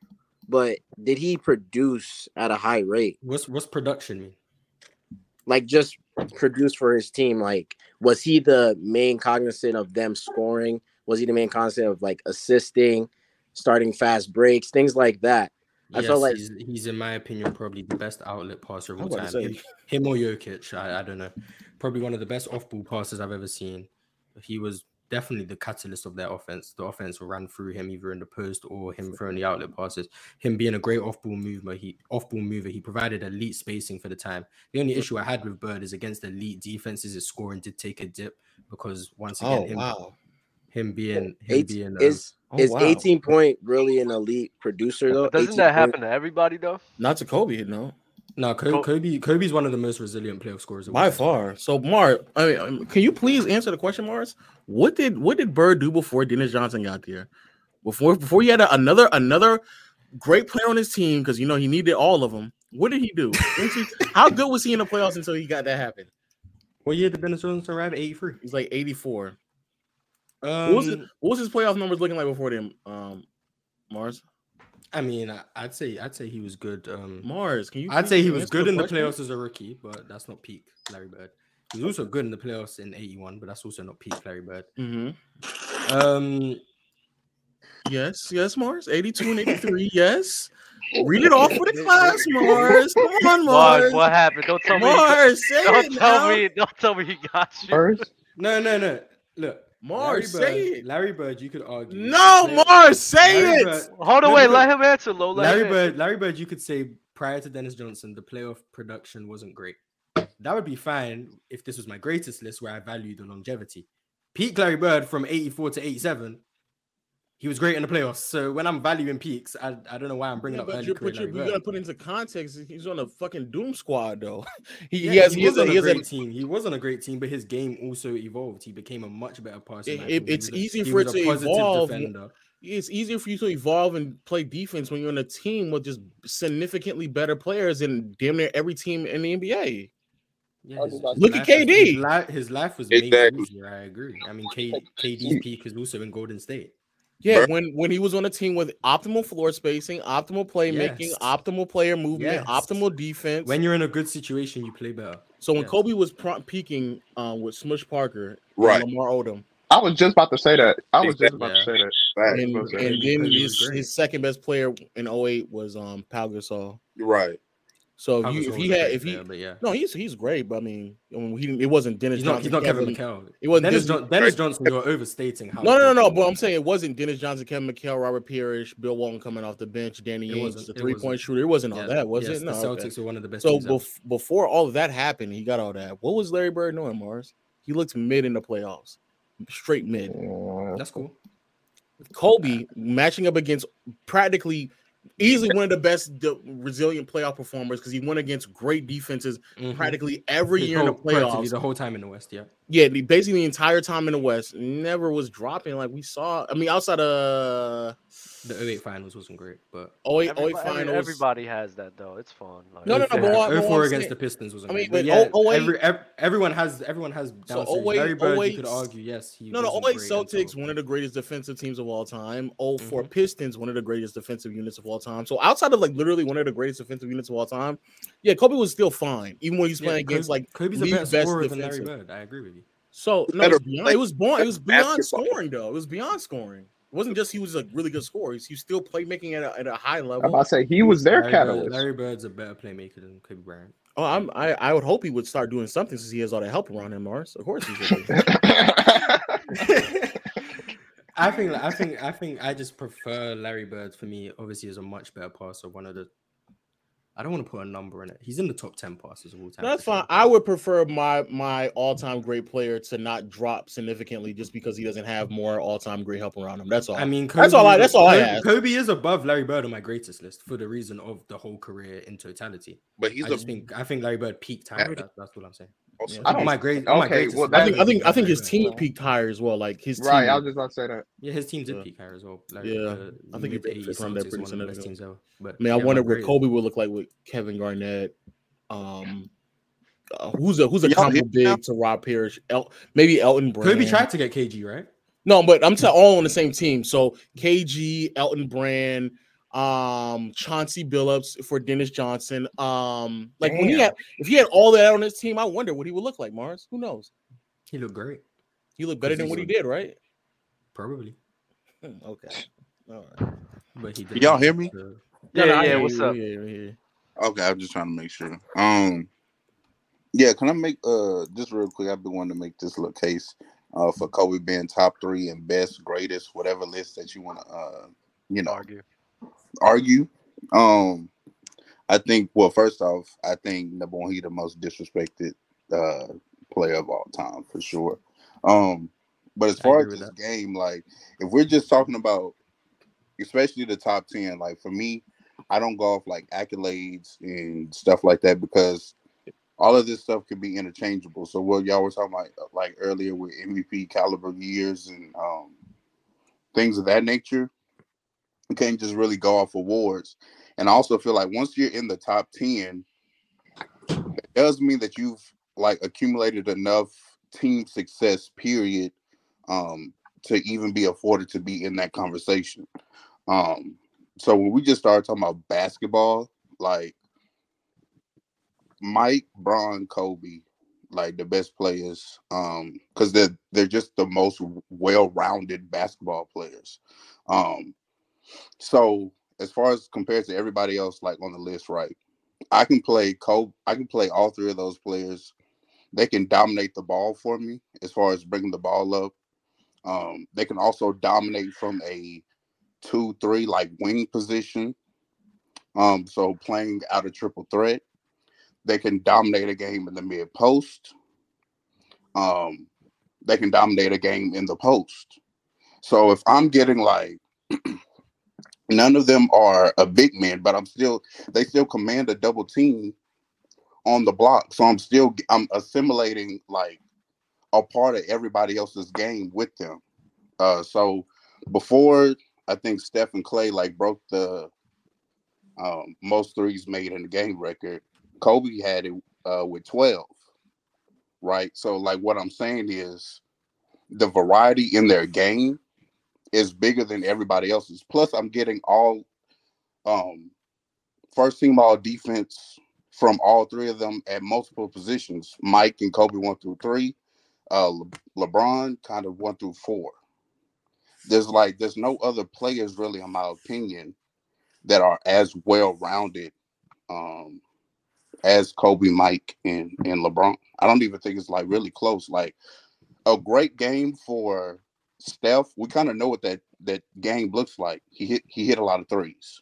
but did he produce at a high rate? What's what's production mean? Like just produce for his team? Like was he the main cognizant of them scoring? Was he the main cognizant of like assisting, starting fast breaks, things like that? I yes, felt like he's, he's in my opinion probably the best outlet passer of all time. Him, him or Jokic, I, I don't know. Probably one of the best off-ball passes I've ever seen. He was definitely the catalyst of their offense. The offense ran through him either in the post or him throwing the outlet passes. Him being a great off-ball mover, he off-ball mover. He provided elite spacing for the time. The only issue I had with Bird is against elite defenses, his scoring did take a dip because once again, Oh him wow. him being him Eight, being um, is Oh, is wow. 18 point really an elite producer though? Doesn't 18 that point- happen to everybody though? Not to Kobe, no. No Kobe, Kobe Kobe's one of the most resilient playoff scorers By far. So, Mar, I mean, um, can you please answer the question, Marz? What did what did Bird do before Dennis Johnson got there? Before before he had a, another another great player on his team because you know he needed all of them. What did he do? He- how good was he in the playoffs until he got that happen? What year did Dennis Johnson arrive? Eighty three. He's like eighty four. Um, what, was his, what was his playoff numbers looking like before them? Um, Marz. I mean, I- I'd say I'd say he was good. Um, Marz, can you? I'd say he was good in the question? playoffs as a rookie, but that's not peak Larry Bird. He was also good in the playoffs in '81, but that's also not peak Larry Bird. Mhm. Um, Yes, yes, Marz. 82 and 83. Yes. Read it off for the class, Marz. Come on, Marz, Marz. what happened? Don't tell me. he got- Marz, say don't tell now. me. Don't tell me he got you. no, no, no. Look, Marz, Larry say Bird, Larry Bird, you could argue. No, Play- Marz, say Larry it. Bird- Hold on, No, wait. because Let him answer. Low. Let Larry him Bird, answer. Larry Bird, you could say prior to Dennis Johnson, the playoff production wasn't great. That would be fine if this was my greatest list where I value the longevity. Peak Larry Bird from 84 to 87, he was great in the playoffs. So when I'm valuing peaks, I, I don't know why I'm bringing Yeah, up but early you're, but you're, Larry you Bird. gotta put into context. He's on a fucking doom squad, though. he, Yeah, he has, he he has, was a, on he a has a, great team. He was on a great team, but his game also evolved. He became a much better passer. it, it- it's was a- easier for it to evolve. defender. It's easier for you to evolve and play defense when you're on a team with just significantly better players than damn near every team in the NBA. Yeah, his- his Look at life was- His, KD. his life was made Exactly. easier. I agree. I mean, K, KD's peak is also in Golden State. Yeah, when when he was on a team with optimal floor spacing, optimal playmaking, Yes. optimal player movement, Yes. optimal defense. When you're in a good situation, you play better. so when Yes. Kobe was pro- peaking um, with Smush Parker, and Right. Lamar Odom, I was just about to say that. I was just about to say that. Facts, and, and then his, his second best player in 08 was um Pau Gasol. Right. So if, you, if he had if he but yeah. no he's he's great, but I mean, I mean he it wasn't Dennis He's not, Johnson. he's not Kevin Kevin- McHale. It wasn't Dennis, Disney- John, Dennis Johnson, you're overstating how. No, no, no, no. But. I'm saying it wasn't Dennis Johnson, Kevin McHale, Robert Parish, Bill Walton coming off the bench, Danny It Ainge, the three point shooter. It wasn't all Yeah, that, was yes, it? the Celtics okay. were one of the best So teams bef- before all of that happened, he got all that. What was Larry Bird doing, Marz? He looked mid in the playoffs, straight mid. That's cool. Kobe matching up against practically easily one of the best de- resilient playoff performers because he went against great defenses Mhm. practically every His year in the whole- playoffs. the whole time in the West. Yeah. Yeah, the- basically the entire time in the West, never was dropping like we saw. I mean, outside of The 08 finals wasn't great, but 08, 08 Everybody, every- finals. everybody has that though. It's fun. Like, No, no, no, but what- but what 04 against saying- the Pistons wasn't I mean, great. but yeah, oh- 08 every, ev- everyone has everyone has So downsides. 08 Larry Bird, you could argue, yes, he no, no, wasn't 08 great until- Celtics, one of the greatest defensive teams of all time. 4 Mm-hmm. Pistons, one of the greatest defensive units of all time. So outside of like literally one of the greatest defensive units of all time, yeah, Kobe was still fine, even when he's Yeah, playing against like Kobe's a league better best scorer than Larry defensive. Bird. I agree with you. So no, it was beyond, it was born, it was beyond basketball. scoring though. It was beyond scoring. It wasn't just he was a really good scorer. He's, he's still playmaking at a, at a high level. I'm level. about to say he was their Larry Bird, catalyst. Larry Bird's a better playmaker than Kobe Bryant. Oh, I'm I, I would hope he would start doing something since he has all the help around him, Marz. Of course he should. I think I think I think I just prefer Larry Bird for me. Obviously, is a much better passer. One of the I don't want to put a number in it. He's in the top ten passes of all time. That's fine. I would prefer my my all time great player to not drop significantly just because he doesn't have more all time great help around him. That's all. I mean, that's all. I, that's all I Kobe- ask. Kobe is above Larry Bird on my greatest list for the reason of the whole career in totality. But he's I a- just think I think Larry Bird peaked higher. That, that's what I'm saying. Also- On my great, on my okay, greatest well, I think I think I think his Bird. team peaked higher as well. Like his Right, team. I was just about to say that. Yeah, his team did Yeah. peak higher as well. Larry, Yeah, the I think he mid-80s from that Celtics, pretty one of the best teams ever. But I mean, I yeah, my wonder what great- Kobe would look like with Kevin Garnett. Um, uh, who's a who's a Y'all combo hit now? big to Rob Parish? El, maybe Elton Brand. Kobe tried to get KG right. No, but I'm saying all on the same team. So KG, Elton Brand, um, Chauncey Billups for Dennis Johnson. Um, like when he had if he had all that on his team, I wonder what he would look like, Marz. Who knows? He looked great. He looked better than he's what he did, right? Probably, Hmm, Okay. All right. but he. Did y'all hear me? No, Yeah, no, yeah, what's up? we hear you, we hear you. Okay, I'm just trying to make sure. Um, yeah, can I make uh just real quick? I've been wanting to make this little case uh for Kobe being top three and best, greatest, whatever list that you want to uh you know argue. Argue. Um, I think well, first off, I think one, he the most disrespected uh player of all time for sure. Um, But as far as this game, like if we're just talking about, especially the top ten, like for me, I don't go off like accolades and stuff like that because all of this stuff can be interchangeable. So what y'all were talking about like earlier with MVP caliber years and um, things of that nature, you can't just really go off awards. And I also feel like once you're in the top ten, it does mean that you've like accumulated enough team success period um to even be afforded to be in that conversation um so when we just started talking about basketball like mike Bron kobe like the best players um because they're they're just the most well-rounded basketball players um so as far as compared to everybody else like on the list right I can play Kobe. I can play all three of those players. They can dominate the ball for me as far as bringing the ball up. Um, they can also dominate from a two, three like wing position. Um, so playing out of triple threat. They can dominate a game in the mid post. Um, they can dominate a game in the post. So if I'm getting like none of them are a big man, but I'm still they still command a double team on the block. So I'm still I'm assimilating like a part of everybody else's game with them. Uh so before I think Steph and Klay like broke the um, most threes made in the game record, Kobe had it uh, with 12. Right. So like what I'm saying is the variety in their game is bigger than everybody else's. Plus, I'm getting all um first team all defense from all three of them at multiple positions. Mike and Kobe one through three. Uh Le- LeBron kind of one through four. There's like there's no other players really, in my opinion, that are as well rounded um as Kobe, Mike, and and LeBron. I don't even think it's like really close. Like a great game for Steph, we kind of know what that that game looks like. He hit he hit a lot of 3s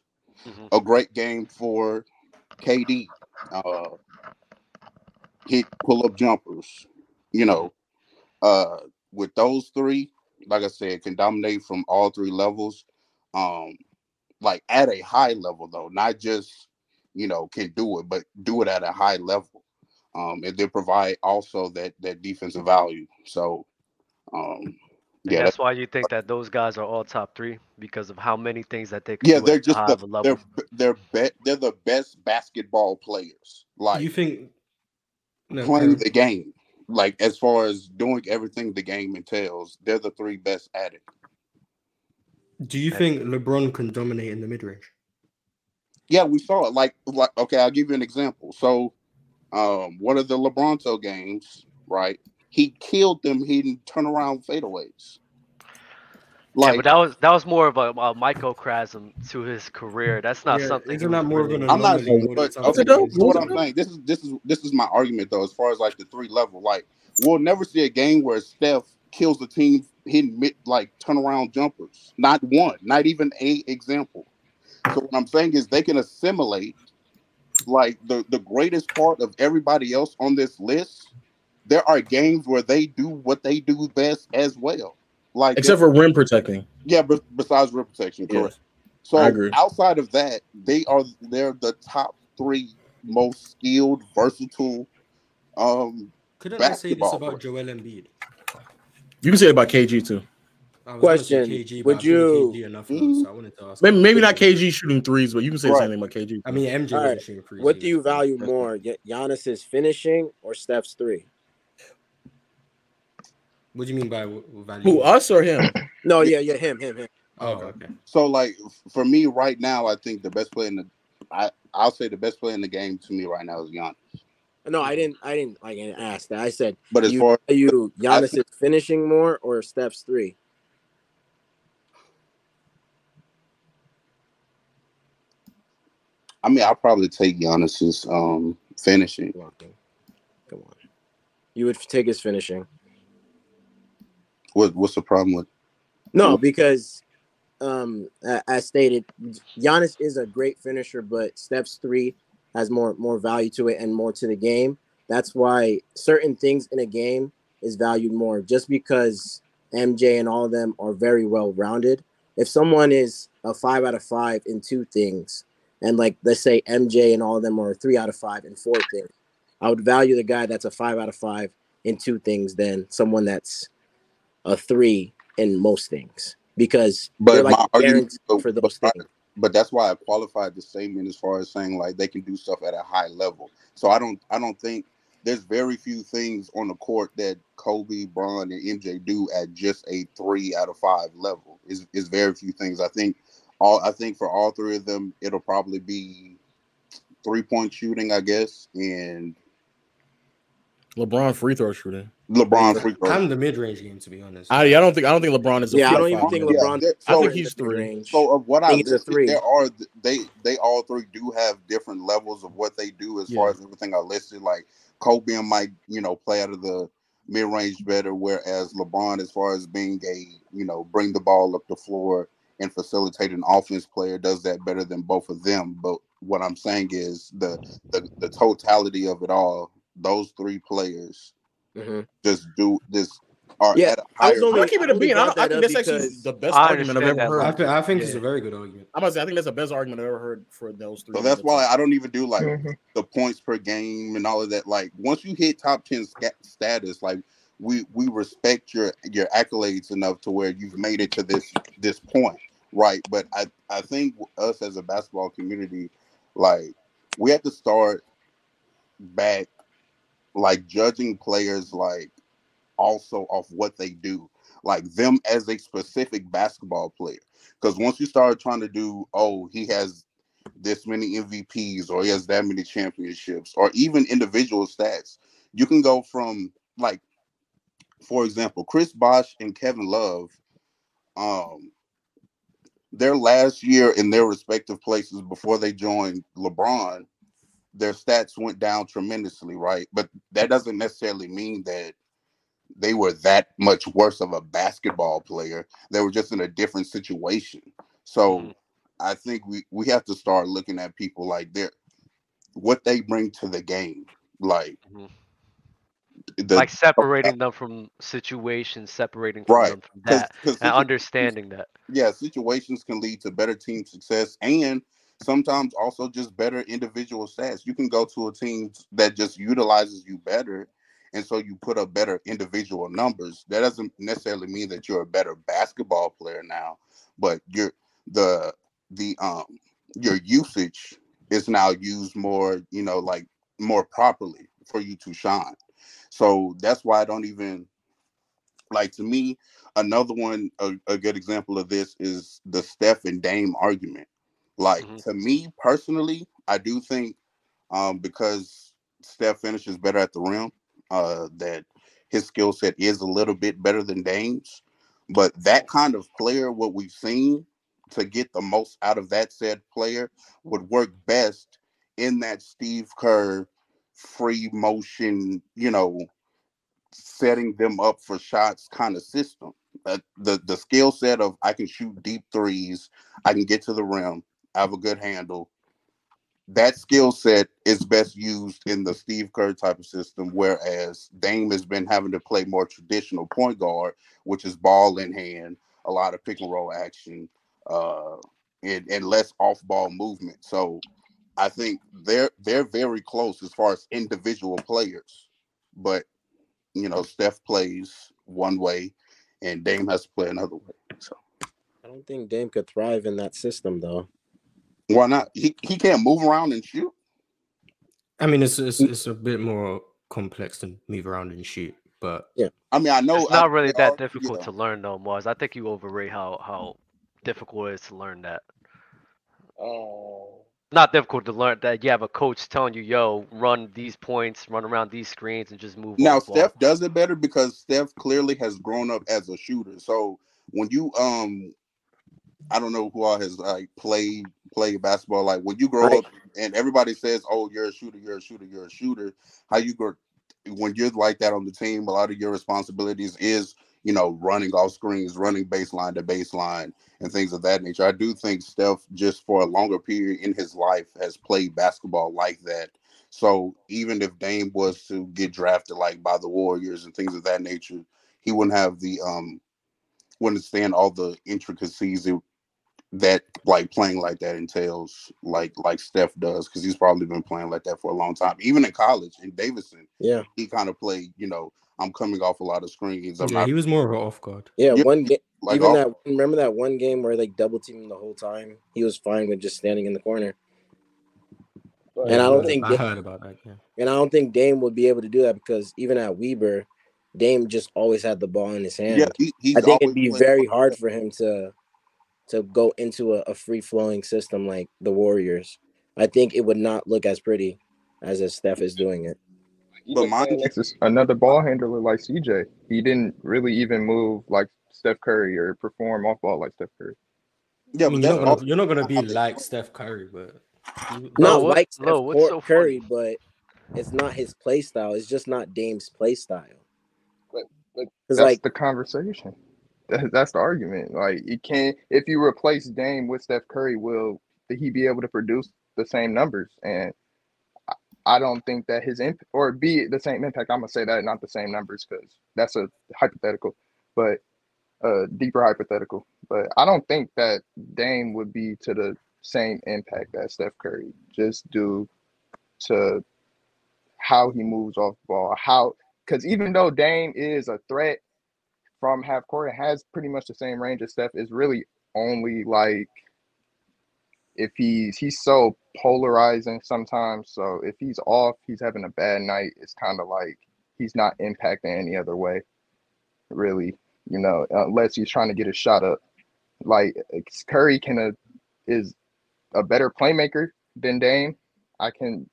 A great game for KD. Uh, hit pull up jumpers. You know, uh, with those three, like I said, can dominate from all three levels. Um, like at a high level though, not just you know can do it, but do it at a high level. Um, and then provide also that that defensive value. So, um, yeah, that's that's why you think that those guys are all top three because of how many things that they can Yeah, do they're at just the level. they're they're be, they're the best basketball players. Like you think no, playing Karen. the game. Like as far as doing everything the game entails, they're the three best at it. Do you think LeBron can dominate in the mid range? Yeah, we saw it. Like like okay, I'll give you an example. So um one of the LeBronto games, right? He killed them hitting turnaround fadeaways. yeah, Like but that was that was more of a, a microcosm to his career. That's not Yeah, something. he isn't was that more of an I'm not, anomaly but okay. This is is what I'm saying. This is this is this is my argument though, as far as like the three level. Like we'll never see a game where Steph kills the team hitting mid like turnaround jumpers. Not one, not even a example. So what I'm saying is they can assimilate like the the greatest part of everybody else on this list. There are games where they do what they do best as well. Like Except for rim protecting. yeah, but besides rim protection, Yeah, correct. So I agree. outside of that, they are they're the top three most skilled, versatile. Um, Couldn't I say this about players. Joel Embiid? You can say it about KG too. I was gonna say Question: KG, Would I feel you? KG enough now, so I wanted to ask. Maybe, maybe not KG. KG shooting threes, but you can say the same thing about KG. I mean, MJ right. shooting threes. What do you value more, Gi- Giannis's finishing or Steph's three? What do you mean by w- value? Who us or him? No, yeah, yeah, him, him, him. Oh, okay. So like for me right now, I think the best player in the I I'll say the best player in the game to me right now is Giannis. No, I didn't. I didn't like ask that. I said, But do as you far value I Giannis's think, finishing more or Steph's three? I mean, I'll probably take Giannis's um finishing. Come on, come on. You would take his finishing. What what's the problem with? No, because um, as stated, Giannis is a great finisher, but Steph's three has more more value to it and more to the game. That's why certain things in a game is valued more. Just because MJ, and all of them are very well rounded. If someone is a five out of five in two things, and like let's say MJ and all of them are three out of five in four things, I would value the guy that's a five out of five in two things than someone that's a three in most things because But like my argument, but, for but, those I- things. but that's why I qualified the statement as far as saying like they can do stuff at a high level. So I don't, I don't think there's very few things on the court that Kobe, Bron, and MJ do at just a three out of five level. Is is very few things. I think all, I think for all three of them, it'll probably be three point shooting, I guess, and LeBron free throw shooting. LeBron free throw. And the mid range game, to be honest. I, I don't think I don't think LeBron is. A Yeah, I don't even five think man. LeBron. Yeah, I so- think he's three. So of what I I, think listed, three. there are they they all three do have different levels of what they do as far as everything I listed. Like Kobe might you know, play out of the mid range better, whereas LeBron, as far as being a you know bring the ball up the floor and facilitate an offense player, does that better than both of them. But what I'm saying is the the, the totality of it all. Those three players Mhm. just do this are Yeah, at a I was only- I'll keep it a only bean. I, I think up that's actually the best I argument I've ever that I, heard. I think it's a very good argument. I'm about to say I think that's the best argument I've ever heard for those three. So that's why I don't even do like Mhm. the points per game and all of that. Like once you hit top ten sca- status, like we we respect your your accolades enough to where you've made it to this this point, right? But I I think us as a basketball community, like we have to start back, like judging players like also off what they do, like them as a specific basketball player. Because once you start trying to do, oh, he has this many MVPs or he has that many championships or even individual stats, you can go from like, for example, Chris Bosh and Kevin Love, um, their last year in their respective places before they joined LeBron, their stats went down tremendously, right? But that doesn't necessarily mean that they were that much worse of a basketball player. They were just in a different situation. So I think we we have to start looking at people like their what they bring to the game, like Mhm. the like separating them from situations, separating from Right, them from 'cause- that, 'cause and situ- understanding that. yeah, situations can lead to better team success and sometimes also just better individual stats. You can go to a team that just utilizes you better, and so you put up better individual numbers. That doesn't necessarily mean that you're a better basketball player now, but you're the the um your usage is now used more, you know, like more properly for you to shine. So that's why I don't even like to me another one a, a good example of this is the Steph and Dame argument. Like to me personally, I do think um because Steph finishes better at the rim, uh that his skill set is a little bit better than Dame's. But that kind of player, what we've seen to get the most out of that said player would work best in that Steve Kerr free motion, you know, setting them up for shots kind of system. Uh, the the skill set of I can shoot deep threes, I can get to the rim, I have a good handle. That skill set is best used in the Steve Kerr type of system, whereas Dame has been having to play more traditional point guard, which is ball in hand, a lot of pick and roll action, uh, and, and less off ball movement. So I think they're they're very close as far as individual players, but you know Steph plays one way, and Dame has to play another way. So I don't think Dame could thrive in that system though. Why not? He he can't move around and shoot. I mean, it's it's, it's a bit more complex than move around and shoot, but yeah. I mean, I know It's not I- really that are- difficult yeah. to learn though, Marz. I think you overrate how how difficult it is to learn that. Oh. Not difficult to learn that you have a coach telling you, "Yo, run these points, run around these screens, and just move." Now off ball." Steph does it better because Steph clearly has grown up as a shooter. So when you um I don't know who all has like played played basketball. Like when you grow Right. up and everybody says, "Oh, you're a shooter, you're a shooter, you're a shooter." How you grow when you're like that on the team? A lot of your responsibilities is you know running off screens, running baseline to baseline, and things of that nature. I do think Steph, just for a longer period in his life, has played basketball like that. So even if Dame was to get drafted like by the Warriors and things of that nature, he wouldn't have the um wouldn't understand all the intricacies it, that like playing like that entails, like like Steph does, because he's probably been playing like that for a long time. Even in college, in Davidson, Yeah. he kind of played. You know, I'm coming off a lot of screens. I'm Yeah, not he was more of an off guard. Yeah, Yeah, one game. like even all- that. Remember that one game where like double teamed him the whole time. He was fine with just standing in the corner. And I don't think I Da- heard about that. Yeah. and I don't think Dame would be able to do that because even at Weber, Dame just always had the ball in his hand. Yeah, he- he's I think it'd be very hard for him to to go into a, a free flowing system like the Warriors. I think it would not look as pretty as if Steph is doing it. But mind you, It's just another ball handler like CJ. He didn't really even move like Steph Curry or perform off ball like Steph Curry. Yeah, I mean, you're not gonna you're not gonna be like Steph Curry, but you- Not what- like Steph Lo, what's so Curry, but it's not his play style. It's just not Dame's play style. But, but that's like the conversation. That, that's the argument. Like you can't if you replace Dame with Steph Curry, will he be able to produce the same numbers? And I- don't think that his imp or be the same impact. I'm gonna say that not the same numbers because that's a hypothetical, but a deeper hypothetical. But I don't think that Dame would be to the same impact that Steph Curry, just due to how he moves off ball, how because even though Dame is a threat from half court and has pretty much the same range as Steph, is really only like if he's he's so polarizing sometimes. So if he's off, he's having a bad night. It's kind of like he's not impacting any other way, really. You know, unless he's trying to get his shot up. Like Curry can uh, is a better playmaker than Dame. I can,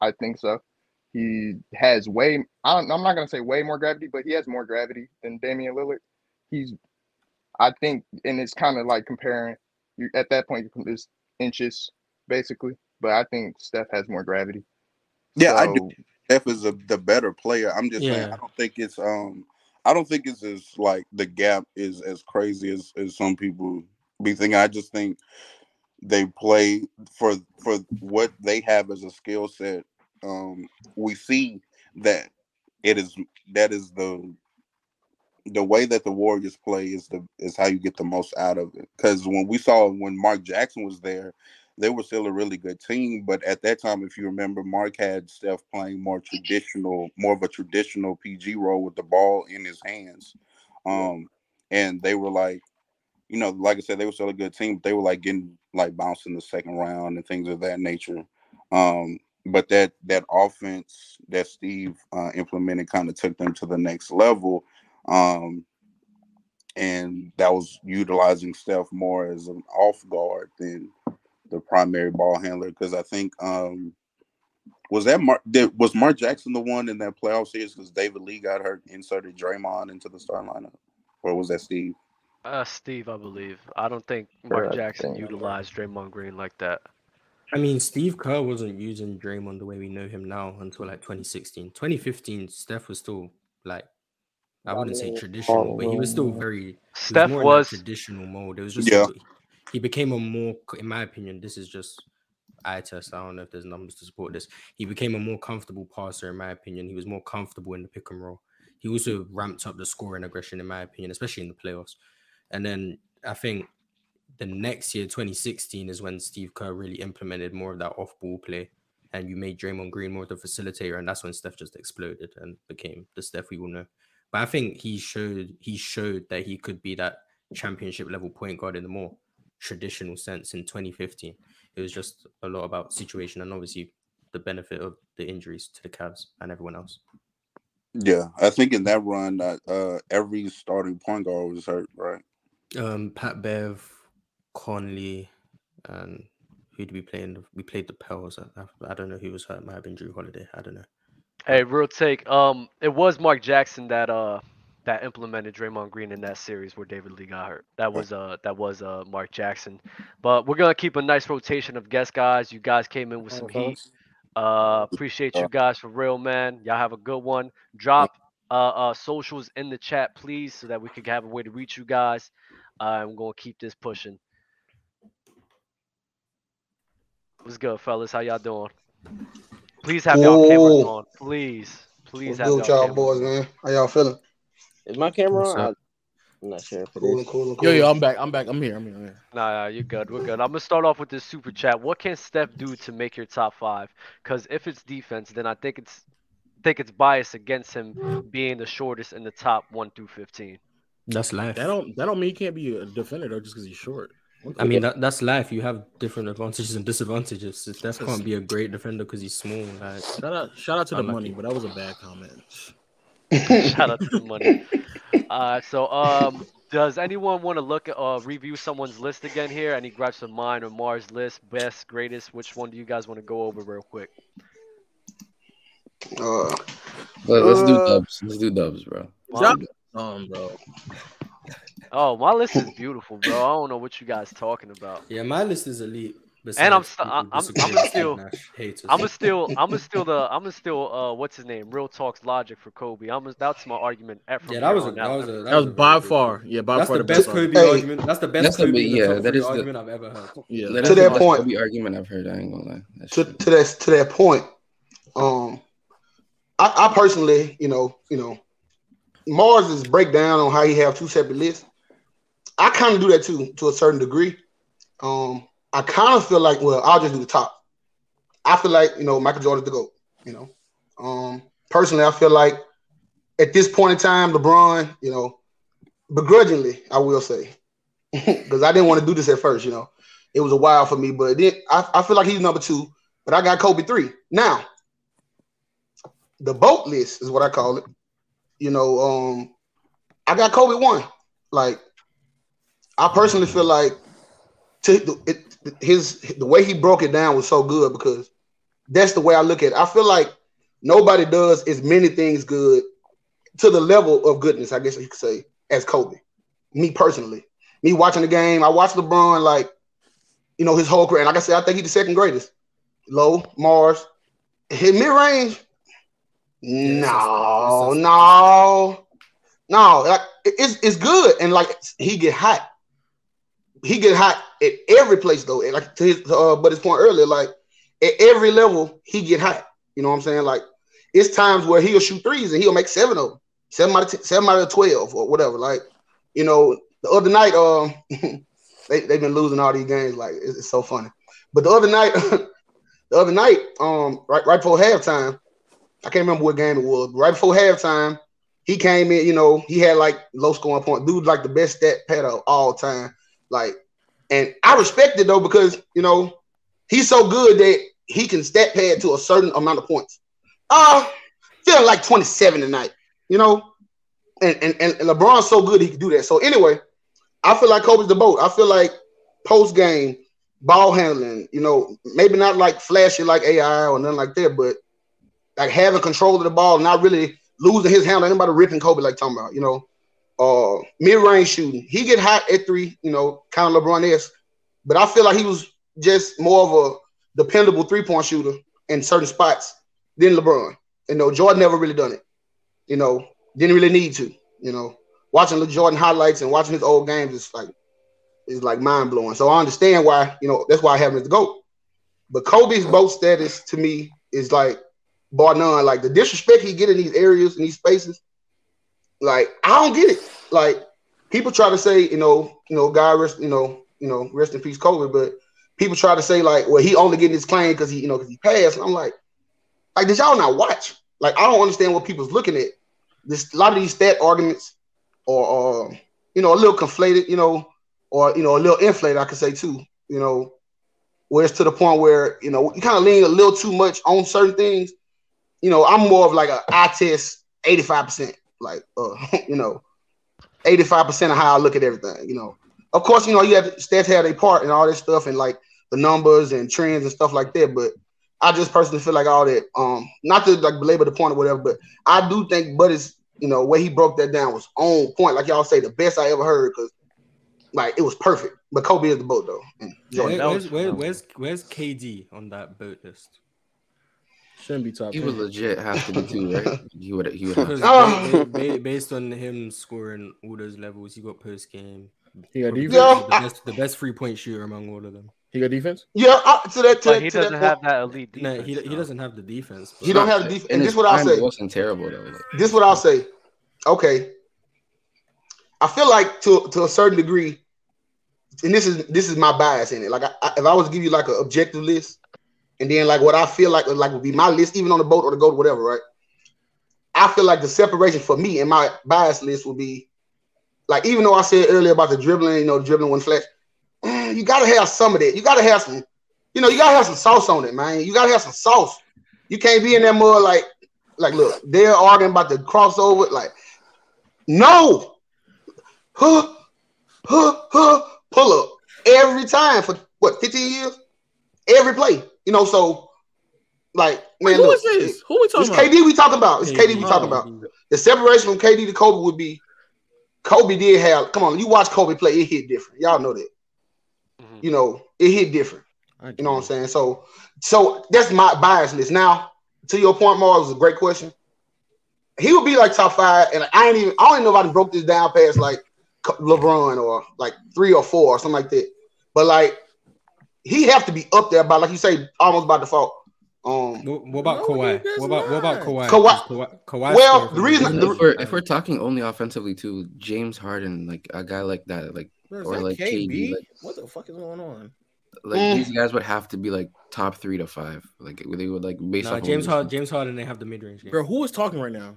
I think so. He has way. I don't, I'm not gonna say way more gravity, but he has more gravity than Damian Lillard. He's, I think, and it's kind of like comparing. You at that point, you it's inches basically, but I think Steph has more gravity. Yeah, I do. Steph is a, the better player. I'm just saying I don't think it's um I don't think it's as like the gap is as crazy as, as some people be thinking. I just think they play for for what they have as a skill set. Um we see that it is that is the the way that the Warriors play is the is how you get the most out of it. Because when we saw when Mark Jackson was there, they were still a really good team. But at that time, if you remember, Mark had Steph playing more traditional, more of a traditional PG role with the ball in his hands. Um, and they were like, you know, like I said, they were still a good team, but they were like getting like bounced in the second round and things of that nature. Um, but that that offense that Steve uh, implemented kind of took them to the next level. Um, and that was utilizing Steph more as an off guard than the primary ball handler. Because I think um, was that Mark did, was Mark Jackson the one in that playoff series because David Lee got hurt, inserted Draymond into the starting lineup, or was that Steve? Uh, Steve, I believe. I don't think Mark Jackson utilized Draymond Green like that. I mean, Steve Kerr wasn't using Draymond the way we know him now until like 2016. 2015, Steph was still like, I wouldn't say traditional, but he was still very. Steph more in that was- traditional mode. It was just Yeah. he became a more, in my opinion, this is just eye test. I don't know if there's numbers to support this. He became a more comfortable passer, in my opinion. He was more comfortable in the pick and roll. He also ramped up the scoring aggression, in my opinion, especially in the playoffs. And then I think the next year, 2016, is when Steve Kerr really implemented more of that off-ball play, and you made Draymond Green more of the facilitator, and that's when Steph just exploded and became the Steph we all know. But I think he showed he showed that he could be that championship level point guard in the more traditional sense in 2015. It was just a lot about situation and obviously the benefit of the injuries to the Cavs and everyone else. Yeah, I think in that run, uh, uh, every starting point guard was hurt, right? Um, Pat Bev, Conley, and who did we play in? The, we played the Pels. I, I, don't know who was hurt. Might have been Jrue Holiday. I don't know. Hey, real take. Um, it was Mark Jackson that uh that implemented Draymond Green in that series where David Lee got hurt. That was uh that was uh Mark Jackson. But we're gonna keep a nice rotation of guest guys. You guys came in with some heat. Uh, appreciate you guys for real, man. Y'all have a good one. Drop uh, uh socials in the chat, please, so that we could have a way to reach you guys. Uh, I'm gonna keep this pushing. What's good, fellas? How y'all doing? Please have y'all cameras on. Please, please What's have good y'all with y'all cameras boys, man? How y'all feeling? Is my camera What's on? up? I'm not sure if it Cool, is. cool, Yo, yo, I'm back. I'm back. I'm here. I'm here. I'm here. Nah, nah, you're good. We're good. I'm gonna start off with this super chat. What can Steph do to make your top five? Because if it's defense, then I think it's think it's biased against him being the shortest in the top one through fifteen. That's life. That don't that don't mean he can't be a defender though, just because he's short. I mean, that, that's life. You have different advantages and disadvantages. Steph can't be a great defender because he's small. Like, shout out, shout out to the Unlucky. money, but that was a bad comment. Shout out to the money. Uh, so um, does anyone want to look at uh review someone's list again here? Any gripes of mine or Marz list, best, greatest? Which one do you guys want to go over real quick? Uh, Let, us do uh, dubs. Let's do dubs, bro. Mine- Um, bro. Oh, my list is beautiful, bro. I don't know what you guys talking about. yeah, my list is elite. And I'm besides still, I'm, I'm, I'm still, I'm still, I'm still the, I'm still, uh, what's his name? Real talks logic for Kobe. I'm, a, that's my argument. at- from Yeah, that was a that was a That was by far, yeah, by That's far the the best best Kobe Hey. argument. That's the best That's Kobe big- the yeah, top that the- argument I've ever heard. Yeah, That's To the that best point. Kobe argument I've heard. I ain't gonna lie. That's to, to that to that point, um, I, I personally, you know, you know, Marz' breakdown on how he have two separate lists. I kind of do that too, to a certain degree. Um, I kind of feel like, well, I'll just do the top. I feel like, you know, Michael Jordan's the GOAT, you know. Um, personally, I feel like at this point in time, LeBron, you know, begrudgingly, I will say, because I didn't want to do this at first, you know. It was a while for me, but then I, I feel like he's number two, but I got Kobe three. Now, the boat list is what I call it. You know, um, I got Kobe one. Like, I personally feel like to it, his the way he broke it down was so good because that's the way I look at it. I feel like nobody does as many things good to the level of goodness, I guess you could say, as Kobe. Me personally, me watching the game, I watched LeBron like, you know, his whole career. And like I said, I think he's the second greatest. Low, Marz, his mid range. No, no, no. Like it's it's good, and like he get hot. He get hot at every place though. And like to his uh, but his point earlier, like at every level he get hot. You know what I'm saying? Like it's times where he'll shoot threes and he'll make seven of them, seven out of 10, seven out of twelve or whatever. Like you know, the other night, um, they they've been losing all these games. Like it's, it's so funny. But the other night, the other night, um, right right before halftime, I can't remember what game it was. Right before halftime, he came in. You know, he had like low scoring point. Dude, like the best stat pad of all time. Like, and I respect it though because you know he's so good that he can stat pad to a certain amount of points. Uh feeling like 27 tonight, you know. And and, and LeBron's so good he can do that. So anyway, I feel like Kobe's the boat. I feel like post game ball handling, you know, maybe not like flashy like AI or nothing like that, but like having control of the ball, not really losing his handle. Anybody ripping Kobe like talking about, you know. Uh, mid-range shooting, he get hot at three, you know, kind of LeBron-esque, but I feel like he was just more of a dependable three-point shooter in certain spots than LeBron. You know, Jordan never really done it. You know, didn't really need to. You know, watching the Jordan highlights and watching his old games is like is like mind blowing. So I understand why. You know, that's why I have him as the goat. But Kobe's boat status to me is like bar none. Like the disrespect he get in these areas in these spaces, like I don't get it. Like people try to say, you know, you know, God rest, you know, you know, rest in peace, Kobe. But people try to say like, well, he only getting his claim because he, you know, because he passed. And I'm like, like did y'all not watch? Like I don't understand what people's looking at. This a lot of these stat arguments, or, or you know, a little conflated, you know, or you know, a little inflated. I could say too, you know, where it's to the point where you know you kind of lean a little too much on certain things. You know, I'm more of like a I test 85 percent, like uh, you know, 85 percent of how I look at everything. You know, of course, you know, you have stats have a part and all this stuff and like the numbers and trends and stuff like that. But I just personally feel like all that, um, not to like belabor the point or whatever, but I do think Buddy's, you know, way he broke that down was on point. Like y'all say, the best I ever heard because like it was perfect. But Kobe is the boat though. And Where- where's, where, where's where's KD on that boat list? Shouldn't be top. He would legit have to be two, right? He would. He would have. To. Oh. ba- ba- ba- based on him scoring all those levels, he got post game. He got defense? The best, the best three point shooter among all of them. He got defense. Yeah, uh, to that. To But he to doesn't point- have that elite No, defense. he, he doesn't have the defense. He don't have the defense. In And his this what I'll prime, say. It wasn't terrible though. Like, This what I'll say. Okay. I feel like to to a certain degree, and this is this is my bias in it. Like I, I- if I was to give you like an objective list, and then like what I feel like like would be my list, even on the boat or the goat, whatever, right? I feel like the separation for me and my bias list would be like even though I said earlier about the dribbling, you know, dribbling one mm, you gotta have some of that. You gotta have some, you know, you gotta have some sauce on it, man. You gotta have some sauce. You can't be in that mud like, like, look, they're arguing about the crossover. Like, no, huh, huh, huh, pull up every time for what 15 years, every play. You know, so like, Wait, man, who look, is this? Who we talking it's about? KD we talking about. It's KD we Oh. talking about. The separation from KD to Kobe would be Kobe did have. Come on, you watch Kobe play, it hit different. Y'all know that. Mm-hmm. You know, it hit different. You know what I'm saying? So, so that's my bias list. Now, to your point, Mar, it was a great question. He would be like top five, and I ain't even. I don't even know if I broke this down past like LeBron or like three or four or something like that. But like, he have to be up there by like you say, almost by default. Um, What, what about Kawhi? What about what about Kawhi? Kawhi- Kawhi, Kawhi well, the reason- them. if we're if we're talking only offensively too, James Harden, like a guy like that, like Bro, or that like KB? KD, like what the fuck is going on? like Mm. these guys would have to be like top three to five. Like they would like based Nah, off James Harden, James Harden, they have the mid range. Bro, who is talking right now?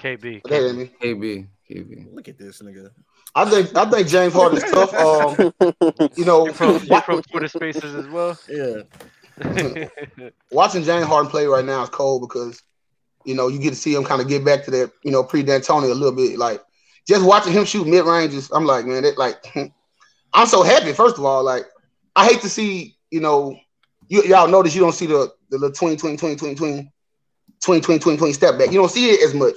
KB. Okay, KB, KB. Look at this nigga. I think I think James Harden's tough. Um, you know, You from, you from Twitter Spaces as well. Yeah. watching James Harden play right now is cold because you know you get to see him kind of get back to that you know pre D'Antoni a little bit. Like just watching him shoot mid ranges, I'm like, man, it like I'm so happy. First of all, like I hate to see you know you, y'all notice you don't see the the little 20 20 20 20 20 20 20 20 20 step back. You don't see it as much.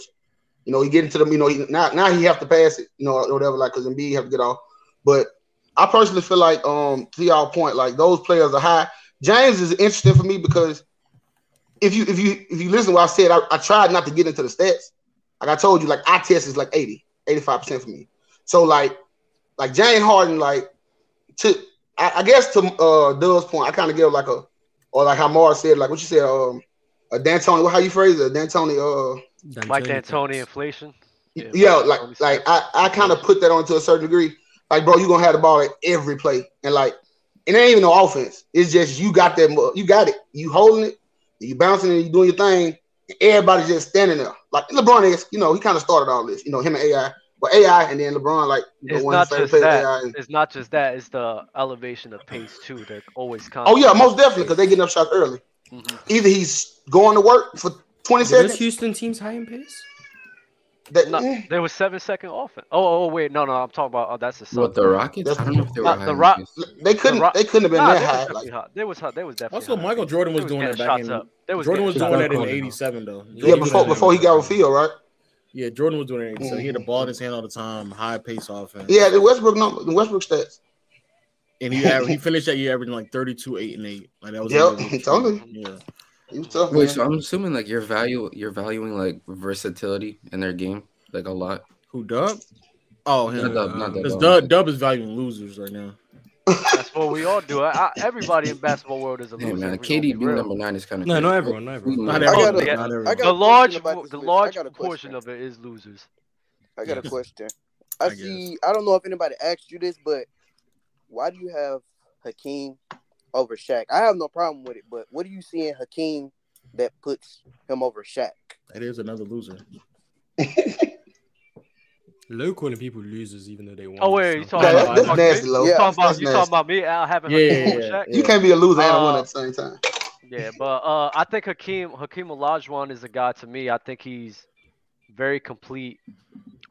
You know, he get into them. You know, he, now now he have to pass it. You know, or whatever. Like because Embiid have to get off. But I personally feel like um to y'all point, like those players are high. James is interesting for me because if you if you if you listen to what I said, I, I tried not to get into the stats. Like I told you, like I test is like 80, 85% for me. So like like James Harden, like to I, I guess to uh Doug's point, I kind of give like a or like how Marz said, like what you said, um a D'Antoni, how you phrase it, D'Antoni, uh Mike D'Antoni inflation. yeah, like like I, I kind of put that on to a certain degree. Like, bro, you gonna have the ball at every play, and like it ain't even no offense. It's just you got that, you got it. You holding it, you bouncing it, you doing your thing. Everybody's just standing there. Like LeBron is, you know, he kind of started all this. You know, him and AI, but AI and then LeBron, like you know, It's not just that. And- It's not just that. It's the elevation of pace too. They're always oh yeah, most definitely because they getting up shots early. Mm-hmm. Either he's going to work for twenty Were those seconds. Houston teams high in pace? That, No, there was seven second offense. Oh, oh, wait, no, no, I'm talking about. Oh, that's the Suns. What the Rockets? I don't know if they were Nah, high. the in Rock. They couldn't. the Rock- they couldn't have been Nah, that they high. definitely high. They was hot. They was definitely. Also, high. Michael Jordan They was doing that back in. up. Was Jordan was doing that in '87 though. Yeah, before before he got with Phil, right? Yeah, Jordan was doing it in '87. He had the mm-hmm. ball in his hand all the time, high pace offense. Yeah, the Westbrook number, the Westbrook stats. and he aver- he finished that year averaging like 32, 8, and 8. Like that was Yep, amazing. totally. Yeah. He was tough, Wait, man. so I'm assuming like you're value you're valuing like versatility in their game like a lot. Who Dub? Oh, him. Not Dub, not Dub. Because Dub, Dub is valuing losers right now. That's what we all do. I, I, everybody in basketball world is a Hey loser. man, if we gonna be KD being real. number nine is kind of No, not everyone, not everyone. Mm-hmm. Not Oh, everyone. the- Not everyone. I got The a large, question about this the large I got a proportion question. of it is losers. I got a question. I, see. I don't know if anybody asked you this, but why do you have Hakeem over Shaq? I have no problem with it, but what do you see in Hakeem that puts him over Shaq? That is another loser. Low calling people losers even though they won. Oh wait, you so- talking about? that- you that's talking- nasty, low. You talking about? You talking about me? Al having Yeah, Hakeem yeah, yeah, You can't be a loser and a winner Uh, at the same time. Yeah, but uh, I think Hakeem Hakeem Olajuwon is a guy to me. I think he's very complete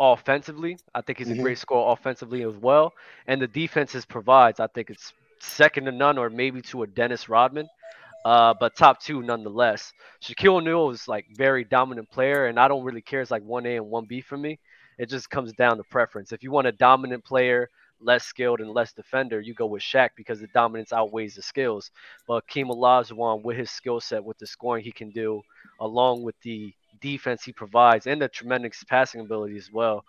offensively. I think he's a Mhm. great scorer offensively as well, and the defenses provides. I think it's second to none, or maybe to a Dennis Rodman, uh, but top two nonetheless. Shaquille O'Neal is like very dominant player, and I don't really care. It's like one A and one B for me. It just comes down to preference. If you want a dominant player, less skilled and less defender, you go with Shaq because the dominance outweighs the skills. But Keem Olajuwon, with his skill set, with the scoring he can do, along with the defense he provides and the tremendous passing ability as well.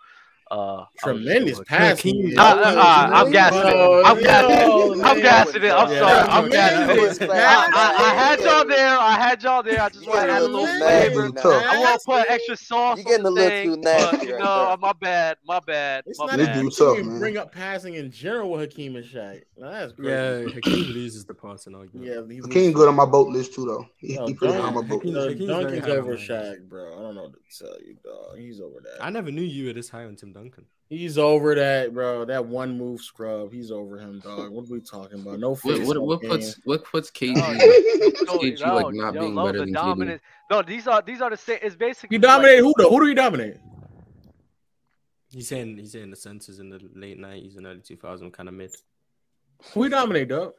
Uh, I would just go Tremendous with- passing. Uh, uh, uh, I'm gassing it. I'm No, gassing it. I'm no, gassing it. I'm sorry. I'm tremendous gassing it. I, I, I had y'all there. I had had y'all there. I just want to add a a little little flavor. nasty, tough. I want to put extra sauce You're getting on a the little thing. too nasty but, you right know, there. my bad. My bad. It's my not bad. even you can bring up passing in general with Hakeem and Shaq. Now, that's crazy. Yeah, Hakeem loses the passing argument. Yeah, he's Hakeem good on my boat list too, though. He, No, he pretty high on my boat list. Duncan's over mine. Shaq, bro. I don't know what to tell you, dog. He's over that. I never knew you were this high on Tim Duncan. He's over that, bro. That one move scrub. He's over him, dog. What are we talking about? No What what, what puts what puts KG puts KG no, like not yo, being better the than KD? No, these are these are the same. It's basically You like- dominate who though? Who do you dominate? He's saying he's saying the senses in the late nineties and early two thousand kind of mid. We dominate, dog?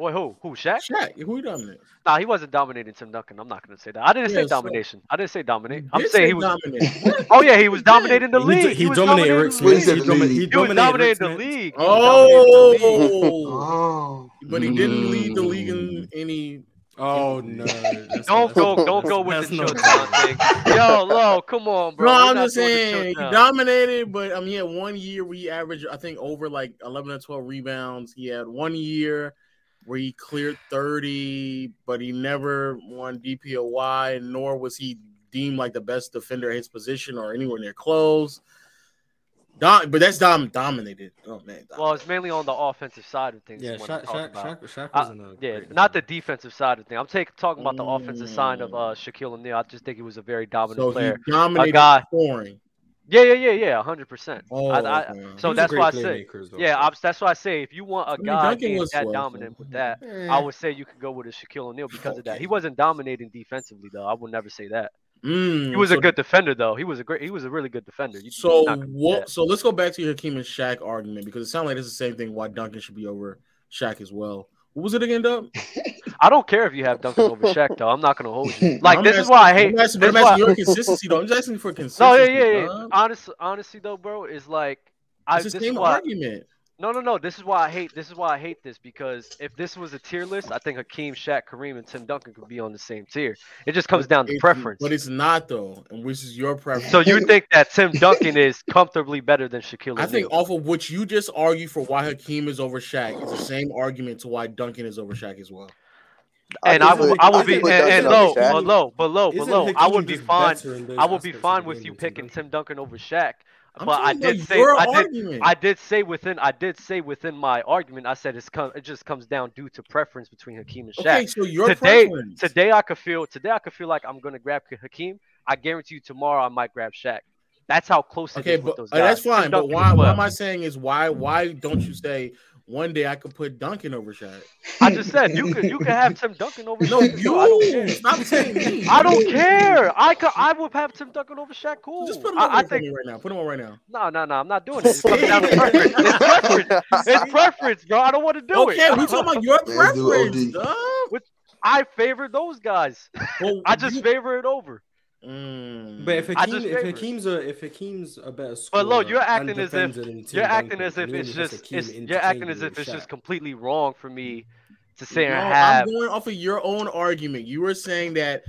Boy, who? Who? Shaq? Shaq. Who you dominate? Nah, he wasn't dominating Tim Duncan. I'm not gonna say that. I didn't Yeah, say so- domination. I didn't say dominate. I'm saying say he was. dominate. Oh yeah, he was dominating the league. do- he was dominated Rik Smits. He domi- he He was oh! dominated the league. He dominated the league. Oh, but he didn't lead the league in any. Oh no! that's- Don't that's- go, don't go with the not chill thing. Yo, Lo, come on, bro. No, We're I'm just saying he dominated, but I mean, he had one year where he averaged, I think, over like 11 or 12 rebounds. He had one year where he cleared 30, but he never won DPOY, nor was he deemed like the best defender at his position or anywhere near close. Dom, but that's dom dominated. Oh man, Well, it's mainly on the offensive side of things. Yeah, is what I'm Shaq- Shaq- about. Shaq- Shaq Uh, wasn't a yeah, not the defensive side of things. I'm taking talking about the offensive side of Mm. uh, Shaquille O'Neal. I just think he was a very dominant so he dominated a guy. scoring. Yeah, yeah, yeah, yeah, hundred percent. Oh, I, I, okay. So was that's why I say, playmaker yeah. I'm, that's why I say if you want a mean, guy Duncan being that slow, dominant so- with that, Eh. I would say you could go with a Shaquille O'Neal because of that. He wasn't dominating defensively though. I would never say that. Mm, He was a good defender though. He was a great. He was a really good defender. You, So you're not gonna do what? So let's go back to your Hakeem and Shaq argument because it sounds like it's the same thing. Why Duncan should be over Shaq as well. What was it again, Dub? I don't care if you have Duncan over Shaq though. I'm not gonna hold you. Like I'm this is why I hate. I'm asking, I'm asking your consistency though. I'm just asking for consistency. No, yeah, yeah, yeah. Honestly, honestly though, bro, is like I. It's the this is same why, argument. No, no, no. This is why I hate. This is why I hate this because if this was a tier list, I think Hakeem, Shaq, Kareem, and Tim Duncan could be on the same tier. It just comes down to It's- preference. but it's not though, and which is your preference. So you think that Tim Duncan is comfortably better than Shaquille? I think off of what you just argued for why Hakeem is over Shaq is the same argument to why Duncan is over Shaq as well. And I would, I would be, and, and low, but low, but low, but Isn't low. I would be fine. better in those I would be fine with you picking Tim Duncan over Shaq. I'm But I did say, I did, argument. I did say within, I did say within my argument, I said it's come, it just comes down due to preference between Hakeem and Shaq. Okay, so your today, preference. today I could feel, today I could feel like I'm gonna grab Hakeem. I guarantee you tomorrow I might grab Shaq. That's how close it Okay, is with but those uh, guys. that's Tim fine. But why? as What am I saying is why? Why don't you say one day I could put Duncan over Shaq? I just said you could you could have Tim Duncan over No, Shaq. you. I don't care. Stop saying me. I don't care. I could I would have Tim Duncan over Shaq. Cool. Just put him I, I think right now. Put him on right now. no, no, no. I'm not doing it. It comes down to preference. It's preference. It's preference, bro. I don't want to do it. Okay, we talking about your preference, OD. Which I favor those guys. Well, I just you- favor it over. Mm. But if I Hakeem, if it. Hakeem's a if Hakeem's a better scorer, But look, you're acting as if defender than Tim you're acting as if it's just it's, you're acting as if with it's just completely wrong for me to say No, and have. I'm going off of your own argument. You were saying that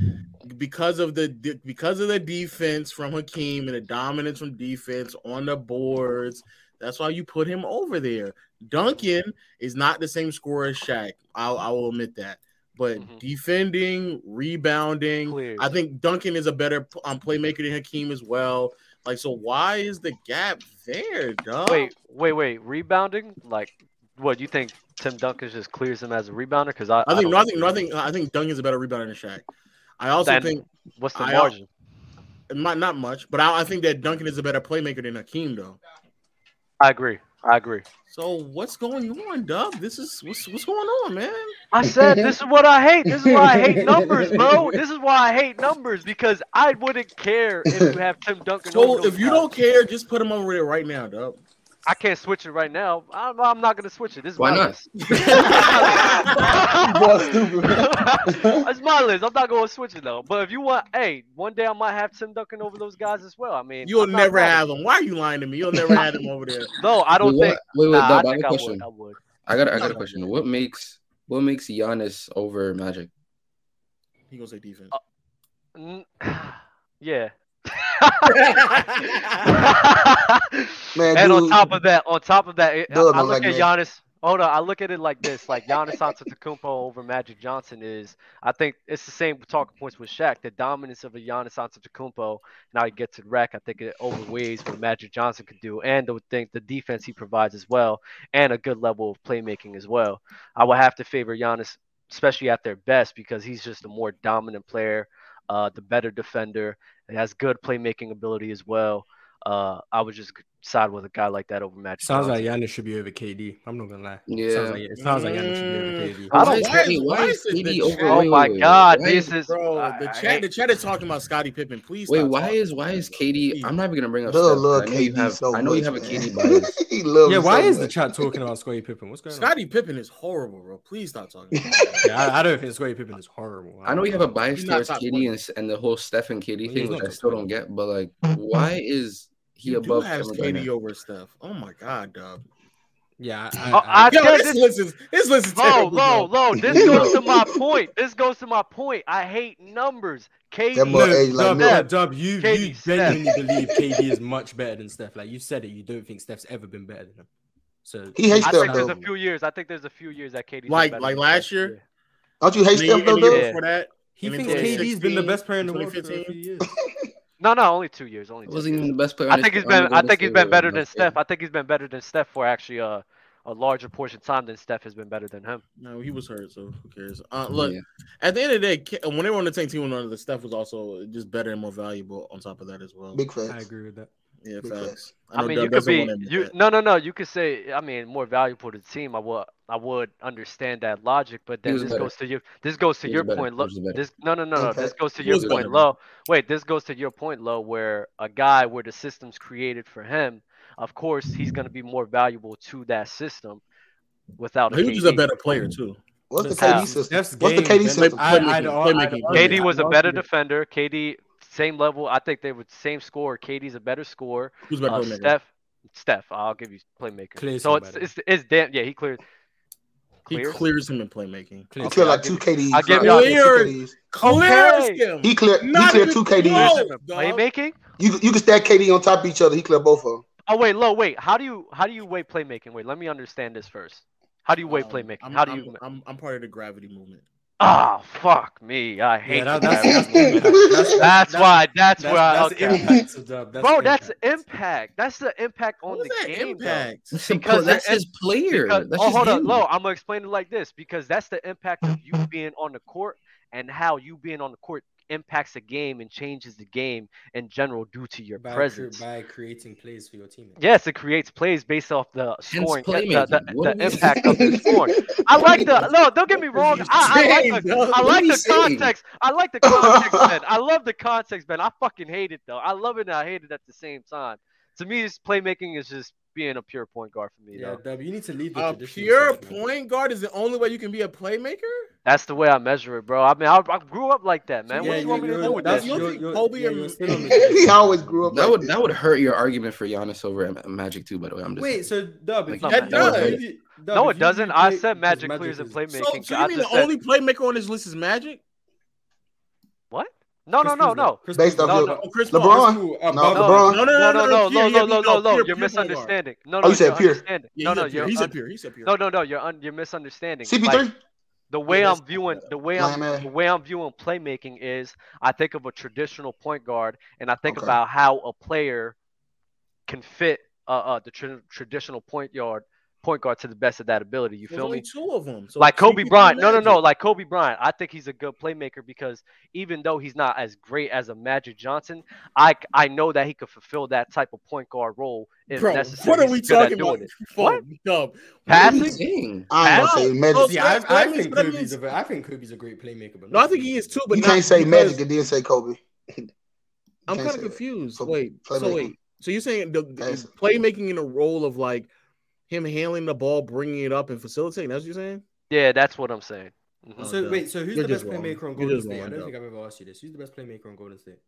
because of the because of the defense from Hakeem and the dominance from defense on the boards, that's why you put him over there. Duncan is not the same scorer as Shaq. I'll, I will admit that. But Mhm. defending, rebounding, Clear. I think Duncan is a better um, playmaker than Hakeem as well. Like, so why is the gap there, dog? Wait, wait, wait. Rebounding? Like, what do you think? Tim Duncan just clears him as a rebounder? Because I, I think don't nothing, nothing. I think Duncan's a better rebounder than Shaq. I also Then think What's the I- margin? not not much, but I, I think that Duncan is a better playmaker than Hakeem, though. I agree. I agree. So what's going on, Dub? This is what's what's going on, man. I said this is what I hate. This is why I hate numbers, bro. This is why I hate numbers because I wouldn't care if you have Tim Duncan. So if you guys. don't care, just put him over there right now, Dub. I can't switch it right now. I'm, I'm not gonna switch it. This is Why my not? list. Boy, stupid. That's my list. I'm not gonna switch it though. But if you want, hey, one day I might have Tim Duncan over those guys as well. I mean, You'll I'm never have him. Why are you lying to me? You'll never have him over there. No, I don't Wait, think. wait, wait, nah, Dub, I I think got a I would. question. I would. I got a, I got a question. What makes what makes Giannis over Magic? He gonna say defense. Uh, n- yeah. Man, and dude, on top of that, on top of that, I, look like at. Giannis. Hold on, I look at it like this: like Giannis Antetokounmpo over Magic Johnson is. I think it's the same talking points with Shaq. The dominance of a Giannis Antetokounmpo. Now he gets to the rack. I think it overweighs what Magic Johnson could do, and the think the defense he provides as well, and a good level of playmaking as well. I would have to favor Giannis, especially at their best, because he's just a more dominant player uh, the better defender. It has good playmaking ability as well. Uh, I was just side with a guy like that over Magic. Sounds Johnson. like Giannis should be over KD. I'm not gonna lie. Yeah, it sounds like, it sounds like Giannis should be over KD. I don't why, is, why, is KD over? Oh my god, this is bro. The chat, the chat is talking about Scottie Pippen. Please. Wait, why is why is KD? I'm not even gonna bring up. Look, little I know you have, so I know you have a KD bias. he loves yeah, why so is much. the chat talking about Scottie Pippen? What's going on? Scottie Pippen is horrible, bro. Please stop talking. yeah, I, I, don't think Scottie Pippen is horrible. I, know you have a bias towards KD and, and the whole Stephen KD thing, which I still don't get. But like, why is he you above do have KD over stuff. Oh my god, dog. Yeah, I, I, oh, I, yo, this, this list is this list is low, low, low. This goes to my point. This goes to my point. I hate numbers. KD, like, Dub, Dub, you KD you genuinely believe KD is much better than Steph. Like you said it, you don't think Steph's ever been better than him. So he hates I Steph. I think though. there's a few years. I think there's a few years that KD like like last year. year. Don't you hate Steph though? Yeah. For that, he thinks KD's been the best player in the world for a few years. No, no, only two years. Only. Two wasn't years. even the best player. I think he's been. I think he's been better than Steph. I think he's been better than Steph for actually a a larger portion of time than Steph has been better than him. No, he was hurt, so who cares? Uh, look, yeah. at the end of the day, when they were on the same team, one the Steph was also just better and more valuable. On top of that, as well. Big facts. I agree with that. Yeah, facts. I, I mean, you could be you. No, no, no. You could say. I mean, more valuable to the team. I will. I would understand that logic, but then this better. goes to your this goes to your point, low. This no no no no. This goes to your point, low. Wait, this goes to your point, low, where a guy where the system's created for him, of course he's gonna be more valuable to that system. Without he was a better player too. What's the KD system? What's the KD system? KD was a better defender. KD same level. I think they were same score. KD's a better score. Who's better? Steph. Steph, I'll give you playmaker. So it's, it's, it's damn yeah he cleared he clears, clears him in playmaking. I feel like two KDs. I give right? you clears him. He cleared. He cleared two KDs. Playmaking. You you can stack KD on top of each other. He cleared both of them. Oh wait, low. Wait, how do you how do you weight playmaking? Wait, let me understand this first. How do you weight um, playmaking? I'm, how do you? I'm, I'm, I'm, part of the gravity movement oh fuck me. I hate yeah, that, that's, that's, that's, that's, why that's, okay. impact, bro that's impact. impact. That's the impact on what the game impact? Though. because that's his player. because, that's oh hold on low i'm gonna explain it like this. Because that's the impact of you being on the court and how you being on the court impacts the game and changes the game in general due to your by, presence. By creating plays for your teammates. Yes, it creates plays based off the scoring, the, the, the, the impact of the scoring. I like the no. Don't get me wrong. I, I like the, I like the context. I like the context, Ben. I love the context, Ben. I fucking hate it though. I love it and I hate it at the same time. To me, this playmaking is just being a pure point guard for me. Yeah, though. W, you need to leave. The a pure point guard is the only way you can be a playmaker. That's the way I measure it, bro. I mean, I, I grew up like that, man. Yeah, what do you want me to do with that? You You Kobe yeah, or... he always grew up. That like would that would hurt your argument for Giannis over Magic too. By the way, I'm just wait. So Dub, like, that does. Dub, no, it doesn't. Play, I said Magic clears and playmaking. So, so you mean the only playmaker on this list is Magic? What? No, no, no, no. Based on no, no. LeBron? No, No, no, no, no, no, no, no, no, no, no. You're misunderstanding. No, no. Oh, you said pure. No, no, you're. He said pure. He said pure. No, no, no. You're you're misunderstanding. CP3 the way I'm viewing the way I'm the way I'm viewing playmaking is I think of a traditional point guard and I think about how a player can fit uh, uh, the traditional point guard point guard to the best of that ability. You There's feel me? Two of them. So like Kobe Bryant. No, no, no. Like Kobe Bryant. I think he's a good playmaker because even though he's not as great as a Magic Johnson, I I know that he could fulfill that type of point guard role if Bro, necessary. What are we talking about? What? No. Passing. I don't say Magic. Oh, I, I, I, think Kobe's a, I think Kobe's a great playmaker, but no, I think he is too. But you can't say Magic and then say Kobe. I'm kind of confused. Wait, so wait, so you're saying the, the playmaking in a role of like him handling the ball, bringing it up, and facilitating. That's what you're saying? Yeah, that's what I'm saying. Mhm. So wait, so who's You're the best just wrong. playmaker on Golden just State? I don't Dub. think I've ever asked you this. Who's the best playmaker on Golden State?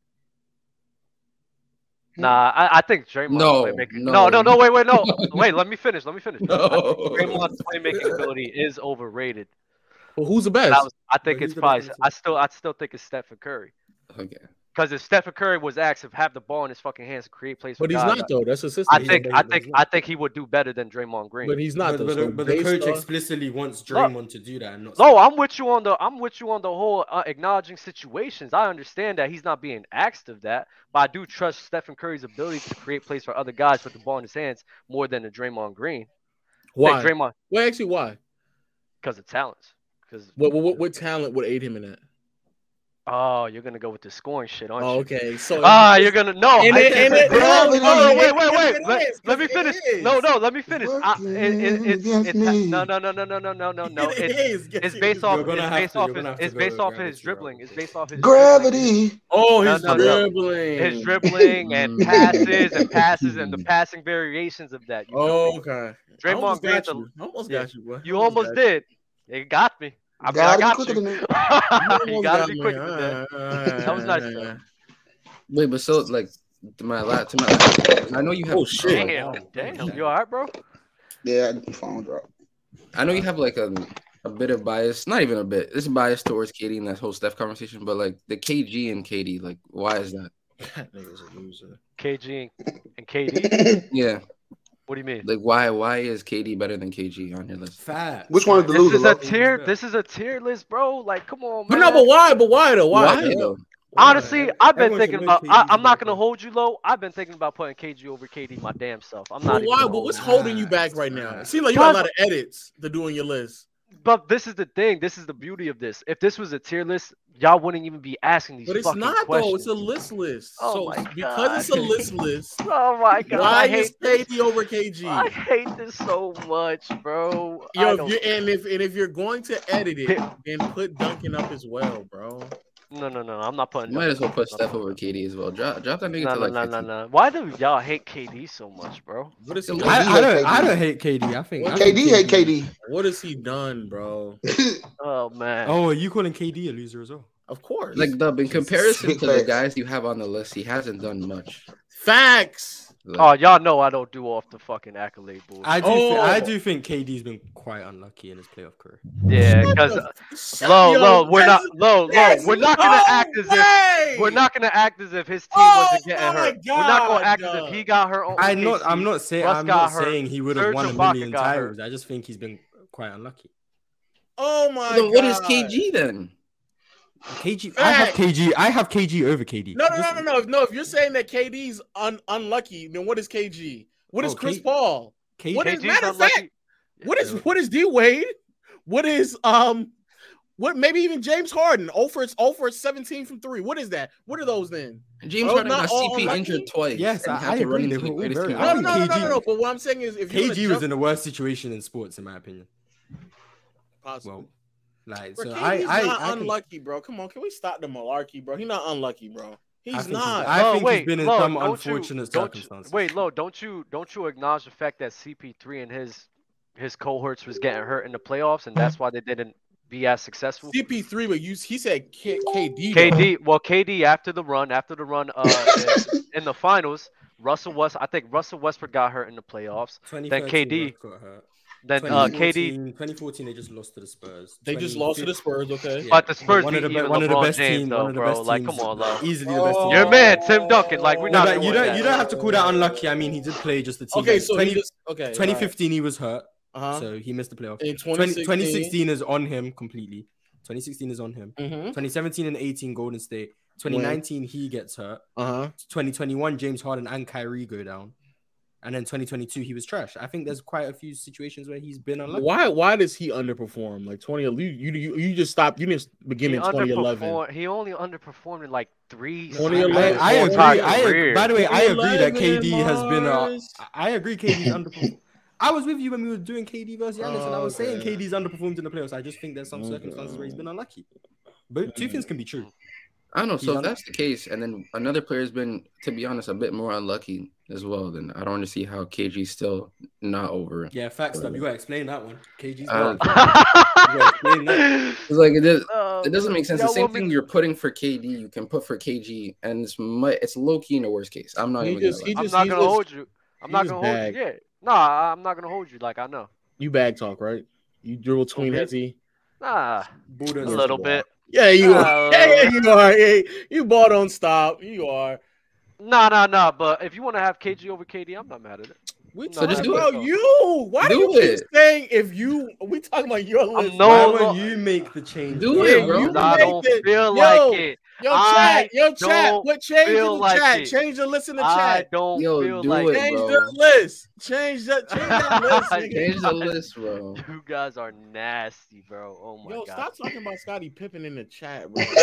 Nah, I, I think Draymond's No, playmaking. no. No, no, no, wait, wait, no, wait. Let me finish. Let me finish. No. I think Draymond's playmaking ability is overrated. Well, who's the best? I, was, I still I still think it's Stephen Curry. it's because if Stephen Curry was asked to have the ball in his fucking hands to create plays, but he's God, not though. That's a system. I think, I think, I think he would do better than Draymond Green. But he's not. But, but, but the coach explicitly wants Draymond to do that. no. I'm with you on the. I'm with you on the whole uh, acknowledging situations. I understand that he's not being asked of that, but I do trust Stephen Curry's ability to create plays for other guys with the ball in his hands more than the Draymond Green. Why? Draymond. Well, actually, why? Because of talents. Because what, what, what talent would aid him in that? Oh, you're gonna go with the scoring shit, aren't okay. you? Okay, so ah, you're gonna no. And it, and it, bro, no, no, no, wait, wait, wait. Let, let me finish. No, no, let me finish. I, it, it, it, it, no, no, no, no, no, no, no, no, no. It, it's, it's based off. It's based off. His, it's based off of his dribbling. It's based off his gravity. Dribbling. Oh, his no, no, dribbling. No. His dribbling and passes and passes and the passing variations of that. You know? Okay. Draymond Green. you. almost got you. You almost did. It got me. I, mean, I got you. you gotta be quick with that. Was nice. Though. Wait, but so like to my last, to my last, I know you have. Oh shit! Damn, um, damn. You all right, bro? Yeah, phone drop. I know you have like a a bit of bias, not even a bit. It's bias towards KD and that whole Steph conversation, but like the KG and KD, like why is that? nigga's a loser. KG and KD. yeah. What do you mean? Like why why is KD better than KG on your list? Fat. Which one is the loser? This is a tier. This is a tier list, bro. Like, come on, man. But no, but why? But why though? Why, why though? Honestly, I've been thinking about. I, am not gonna hold you low. I've been thinking about putting KG over KD my damn self. I'm not. But why? But what's holding you back right now? It seems like you got a lot of edits to do on your list but this is the thing. This is the beauty of this. If this was a tier list, y'all wouldn't even be asking these. But it's not questions. though. It's a list list. Oh so my god! Because it's a list list. oh my god! Why is KD over KG? I hate this so much, bro. Yo, if and if and if you're going to edit it, then put Duncan up as well, bro. No, no, no, I'm not putting. You might as well put Steph over KD as well. Drop, drop that nigga no, to no, like. No, no, no, Why do y'all hate KD so much, bro? What is he? I, I, don't, I don't hate KD. I think what, I KD hate KD. What has he done, bro? oh man. Oh, you calling KD a loser as well? Of course. Like, the in comparison to the guys you have on the list, he hasn't done much. Facts. Oh, y'all know I don't do off the fucking accolade board. I do. Oh. Th- I do think KD's been quite unlucky in his playoff career. Yeah, because uh, low, low, we're not low, low. We're not gonna no act as if we're not gonna act as if his team oh wasn't getting hurt. God. We're not gonna act as if he got her own. I'm not. I'm not saying. I'm not hurt. saying he would have won a million titles. I just think he's been quite unlucky. Oh my! So God. what is KG then? KG. I have KG. I have KG over KD. No, no, no, no, no. If, no, if you're saying that KD's un- unlucky, then what is KG? Oh, what is oh, Chris K- Paul? K- What is matter of fact? What is what is D Wade? What is um? What maybe even James Harden? Oh over it's oh over 17 from three. What is that? What are those then? James Harden got CP injured twice. Yes, I, have I to. Run the greatest very, no, no, no, no, no, no. But what I'm saying is, if KG was jump... in the worst situation in sports, in my opinion. Well, like so, I, he's I, not I unlucky, can... bro. Come on, can we stop the malarkey, bro? He's not unlucky, bro. He's not. I think, not. He's, I think wait, he's been in some unfortunate you, circumstances. You, wait, low, don't you don't you acknowledge the fact that CP3 and his his cohorts was getting hurt in the playoffs, and that's why they didn't be as successful. CP3, but you he said K, KD. KD, well, KD after the run, after the run uh, in, in, the finals, Russell West. I think Russell Westbrook got hurt in the playoffs. Then KD. Then uh, KD. 2014, they just lost to the Spurs. They just lost to the Spurs, okay? But the Spurs one of the, be- one of the best James, though, one of the bro. Best like, come on, love. Easily the best oh. team. Your man, Tim Duncan. Like, we're no, not. You don't, that. you don't have to call that unlucky. I mean, he did play just the team. Okay, so 20, he just, okay, 2015, right. he was hurt. Uh-huh. So he missed the playoffs. 2016. is on him completely. 2016 is on him. Mm-hmm. 2017 and 18, Golden State. 2019, he gets hurt. Uh-huh. 2021, James Harden and Kyrie go down and then 2022 he was trash. I think there's quite a few situations where he's been unlucky. Why why does he underperform? Like 20 you you you just stopped you didn't begin he in 2011. He only underperformed in like 3 2011. I, I agree. I agree. By the way, I agree that KD has been a, I agree KD underperformed. I was with you when we were doing KD versus Giannis, oh, and I was oh, okay. saying KD's underperformed in the playoffs. I just think there's some okay. circumstances where he's been unlucky. But two things can be true. I don't know. So if that's the case, and then another player has been, to be honest, a bit more unlucky as well. Then I don't want to see how KG's still not over. Yeah, facts. Though. You gotta explain that one. KG's uh, It's like it, does, um, it doesn't make sense. The same thing you're putting for KD, you can put for KG, and it's it's low key in the worst case. I'm not. He even just, gonna just, I'm not gonna hold you. I'm not gonna bag. hold you. Yeah, no, I'm not gonna hold you. Like I know. You bag talk right? You dribble oh, between okay. Hezzy. Nah, a little bit. Yeah, you are. Uh, Yeah, yeah, you are. Yeah, you ball don't stop. You are. Nah, nah, nah. But if you want to have KG over KD, I'm not mad at it. We No, talking just do about it. you. Why do, Do you keep saying if you? We talking about your I'm list. no Why lo- you make the change? Do it, bro. you I don't the- feel yo, like it. Yo, I chat, yo, chat. don't change in the like chat. it. Change the list in the I chat. don't Yo, feel do like it, Change bro. the list. Change that. Change that list. Nigga. Change the list, bro. You guys are nasty, bro. Oh my Yo, god. stop talking about Scottie Pippen in the chat, bro.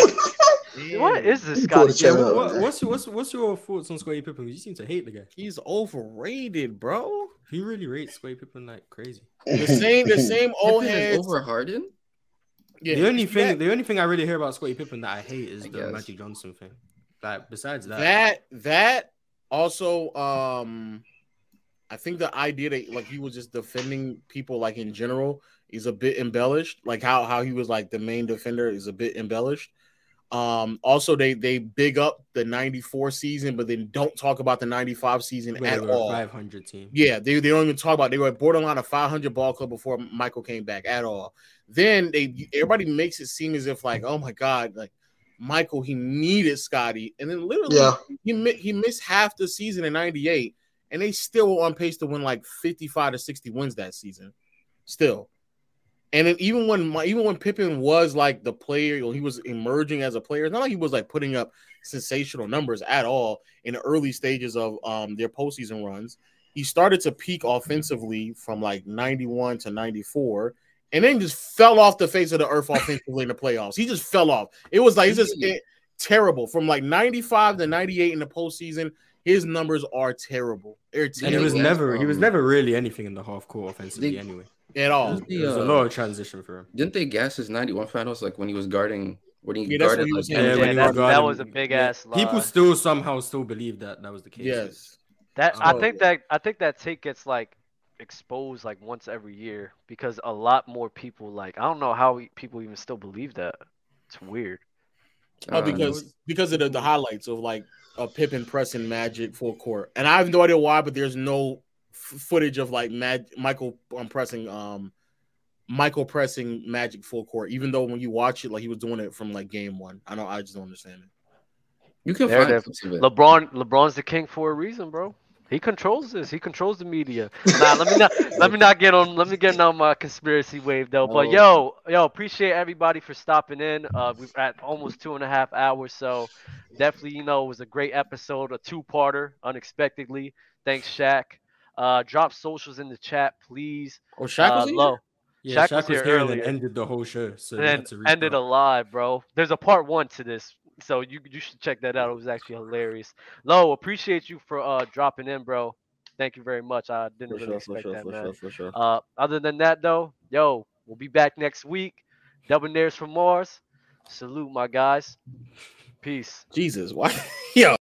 What is this, You pull the Scottie? chat Yeah, up. what, what's your what's what's your thoughts on Scottie Pippen? You seem to hate the guy. He's overrated, bro. He really rates Scottie Pippen like crazy. The same, the same old Pippen is over Harden. Yeah, the only thing, that? the only thing I really hear about Scottie Pippen that I hate is I the guess. Magic Johnson thing. Like besides that, that that also um i think the idea that like he was just defending people like in general is a bit embellished like how how he was like the main defender is a bit embellished um also they they big up the 94 season but then don't talk about the 95 season where at they were all 500 team. yeah, they, they don't even talk about. They were borderline a 500 ball club before Michael came back at all. Then they everybody makes it seem as if like, oh my god, like Michael he needed Scottie, and then literally Yeah. he he missed half the season in '98, and they still were on pace to win like 55 to 60 wins that season, still. And then even when my, even when Pippen was like the player, or he was emerging as a player. It's not like he was like putting up sensational numbers at all in the early stages of um their postseason runs. He started to peak offensively from like 91 to 94, and then just fell off the face of the earth offensively in the playoffs. He just fell off. It was like it's just eh, terrible from like 95 to 98 in the postseason. His numbers are terrible. They're And he was never he was um, never really anything in the half court offensively anyway. At all. There's, The, there's a uh, lot of transition for him. Didn't they gas his 91 finals like when he was guarding when he Yeah, that's what guarded he like was saying. Yeah, Yeah, when he that- was that was a big yeah, ass People still somehow still believe that that was the case. Yes. That I Oh. think that I think that take gets like exposed like once every year because a lot more people like I don't know how people even still believe that. It's weird. Oh, Uh, because because of the, the highlights of like a Pippen pressing Magic full court, and I have no idea why, but there's no f- footage of like Mag- Michael um, pressing um Michael pressing Magic full court, even though when you watch it, like he was doing it from like game one. I don't, I just don't understand it. you can There find it is. it. LeBron LeBron's the king for a reason, bro. He controls this. He controls the media. Nah, let me not let me not get on let me get on my conspiracy wave though. But yo, yo, appreciate everybody for stopping in. Uh we've at almost two and a half hours, so definitely, you know, it was a great episode, a two-parter, unexpectedly. Thanks, Shaq. Uh drop socials in the chat, please. Oh, Shaq was uh, here? low. Yeah, Shaq was here and then ended the whole show. So and we then had to ended alive, bro. There's a part one to this, so you you should check that out. It was actually hilarious. Lo, appreciate you for uh dropping in, bro. Thank you very much. I didn't For really sure, for expect sure, that, for man. sure, for sure. Uh, other than that, though, yo, we'll be back next week. Debonaires from Marz. Salute, my guys. Peace. Jesus, why? Yo.